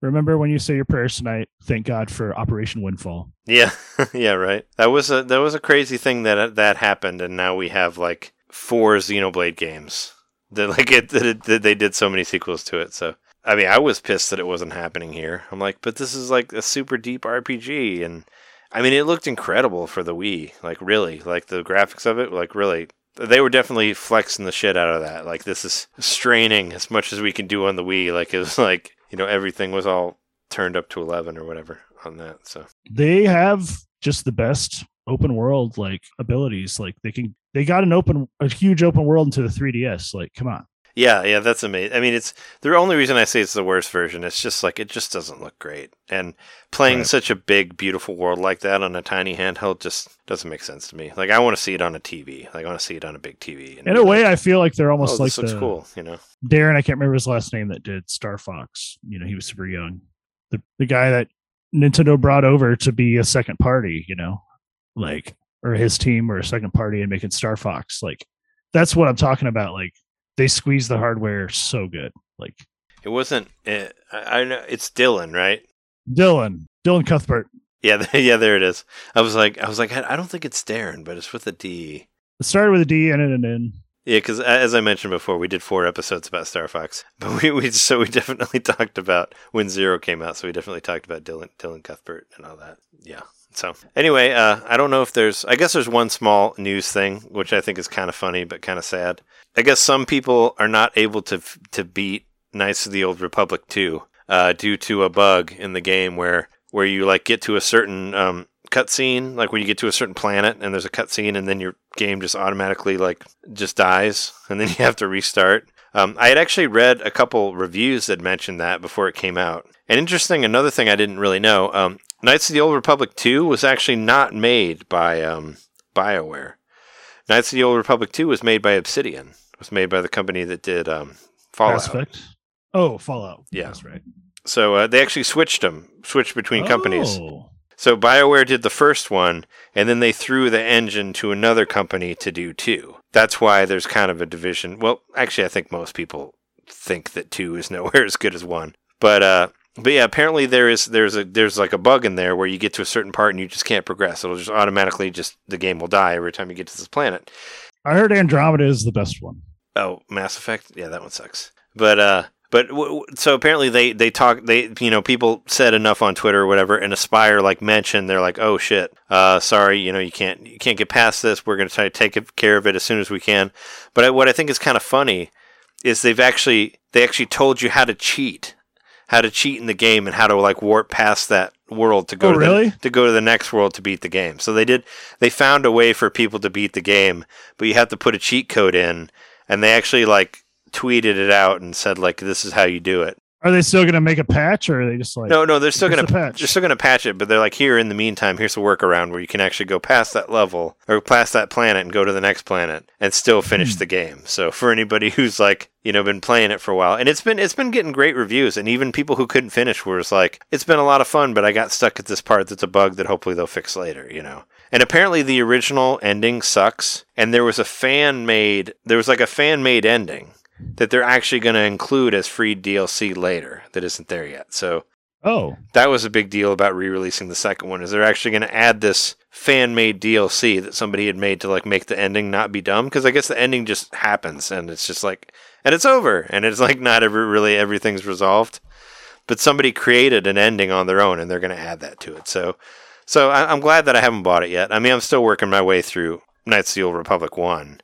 remember when you say your prayers tonight, thank God for Operation Windfall. Yeah, yeah, right. That was a that was a crazy thing that that happened, and now we have like four Xenoblade games. That like it, that it that they did so many sequels to it. So I mean, I was pissed that it wasn't happening here. I'm like, but this is like a super deep RPG, and I mean, it looked incredible for the Wii. Like really, like the graphics of it, like really. They were definitely flexing the shit out of that. Like this is straining as much as we can do on the Wii. Like it was like you know everything was all turned up to eleven or whatever on that. So They have just the best open world like abilities. Like they can, they got an open, a huge open world into the 3DS. Like, come on. Yeah, yeah, that's amazing. I mean, it's the only reason I say it's the worst version. It's just like it just doesn't look great, and playing Right. such a big, beautiful world like that on a tiny handheld just doesn't make sense to me. Like I want to see it on a TV. Like I want to see it on a big TV. In a way, like, I feel like they're oh, almost like this looks the, cool. You know? Darren, I can't remember his last name that did Star Fox. You know, he was super young. The the guy that Nintendo brought over to be a second party, you know, like or his team or a second party and making Star Fox. Like that's what I'm talking about. Like they squeeze the hardware so good. Like It wasn't. Uh, I, I know it's Dylan, right? Dylan, Dylan Cuthbert. Yeah, yeah. There it is. I was like, I was like, I I don't think it's Darren, but it's with a D. It started with a D and an N. Yeah, because as I mentioned before, we did four episodes about Star Fox, but we, we so we definitely talked about when Zero came out. So we definitely talked about Dylan Dylan Cuthbert and all that. Yeah. So anyway, uh, I don't know if there's. I guess there's one small news thing which I think is kind of funny but kind of sad. I guess some people are not able to to beat Knights of the Old Republic 2 uh, due to a bug in the game where where you like get to a certain um, cutscene, like when you get to a certain planet and there's a cutscene, and then your game just automatically like just dies, and then you have to restart. Um, I had actually read a couple reviews that mentioned that before it came out. And interesting, another thing I didn't really know: um, Knights of the Old Republic 2 was actually not made by um, BioWare. Knights of the Old Republic 2 was made by Obsidian. It was made by the company that did um, Fallout. Mass Effect. Oh, Fallout. Yeah. that's right. So uh, they actually switched them, switched between companies. Oh. So BioWare did the first one, and then they threw the engine to another company to do two. That's why there's kind of a division. Well, actually, I think most people think that two is nowhere as good as one. But uh, but yeah, apparently there is there's a there's like a bug in there where you get to a certain part and you just can't progress. It'll just automatically just the game will die every time you get to this planet. I heard Andromeda is the best one. Oh, Mass Effect. Yeah, that one sucks. But uh, but w- so apparently they they talk they you know people said enough on Twitter or whatever, and Aspyr like mentioned they're like, oh shit, uh, sorry, you know you can't you can't get past this. We're gonna try to take care of it as soon as we can. But I, what I think is kind of funny is they've actually they actually told you how to cheat, how to cheat in the game, and how to like warp past that world to go Oh, to really? the, to go to the next world to beat the game. So they did they found a way for people to beat the game, but you have to put a cheat code in, and they actually like tweeted it out and said like this is how you do it. Are they still going to make a patch, or are they just like No, no, they're still gonna patch. they're still gonna patch it, but they're like here in the meantime, here's a workaround where you can actually go past that level or past that planet and go to the next planet and still finish Hmm. the game. So for anybody who's like you know been playing it for a while, and it's been it's been getting great reviews, and even people who couldn't finish were just like, it's been a lot of fun, but I got stuck at this part that's a bug that hopefully they'll fix later, you know. And apparently the original ending sucks, and there was a fan made there was like a fan made ending that they're actually going to include as free DLC later that isn't there yet. So Oh, that was a big deal about re-releasing the second one is they're actually going to add this fan-made DLC that somebody had made to like make the ending not be dumb because I guess the ending just happens and it's just like and it's over and it's like not ever really everything's resolved. But somebody created an ending on their own and they're going to add that to it. So so I, I'm glad that I haven't bought it yet. I mean I'm still working my way through Knights of the Old Republic 1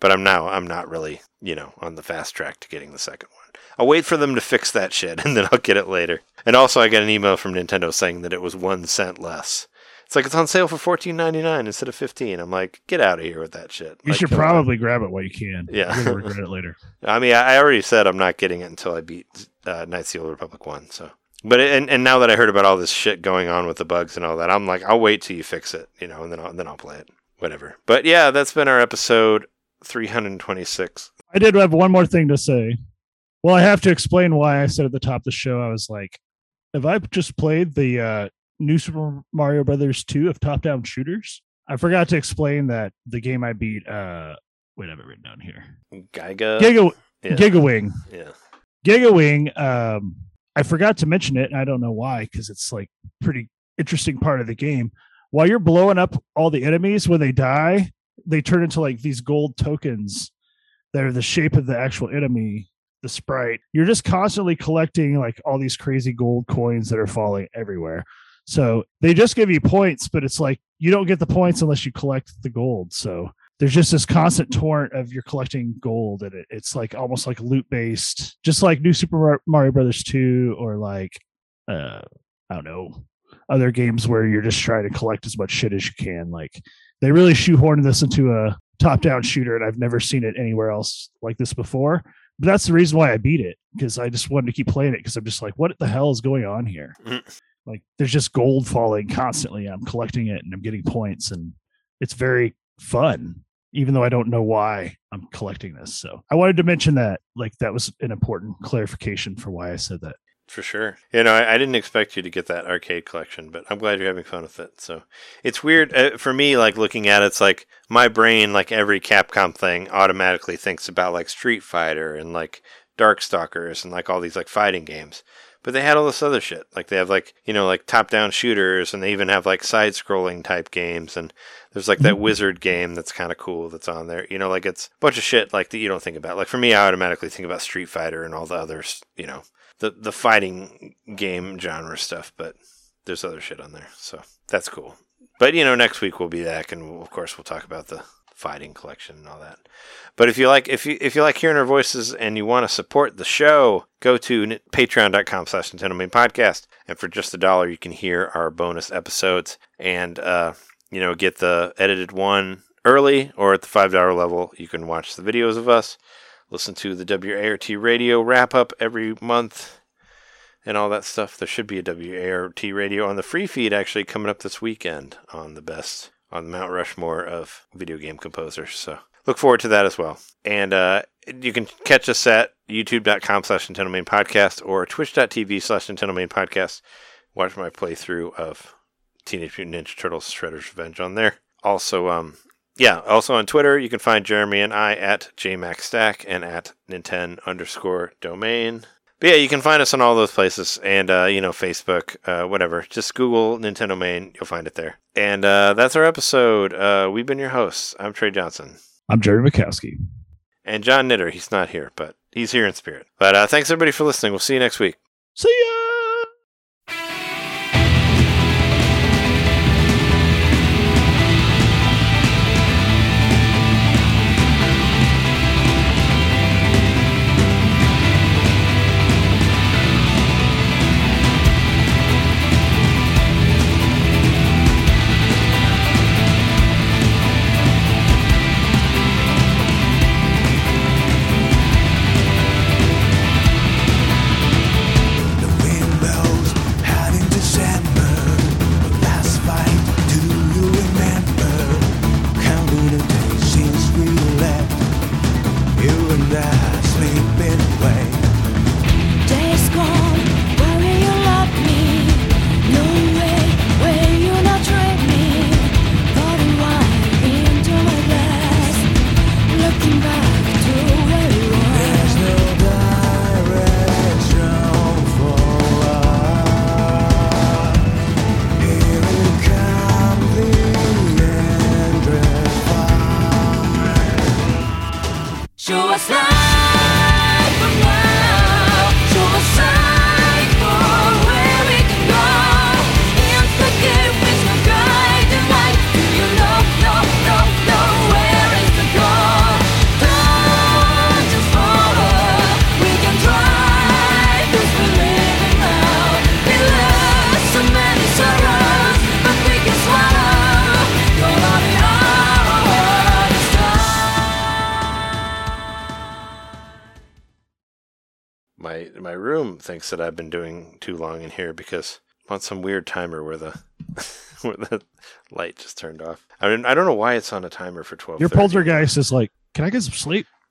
but I'm now I'm not really you know on the fast track to getting the second one I'll wait for them to fix that shit and then I'll get it later. And also, I got an email from Nintendo saying that it was one cent less. It's like it's on sale for fourteen ninety nine instead of fifteen. I'm like, get out of here with that shit. you Like, should come on. probably grab it while you can. Yeah. You're gonna regret it later. I mean, I already said I'm not getting it until I beat uh, Knights of the Old Republic one. So, but it, and and now that I heard about all this shit going on with the bugs and all that, I'm like, I'll wait till you fix it, you know, and then I'll, then I'll play it, whatever. But yeah, that's been our episode 326. I did have one more thing to say. Well, I have to explain why I said at the top of the show, I was like, have I just played the uh, new Super Mario Brothers 2 of top down shooters? I forgot to explain that the game I beat, uh, wait, I have it written down here. Giga, Giga, yeah, Gigawing. yeah. Gigawing, um, I forgot to mention it. And I don't know why, because it's like pretty interesting part of the game. While you're blowing up all the enemies, when they die, they turn into like these gold tokens that are the shape of the actual enemy, the sprite. You're just constantly collecting like all these crazy gold coins that are falling everywhere. So they just give you points, but it's like you don't get the points unless you collect the gold. So there's just this constant torrent of you're collecting gold and it, it's like almost like loot based just like new super mario brothers 2 or like uh i don't know other games where you're just trying to collect as much shit as you can like they really shoehorned this into a top down shooter and i've never seen it anywhere else like this before but that's the reason why i beat it because i just wanted to keep playing it because i'm just like what the hell is going on here Mhm. like there's just gold falling constantly i'm collecting it and i'm getting points and it's very fun even though I don't know why I'm collecting this. So I wanted to mention that, like, that was an important clarification for why I said that. For sure. You know, I, I didn't expect you to get that arcade collection, but I'm glad you're having fun with it. So it's weird uh, for me, like looking at it, it's like my brain, like every Capcom thing, automatically thinks about like Street Fighter and like Darkstalkers and like all these like fighting games. But they had all this other shit. Like they have like, you know, like top down shooters and they even have like side scrolling type games and there's like that wizard game that's kind of cool that's on there. You know, like it's a bunch of shit like that you don't think about. Like for me, I automatically think about Street Fighter and all the others, you know, the the fighting game genre stuff, but there's other shit on there. So that's cool. But you know, next week we'll be back and we'll, of course we'll talk about the fighting collection and all that. But if you like if you if you like hearing our voices and you want to support the show, go to patreon.com slash Nintendo Main Podcast. And for just a dollar you can hear our bonus episodes and uh, you know, get the edited one early or at the five dollar level, you can watch the videos of us, listen to the WART radio wrap up every month and all that stuff. There should be a WART radio on the free feed actually coming up this weekend on the best on the Mount Rushmore of video game composers. So look forward to that as well. And uh, you can catch us at youtube.com slash Nintendo Main Podcast or twitch.tv slash Nintendo Main Podcast. Watch my playthrough of Teenage Mutant Ninja Turtles Shredder's Revenge on there. Also, um, yeah, also on Twitter, you can find Jeremy and I at JMaxStack and at Nintendo underscore domain. But yeah, you can find us on all those places and, uh, you know, Facebook, uh, whatever. Just Google Nintendo Main, you'll find it there. And uh, that's our episode. Uh, we've been your hosts. I'm Trey Johnson. I'm Jerry Mikowski. And John Knitter, he's not here, but he's here in spirit. But uh, thanks everybody for listening. We'll see you next week. See ya! That I've been doing too long in here because I'm on some weird timer where the where the light just turned off. I mean, I don't know why it's on a timer for twelve. Your poltergeist is like, can I get some sleep?